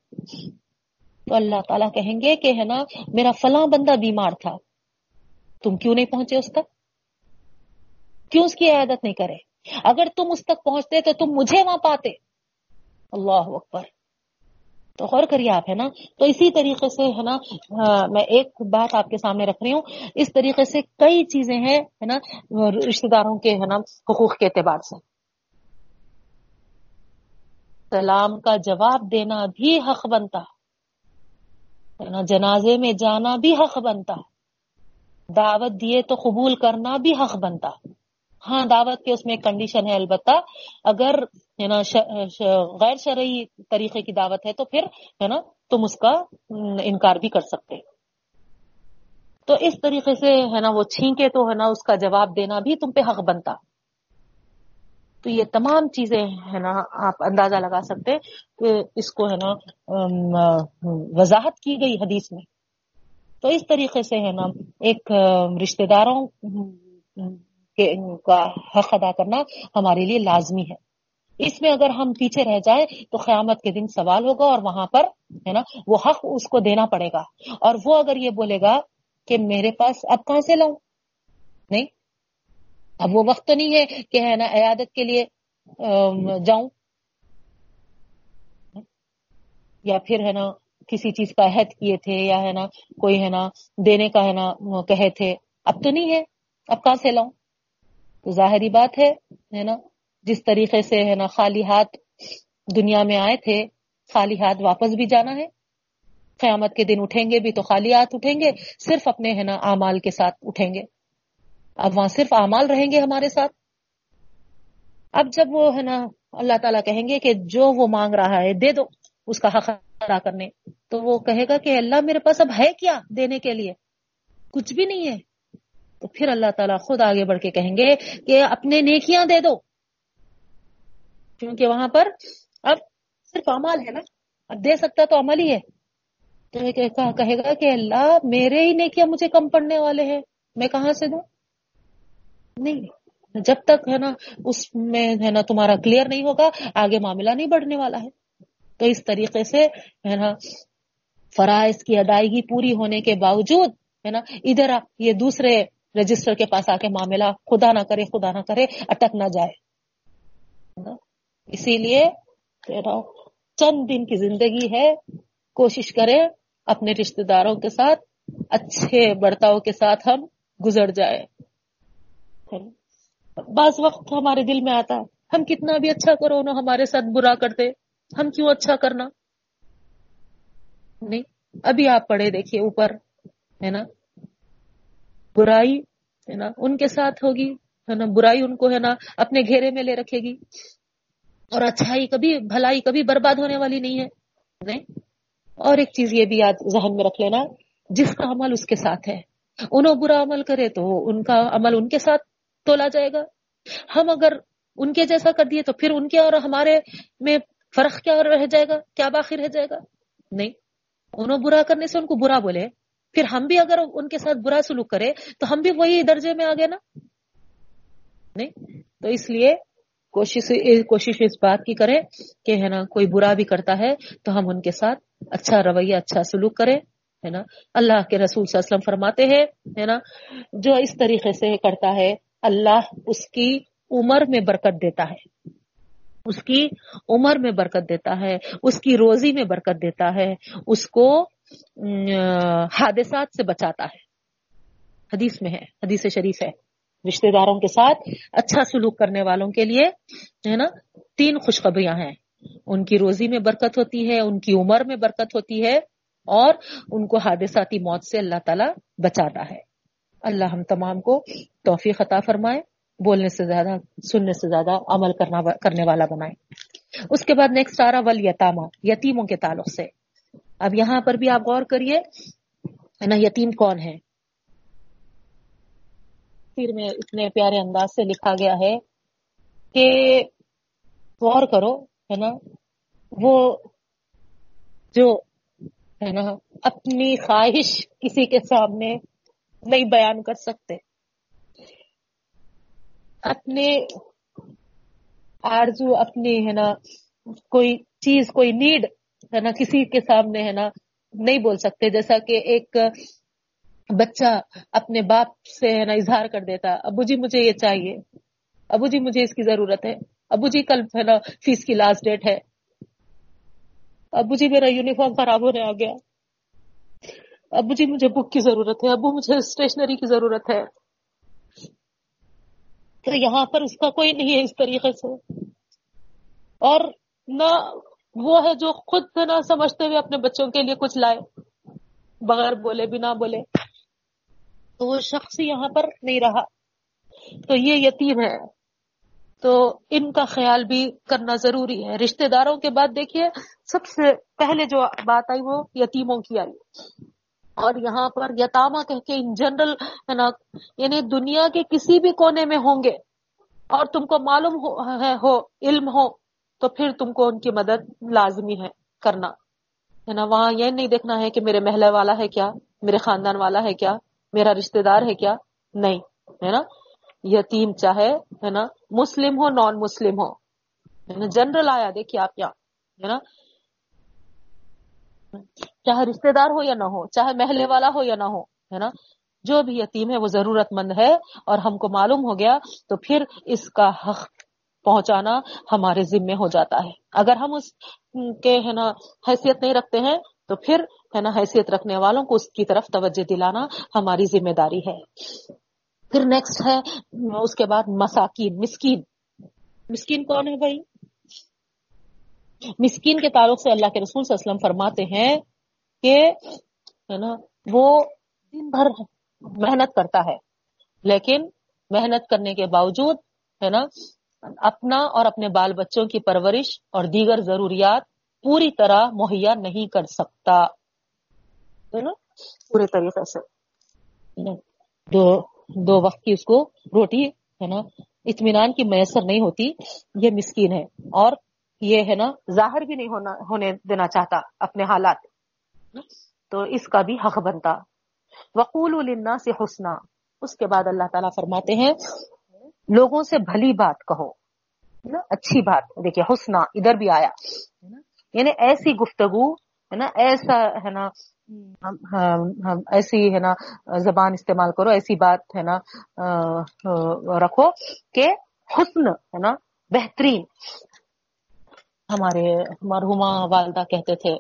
تو اللہ تعالیٰ کہیں گے کہ ہے نا، میرا فلاں بندہ بیمار تھا، تم کیوں نہیں پہنچے اس تک؟ کیوں اس کی عیادت نہیں کرے؟ اگر تم اس تک پہنچتے تو تم مجھے وہاں پاتے۔ اللہ اکبر۔ تو غور کریے آپ، ہے نا؟ تو اسی طریقے سے، ہے نا میں ایک بات آپ کے سامنے رکھ رہی ہوں۔ اس طریقے سے کئی چیزیں ہیں، ہے نا رشتے داروں کے، ہے نا، حقوق کے اعتبار سے۔ سلام کا جواب دینا بھی حق بنتا۔ ہے نا، جنازے میں جانا بھی حق بنتا۔ دعوت دیے تو قبول کرنا بھی حق بنتا۔ ہاں دعوت کے اس میں ایک کنڈیشن ہے البتہ، اگر، ہے نا غیر شرعی طریقے کی دعوت ہے تو پھر، ہے نا، تم اس کا انکار بھی کر سکتے۔ تو اس طریقے سے، ہے نا، وہ چھینکے تو، ہے نا، اس کا جواب دینا بھی تم پہ حق بنتا۔ تو یہ تمام چیزیں، ہے نا، آپ اندازہ لگا سکتے کہ اس کو، ہے نا وضاحت کی گئی حدیث میں۔ تو اس طریقے سے، ہے نا، ایک رشتہ داروں کا حق ادا کرنا ہمارے لیے لازمی ہے۔ اس میں اگر ہم پیچھے رہ جائیں تو قیامت کے دن سوال ہوگا اور وہاں پر ہے نا وہ حق اس کو دینا پڑے گا۔ اور وہ اگر یہ بولے گا کہ میرے پاس اب کہاں سے لاؤں؟ نہیں۔ اب وہ وقت تو نہیں ہے کہ ہے نا عیادت کے لیے جاؤں۔ یا پھر ہے نا کسی چیز کا عہد کیے تھے یا ہے نا کوئی ہے نا دینے کا ہے نا کہے تھے۔ اب تو نہیں ہے۔ اب کہاں سے لاؤں؟ تو ظاہری بات ہے نا، جس طریقے سے، ہے نا، خالی ہاتھ دنیا میں آئے تھے، خالی ہاتھ واپس بھی جانا ہے۔ قیامت کے دن اٹھیں گے بھی تو خالی ہاتھ اٹھیں گے، صرف اپنے، ہے نا، اعمال کے ساتھ اٹھیں گے۔ اب وہاں صرف اعمال رہیں گے ہمارے ساتھ۔ اب جب وہ، ہے نا، اللہ تعالیٰ کہیں گے کہ جو وہ مانگ رہا ہے، دے دو، اس کا حق ادا کرنے۔ تو وہ کہے گا کہ اللہ میرے پاس اب ہے کیا دینے کے لیے؟ کچھ بھی نہیں ہے۔ تو پھر اللہ تعالیٰ خود آگے بڑھ کے کہیں گے کہ اپنے نیکیاں دے دو۔ کیونکہ وہاں پر اب صرف امال ہے نا۔ اب دے سکتا تو عمل ہی ہے۔ تو کہے گا کہ اللہ میرے ہی نیکیاں مجھے کم پڑنے والے ہیں۔ میں کہاں سے دوں؟ نہیں۔ جب تک ہے نا اس میں ہے نا تمہارا کلیئر نہیں ہوگا، آگے معاملہ نہیں بڑھنے والا ہے۔ تو اس طریقے سے ہے نا فرائض کی ادائیگی پوری ہونے کے باوجود ہے نا ادھر یہ دوسرے رجسٹر کے پاس آ کے معاملہ خدا نہ کرے، خدا نہ کرے، اٹک نہ جائے۔ اسی لیے چند دن کی زندگی ہے، کوشش کرے اپنے رشتے داروں کے ساتھ، اچھے برتاؤ کے ساتھ ہم گزر جائے بعض وقت ہمارے دل میں آتا ہے، ہم کتنا بھی اچھا کرو نا ہمارے ساتھ برا کرتے، ہم کیوں اچھا کرنا؟ نہیں، ابھی آپ پڑھے دیکھیے، اوپر، ہے نا؟ برائی ہے نا، ان کے ساتھ ہوگی، ہے نا، برائی ان کو ہے نا اپنے گھیرے میں لے رکھے گی۔ اور اچھائی کبھی، بھلائی کبھی برباد ہونے والی نہیں ہے۔ نہیں؟ اور ایک چیز یہ بھی یاد ذہن میں رکھ لینا، جس کا عمل اس کے ساتھ ہے۔ انہوں برا عمل کرے تو ان کا عمل ان کے ساتھ تولا جائے گا۔ ہم اگر ان کے جیسا کر دیے تو پھر ان کے اور ہمارے میں فرق کیا رہ جائے گا؟ کیا باقی رہ جائے گا؟ نہیں۔ انہوں برا کرنے سے ان کو برا بولے۔ پھر ہم بھی اگر ان کے ساتھ برا سلوک کرے، تو ہم بھی وہی درجے میں آ گئے نا؟ نہیں؟ تو اس لیے کوشش کوشش اس بات کی کرے کہ ہے نا، کوئی برا بھی کرتا ہے تو ہم ان کے ساتھ اچھا رویہ اچھا سلوک کرے ہے نا؟ اللہ کے رسول صلی اللہ علیہ وسلم فرماتے ہیں، ہے نا؟ جو اس طریقے سے کرتا ہے، اللہ اس کی عمر میں برکت دیتا ہے۔ اس کی عمر میں برکت دیتا ہے، اس کی روزی میں برکت دیتا ہے، اس کو حادثات سے بچاتا ہے۔ حدیث میں ہے، حدیث شریف ہے۔ رشتے داروں کے ساتھ اچھا سلوک کرنے والوں کے لیے، ہے نا، تین خوشخبریاں ہیں۔ ان کی روزی میں برکت ہوتی ہے، ان کی عمر میں برکت ہوتی ہے اور ان کو حادثاتی موت سے اللہ تعالی بچاتا ہے۔ اللہ ہم تمام کو توفیق عطا فرمائے، بولنے سے زیادہ، سننے سے زیادہ، عمل کرنا کرنے والا بنائے۔ اس کے بعد نیکسٹ آ رہا ول یتاما یتیموں کے تعلق سے۔ اب یہاں پر بھی آپ غور کریے نا یتیم کون ہے؟ پھر میں اتنے پیارے انداز سے لکھا گیا ہے کہ غور کرو، ہے نا؟ وہ جو، ہے نا، اپنی خواہش کسی کے سامنے نہیں بیان کر سکتے۔ اپنے آرزو، اپنی، ہے نا، کوئی چیز، کوئی نیڈ ہے نا، کسی کے سامنے ہے نا، نہیں بول سکتے۔ جیسا کہ ایک بچہ اپنے باپ سے ہے نا، اظہار کر دیتا، ابو جی مجھے یہ چاہیے۔ ابو جی مجھے اس کی ضرورت ہے۔ ابو جی کل ہے نا، فیس کی لاسٹ ڈیٹ ہے۔ ابو جی میرا یونیفارم خراب ہونے آ گیا۔ ابو جی مجھے بک کی ضرورت ہے۔ ابو مجھے اسٹیشنری کی ضرورت ہے۔ تو یہاں پر اس کا کوئی نہیں ہے اس طریقے سے۔ اور نہ وہ ہے جو خود سے نہ سمجھتے ہوئے اپنے بچوں کے لیے کچھ لائے بغیر بولے بھی نہ بولے۔ تو وہ شخص یہاں پر نہیں رہا۔ تو یہ یتیم ہے۔ تو ان کا خیال بھی کرنا ضروری ہے۔ رشتہ داروں کے بعد دیکھیے سب سے پہلے جو بات آئی وہ یتیموں کی آئی۔ اور یہاں پر یتاما کہ کے ان جنرل ہے نا یعنی دنیا کے کسی بھی کونے میں ہوں گے اور تم کو معلوم ہو, ہو علم ہو تو پھر تم کو ان کی مدد لازمی ہے کرنا۔ ہے نا؟ وہاں یہ نہیں دیکھنا ہے کہ میرے محلے والا ہے کیا؟ میرے خاندان والا ہے کیا؟ میرا رشتہ دار ہے کیا؟ نہیں۔ ہے نا؟ یتیم چاہے، ہے نا؟ مسلم ہو نان مسلم ہو جنرل آیا، دیکھیے آپ کیا ہے نا؟ چاہے رشتے دار ہو یا نہ ہو، چاہے محلے والا ہو یا نہ ہو، ہے نا؟ جو بھی یتیم ہے، وہ ضرورت مند ہے۔ اور ہم کو معلوم ہو گیا، تو پھر اس کا حق پہنچانا ہمارے ذمے ہو جاتا ہے۔ اگر ہم اس کے ہے نا حیثیت نہیں رکھتے ہیں، تو پھر ہے نا حیثیت رکھنے والوں کو اس کی طرف توجہ دلانا ہماری ذمہ داری ہے۔ پھر نیکسٹ ہے، اس کے بعد مساکین، مسکین۔ مسکین کون ہے بھائی؟ مسکین کے تعلق سے اللہ کے رسول صلی اللہ علیہ وسلم فرماتے ہیں کہ ہے نا وہ دن بھر محنت کرتا ہے، لیکن محنت کرنے کے باوجود ہے نا اپنا اور اپنے بال بچوں کی پرورش اور دیگر ضروریات پوری طرح مہیا نہیں کر سکتا۔ ہے نا؟ پورے طریقے سے۔ دو دو وقت کی اس کو روٹی ہے نا؟ اطمینان کی میسر نہیں ہوتی۔ یہ مسکین ہے۔ اور یہ ہے نا؟ ظاہر بھی نہیں ہونا ہونے دینا چاہتا اپنے حالات۔ تو اس کا بھی حق بنتا۔ وقول النا سے حسنا۔ اس کے بعد اللہ تعالیٰ فرماتے ہیں لوگوں سے بھلی بات کہو اچھی بات۔ دیکھیے حسنا ادھر بھی آیا یعنی ایسی گفتگو، ہے نا؟ ایسا، ہے نا؟ ایسی، ہے نا، زبان استعمال کرو، ایسی بات، ہے نا رکھو کہ حسن، ہے نا، بہترین۔ ہمارے مرحوما والدہ کہتے تھے،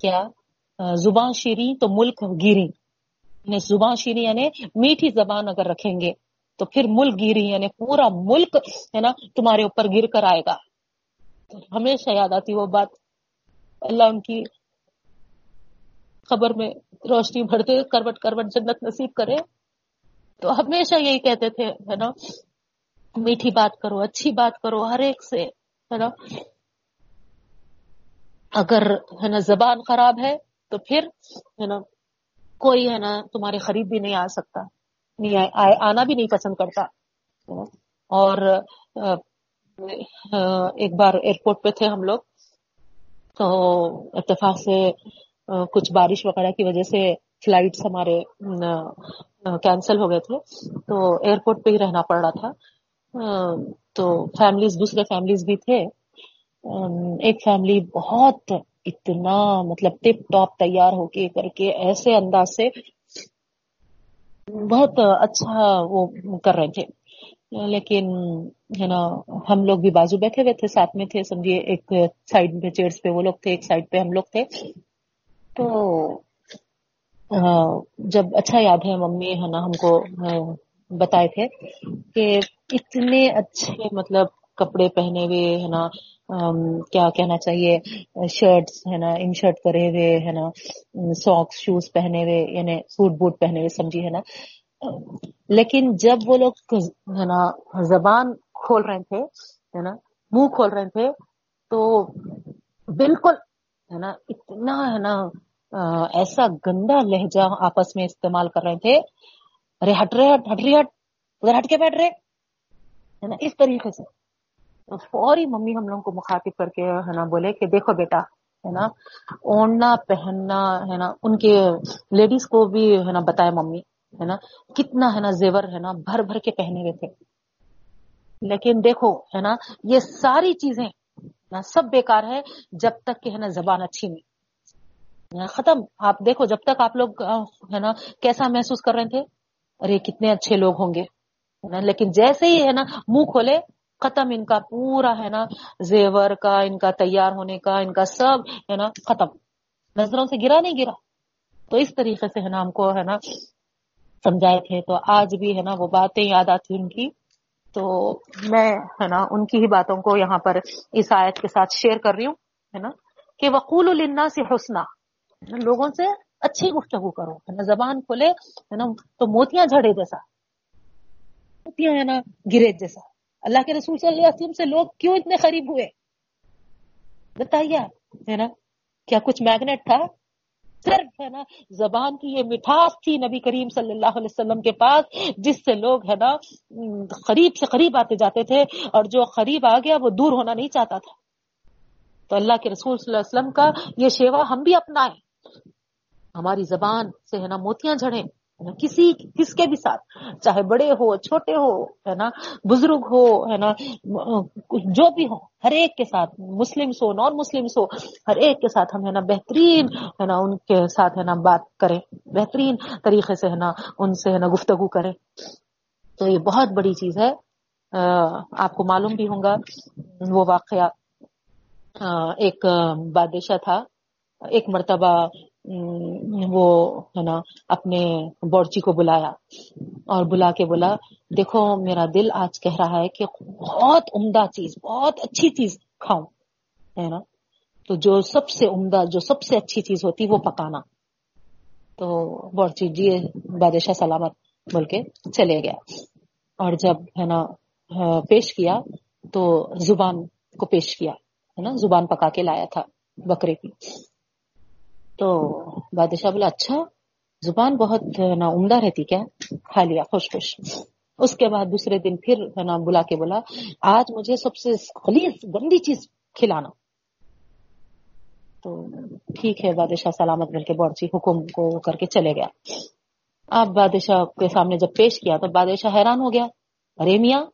کیا؟ زبان شیریں تو ملک گیری یعنی زبان شیریں یعنی میٹھی زبان اگر رکھیں گے تو پھر ملک گیری یعنی پورا ملک، ہے نا، تمہارے اوپر گر کر آئے گا۔ ہمیشہ یاد آتی وہ بات۔ اللہ ان کی خبر میں روشنی بھرتے کروٹ کروٹ جنت نصیب کرے۔ تو ہمیشہ یہی کہتے تھے، ہے نا، میٹھی بات کرو، اچھی بات کرو، ہر ایک سے، ہے نا۔ اگر، ہے نا، زبان خراب ہے تو پھر، ہے نا، کوئی، ہے نا، تمہارے خرید بھی نہیں آ سکتا۔ نہیں آنا بھی نہیں پسند کرتا اور ایک بار ایئرپورٹ پہ تھے ہم لوگ، تو اتفاق سے کچھ بارش وغیرہ کی وجہ سے فلائٹس ہمارے کینسل ہو گئے تھے، تو ایئرپورٹ پہ ہی رہنا پڑ رہا تھا۔ تو فیملیز دوسرے فیملیز بھی تھے۔ ایک فیملی بہت اتنا مطلب ٹپ ٹاپ تیار ہو کے کر کے ایسے انداز سے بہت اچھا وہ کر رہے تھے لیکن ہے نا ہم لوگ بھی بازو بیٹھے ہوئے تھے، ساتھ میں تھے، سمجھیے، ایک سائڈ پہ چیئرس پہ وہ لوگ تھے، ایک سائڈ پہ ہم لوگ تھے۔ تو جب اچھا یاد ہے، ممی ہے نا ہم کو بتائے تھے کہ اتنے اچھے مطلب کپڑے پہنے ہوئے ہے نا کیا کہنا چاہیے شرٹس ہے نا، ان شرٹ کرے ہوئے ہے نا ساکس شوز پہنے ہوئے یعنی سوٹ بوٹ پہنے ہوئے، سمجھی ہے نا؟ لیکن جب وہ لوگ ہے نا، زبان کھول رہے تھے، ہے نا، منہ کھول رہے تھے، تو بالکل، ہے نا، اتنا، ہے نا ایسا گندا لہجہ آپس میں استعمال کر رہے تھے، ارے ہٹ رہے ہٹ ہٹ رہی ہٹ، ادھر ہٹ کے بیٹھ رہے، ہے نا، اس طریقے سے۔ فوری ممی ہم لوگوں کو مخاطب کر کے ہے نا بولے کہ دیکھو بیٹا، ہے نا، اوڑھنا، پہننا، ہے نا، ان کے لیڈیز کو بھی ہے نا بتائے ممی، ہے نا، کتنا ہے نا زیور ہے نا بھر بھر کے پہنے ہوئے تھے۔ لیکن دیکھو، ہے نا، یہ ساری چیزیں نا سب بیکار ہے جب تک کہ ہے نا زبان اچھی نہیں۔ ختم۔ آپ دیکھو جب تک آپ لوگ ہے نا، کیسا محسوس کر رہے تھے، ارے، کتنے اچھے لوگ ہوں گے لیکن جیسے ہی ہے نا منہ کھولے ختم ان کا پورا ہے نا زیور کا ان کا تیار ہونے کا ان کا سب ہے نا ختم نظروں سے گرا نہیں گرا تو اس طریقے سے ہے نا ہم کو ہے نا سمجھائے تھے تو آج بھی ہے نا وہ باتیں یاد آتی ان کی تو میں ہے نا ان کی ہی باتوں کو یہاں پر اس آیت کے ساتھ شیئر کر رہی ہوں ہے نا کہ وقول النا سے حسنا لوگوں سے اچھی گفتگو کرو ہے نا زبان کھولے ہے نا تو موتیاں جھڑے جیسا موتیاں ہے نا گرے جیسا اللہ کے رسول صلی اللہ علیہ وسلم سے لوگ کیوں اتنے قریب ہوئے؟ بتائیے آپ، ہے نا؟ کیا کچھ میگنیٹ تھا؟ صرف، ہے نا، زبان کی یہ مٹھاس تھی نبی کریم صلی اللہ علیہ وسلم کے پاس، جس سے لوگ، ہے نا، قریب سے قریب آتے جاتے تھے، اور جو قریب آ گیا، وہ دور ہونا نہیں چاہتا تھا۔ تو اللہ کے رسول صلی اللہ علیہ وسلم کا یہ شیوا ہم بھی اپنائیں۔ ہماری زبان سے، ہے نا، موتیاں جھڑیں۔ کسی، کس کے بھی ساتھ، چاہے بڑے ہو، چھوٹے ہو، ہے نا؟ بزرگ ہو، ہے نا؟ جو بھی ہو، ہر ایک کے ساتھ، مسلم ہو، نان مسلم ہو، ہر ایک کے ساتھ ہم، ہے نا، بہترین، ہے نا، ان کے ساتھ، ہے نا، بات کریں، بہترین طریقے سے، ہے نا، ان سے، ہے نا، گفتگو کریں۔ تو یہ بہت بڑی چیز ہے۔ آپ کو معلوم بھی ہوں گا، وہ واقعہ ایک بادشاہ تھا، ایک مرتبہ وہ ہے نا، اپنے بورچی کو بلایا اور بلا کے بولا، دیکھو میرا دل آج کہہ رہا ہے کہ بہت عمدہ چیز، بہت اچھی چیز کھاؤں، ہے نا؟ تو جو سب سے عمدہ، جو سب سے اچھی چیز ہوتی وہ پکانا۔ تو بورچی جی بادشاہ سلامت بول کے چلے گیا۔ اور جب ہے نا پیش کیا تو زبان کو پیش کیا، ہے نا؟ زبان پکا کے لایا تھا بکرے کی۔ تو بادشاہ بولا اچھا زبان بہت نا، عمدہ رہتی کیا؟ کھا لیا، خوش خوش۔ اس کے بعد دوسرے دن پھر نا، بلا کے بولا، آج مجھے سب سے خلیص گندی چیز کھلانا۔ تو ٹھیک ہے، بادشاہ سلامت مل کے بورچی حکم کو کر کے چلے گیا۔ آپ بادشاہ کے سامنے جب پیش کیا، تو بادشاہ حیران ہو گیا۔ ارے میاں،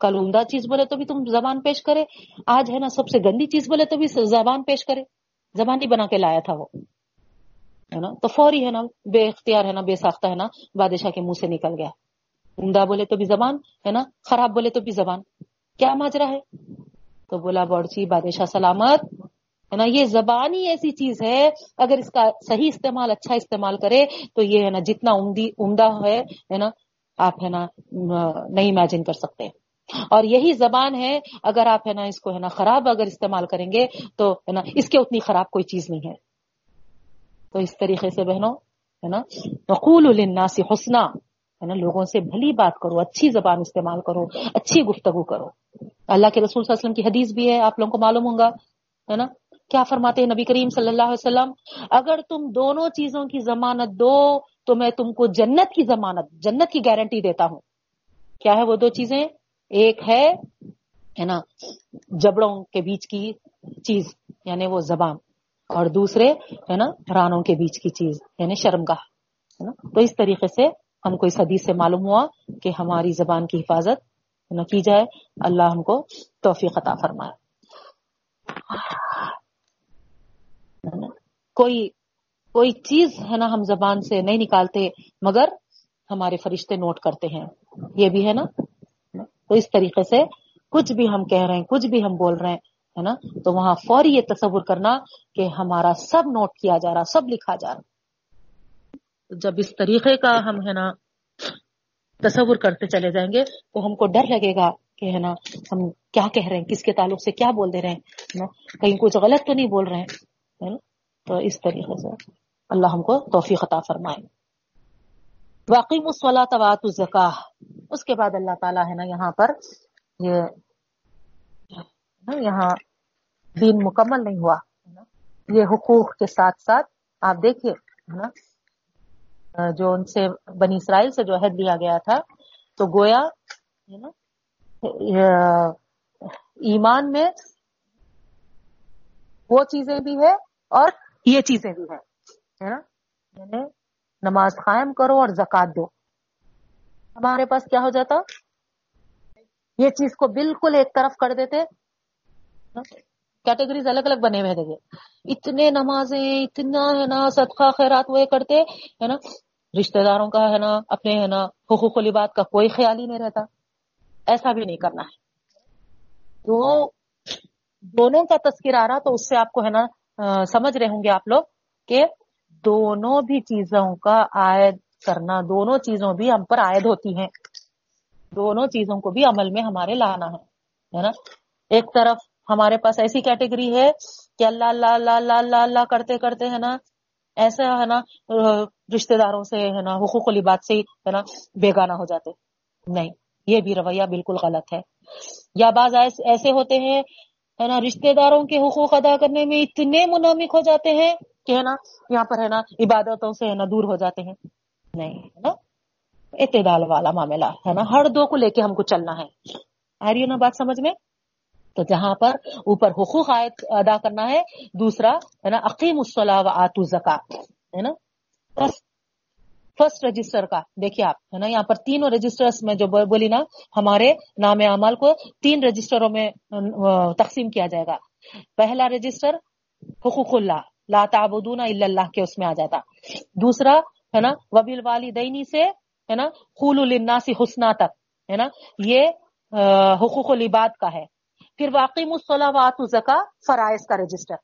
کل عمدہ چیز بولے تو بھی تم زبان پیش کرے۔ آج، ہے نا، سب سے گندی چیز بولے تو بھی زبان پیش کرے۔ زبانی بنا کے لایا تھا وہ۔ ہے نا؟ تو فوری ہے نا، بے اختیار ہے نا، بے ساختہ ہے نا، بادشاہ کے منہ سے نکل گیا۔ عمدہ بولے تو بھی زبان، ہے نا؟ خراب بولے تو بھی زبان۔ کیا ماجرا ہے؟ تو بولا بورچی بادشاہ سلامت۔ ہے نا، یہ زبان ہی ایسی چیز ہے، اگر اس کا صحیح استعمال اچھا استعمال کرے، تو یہ ہے نا، جتنا عمدہ ہے نا، آپ ہے نا نہیں امیجن کر سکتے۔ اور یہی زبان ہے، اگر آپ ہے نا اس کو ہے نا خراب اگر استعمال کریں گے تو ہے نا اس کے اتنی خراب کوئی چیز نہیں ہے۔ تو اس طریقے سے بہنوں ہے نا، نقول الناس حسنا، ہے نا، لوگوں سے بھلی بات کرو، اچھی زبان استعمال کرو، اچھی گفتگو کرو۔ اللہ کے رسول صلی اللہ علیہ وسلم کی حدیث بھی ہے، آپ لوگوں کو معلوم ہوں گا، ہے نا۔ کیا فرماتے ہیں نبی کریم صلی اللہ علیہ وسلم؟ اگر تم دونوں چیزوں کی ضمانت دو، تو میں تم کو جنت کی ضمانت، جنت کی گارنٹی دیتا ہوں۔ کیا ہے وہ دو چیزیں؟ ایک ہے نا، جبڑوں کے بیچ کی چیز یعنی وہ زبان، اور دوسرے، ہے نا، رانوں کے بیچ کی چیز یعنی شرمگاہ، ہے نا۔ تو اس طریقے سے ہم کو اس حدیث سے معلوم ہوا کہ ہماری زبان کی حفاظت نہ کی جائے۔ اللہ ہم کو توفیق عطا فرمائے۔ کوئی کوئی چیز، ہے نا، ہم زبان سے نہیں نکالتے، مگر ہمارے فرشتے نوٹ کرتے ہیں۔ یہ بھی ہے نا تو اس طریقے سے کچھ بھی ہم کہہ رہے ہیں، کچھ بھی ہم بول رہے ہیں، ہے نا؟ تو وہاں فوری یہ تصور کرنا کہ ہمارا سب نوٹ کیا جا رہا، سب لکھا جا رہا۔ جب اس طریقے کا ہم، ہے نا، تصور کرتے چلے جائیں گے تو ہم کو ڈر لگے گا کہ، ہے نا، ہم کیا کہہ رہے ہیں، کس کے تعلق سے کیا بول دے رہے ہیں کہیں کچھ غلط تو نہیں بول رہے ہیں تو اس طریقے سے اللہ ہم کو توفیق عطا فرمائے۔ واقعی مسولہ توات الزکا اس کے بعد اللہ تعالیٰ ہے نا یہاں پر یہ یہاں دین مکمل نہیں ہوا۔ یہ حقوق کے ساتھ ساتھ آپ دیکھیے جو ان سے بنی اسرائیل سے جو عہد لیا گیا تھا، تو گویا ایمان میں وہ چیزیں بھی ہے اور یہ چیزیں بھی ہے نا؟ یعنی نماز قائم کرو اور زکات دو۔ ہمارے پاس کیا ہو جاتا؟ یہ چیز کو بالکل ایک طرف کر دیتے۔ کیٹیگریز الگ الگ بنے ہوئے دیکھے اتنے نمازیں، اتنا ہے نا، صدقہ، خیرات وہ کرتے، ہے نا؟ رشتہ داروں کا ہے نا، اپنے ہے نا حقوق و لباد کا کوئی خیال ہی نہیں رہتا۔ ایسا بھی نہیں کرنا ہے۔ تو دونوں کا تذکر آ رہا تو اس سے آپ کو ہے نا سمجھ رہے ہوں گے آپ لوگ کہ دونوں بھی چیزوں کا عائد کرنا دونوں چیزوں بھی ہم پر عائد ہوتی ہیں۔ دونوں چیزوں کو بھی عمل میں ہمارے لانا ہے نا؟ ایک طرف ہمارے پاس ایسی کیٹیگری ہے کہ اللہ اللہ اللہ اللہ اللہ اللہ کرتے کرتے ہے نا؟ ایسا ہے نا؟ آ، رشتہ داروں سے ہے نا؟ حقوق و لباد سے ہی ہے نا؟ بیگانہ ہو جاتے۔ نہیں یہ بھی رویہ بالکل غلط ہے۔ یا بعض ایسے ہوتے ہیں ہے نا؟ رشتہ داروں کے حقوق ادا کرنے میں اتنے منامک ہو جاتے ہیں کہ ہے نا، یہاں پر ہے نا، عبادتوں سے ہے نا دور ہو جاتے ہیں۔ نہیں، ہے نا؟ اعتدال والا معاملہ ہے نا۔ ہر دو کو لے کے ہم کو چلنا ہے۔ آ رہی ہے نا بات سمجھ میں؟ تو جہاں پر اوپر حقوق ادا کرنا ہے، دوسرا ہے نا عقیم الصلاح و آتو زکات ہے نا؟ فرسٹ فرسٹ رجسٹر کا، دیکھیے آپ، ہے نا، یہاں پر تینوں رجسٹرز میں جو بولی نا، ہمارے نام اعمال کو تین رجسٹروں میں تقسیم کیا جائے گا۔ پہلا رجسٹر حقوق اللہ لا تعبدون الا اللہ کے اس میں آ جاتا۔ دوسرا، ہے نا وبیل والدینی سے، ہے نا خول الناسی حسنا تک، ہے نا، یہ حقوق العباد کا ہے۔ پھر واقعی مصلاوات زکا فرائض کا رجسٹر۔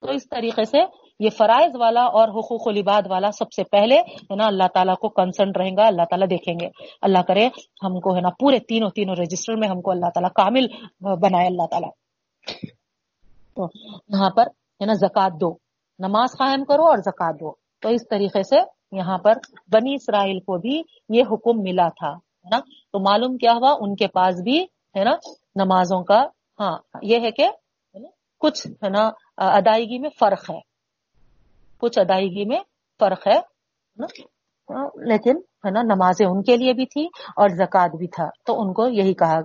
تو اس طریقے سے یہ فرائض والا اور حقوق العباد والا سب سے پہلے، ہے نا، اللہ تعالیٰ کو کنسرن رہیں گا، اللہ تعالیٰ دیکھیں گے۔ اللہ کرے، ہم کو، ہے نا، پورے تینوں تینوں رجسٹر میں ہم کو اللہ تعالیٰ کامل بنائے اللہ تعالیٰ۔ تو یہاں پر ہے نا، زکات دو۔ نماز قائم کرو اور زکات دو۔ تو اس طریقے سے یہاں پر بنی اسرائیل کو بھی یہ حکم ملا تھا، ہے نا۔ تو معلوم کیا ہوا؟ ان کے پاس بھی، ہے نا، نمازوں کا ہاں یہ ہے کہ کچھ، ہے نا، ادائیگی میں فرق ہے۔ کچھ ادائیگی میں فرق ہے نا؟ ہاں، لیکن، ہے نا، نمازیں ان کے لیے بھی تھی اور زکات بھی تھا۔ تو ان کو یہی کہا،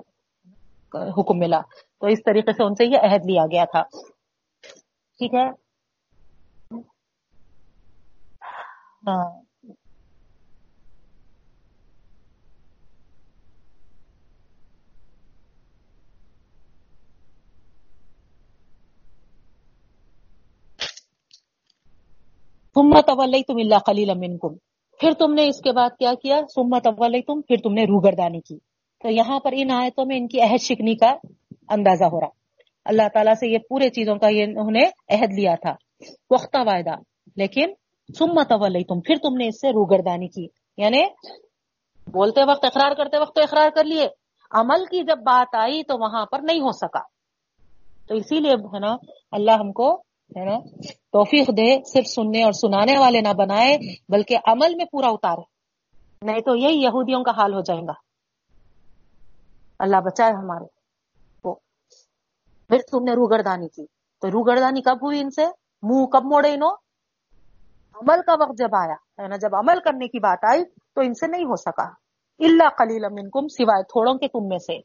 حکم ملا۔ تو اس طریقے سے ان سے یہ عہد لیا گیا تھا۔ ٹھیک ہے۔ ہاں۔ ثم تولیتم الا قلیلا منکم پھر تم نے اس کے بعد کیا کیا؟ ثم تولیتم پھر تم نے روگردانی کی۔ تو یہاں پر ان آیتوں میں ان کی عہد شکنی کا اندازہ ہو رہا۔ اللہ تعالیٰ سے یہ پورے چیزوں کا یہ انہوں نے عہد لیا تھا۔ پختہ وعدہ۔ لیکن ثم تولیتم پھر تم نے اس سے روگردانی کی۔ یعنی بولتے وقت، اقرار کرتے وقت تو اقرار کر لیے۔ عمل کی جب بات آئی تو وہاں پر نہیں ہو سکا۔ تو اسی لیے ہے نا، اللہ ہم کو ہے نا توفیق دے، صرف سننے اور سنانے والے نہ بنائے، بلکہ عمل میں پورا اتارے۔ نہیں تو یہی یہودیوں کا حال ہو جائے گا۔ اللہ بچائے ہمارے۔ پھر تم نے روگردانی کی تو روگردانی کب ہوئی ان سے منہ کب موڑے انہوں عمل کا وقت جب آیا ہے نا جب عمل کرنے کی بات آئی تو ان سے نہیں ہو سکا اللہ قلیل منکم سوائے تھوڑوں کے تم میں سے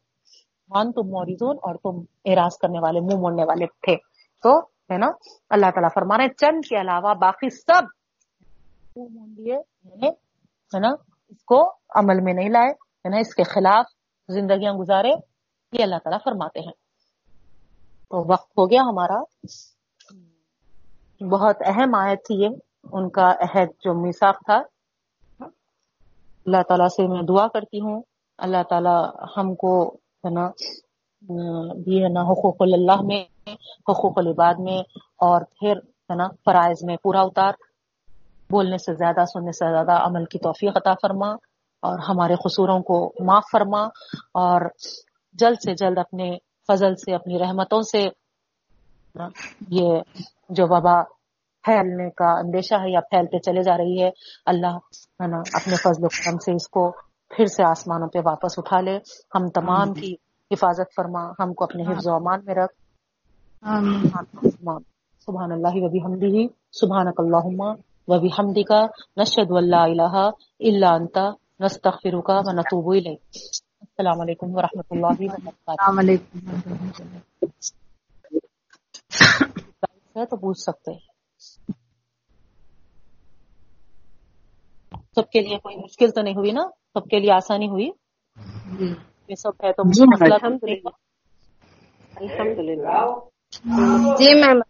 مان تم موریزون اور تم اعراض کرنے والے منہ موڑنے والے تھے تو ہے نا اللہ تعالیٰ فرما رہے چند کے علاوہ باقی سب منہ موڑ لیے ہے نا اس کو عمل میں نہیں لائے ہے نا اس کے خلاف زندگیاں گزارے یہ اللہ تعالیٰ فرماتے ہیں وقت ہو گیا ہمارا۔ بہت اہم آیت تھی یہ۔ ان کا عہد جو میساق تھا۔ اللہ تعالیٰ سے میں دعا کرتی ہوں۔ اللہ تعالیٰ ہم کو ہے نا بھی ہے نا حقوق اللہ میں، حقوق العباد میں، اور پھر ہے نا فرائض میں پورا اتار۔ بولنے سے زیادہ، سننے سے زیادہ عمل کی توفیق عطا فرما۔ اور ہمارے قصوروں کو معاف فرما۔ اور جلد سے جلد اپنے فضل سے اپنی رحمتوں سے۔ یہ جو وبا پھیلنے کا اندیشہ ہے یا پھیلتے چلے جا رہی ہے اللہ ہے نا اپنے فضل و کرم سے اس کو پھر سے آسمانوں پہ واپس اٹھا لے۔ ہم تمام کی حفاظت فرما ہم کو اپنے حفظ و امان میں رکھ۔ سبحان اللہ و بحمدہ۔ سبحانک اللہم و بحمدک۔ نشہد ان لا الہ الا انت۔ نستغفرک و نتوب الیک۔ السلام علیکم ورحمۃ اللہ وبرکاتہ۔ السلام علیکم۔ ہے تو پوچھ سکتے سب کے لیے کوئی مشکل تو نہیں ہوئی نا؟ سب کے لیے آسانی ہوئی؟ جی۔ یہ سب ہے تو الحمدللہ۔ الحمدللہ۔ جی میم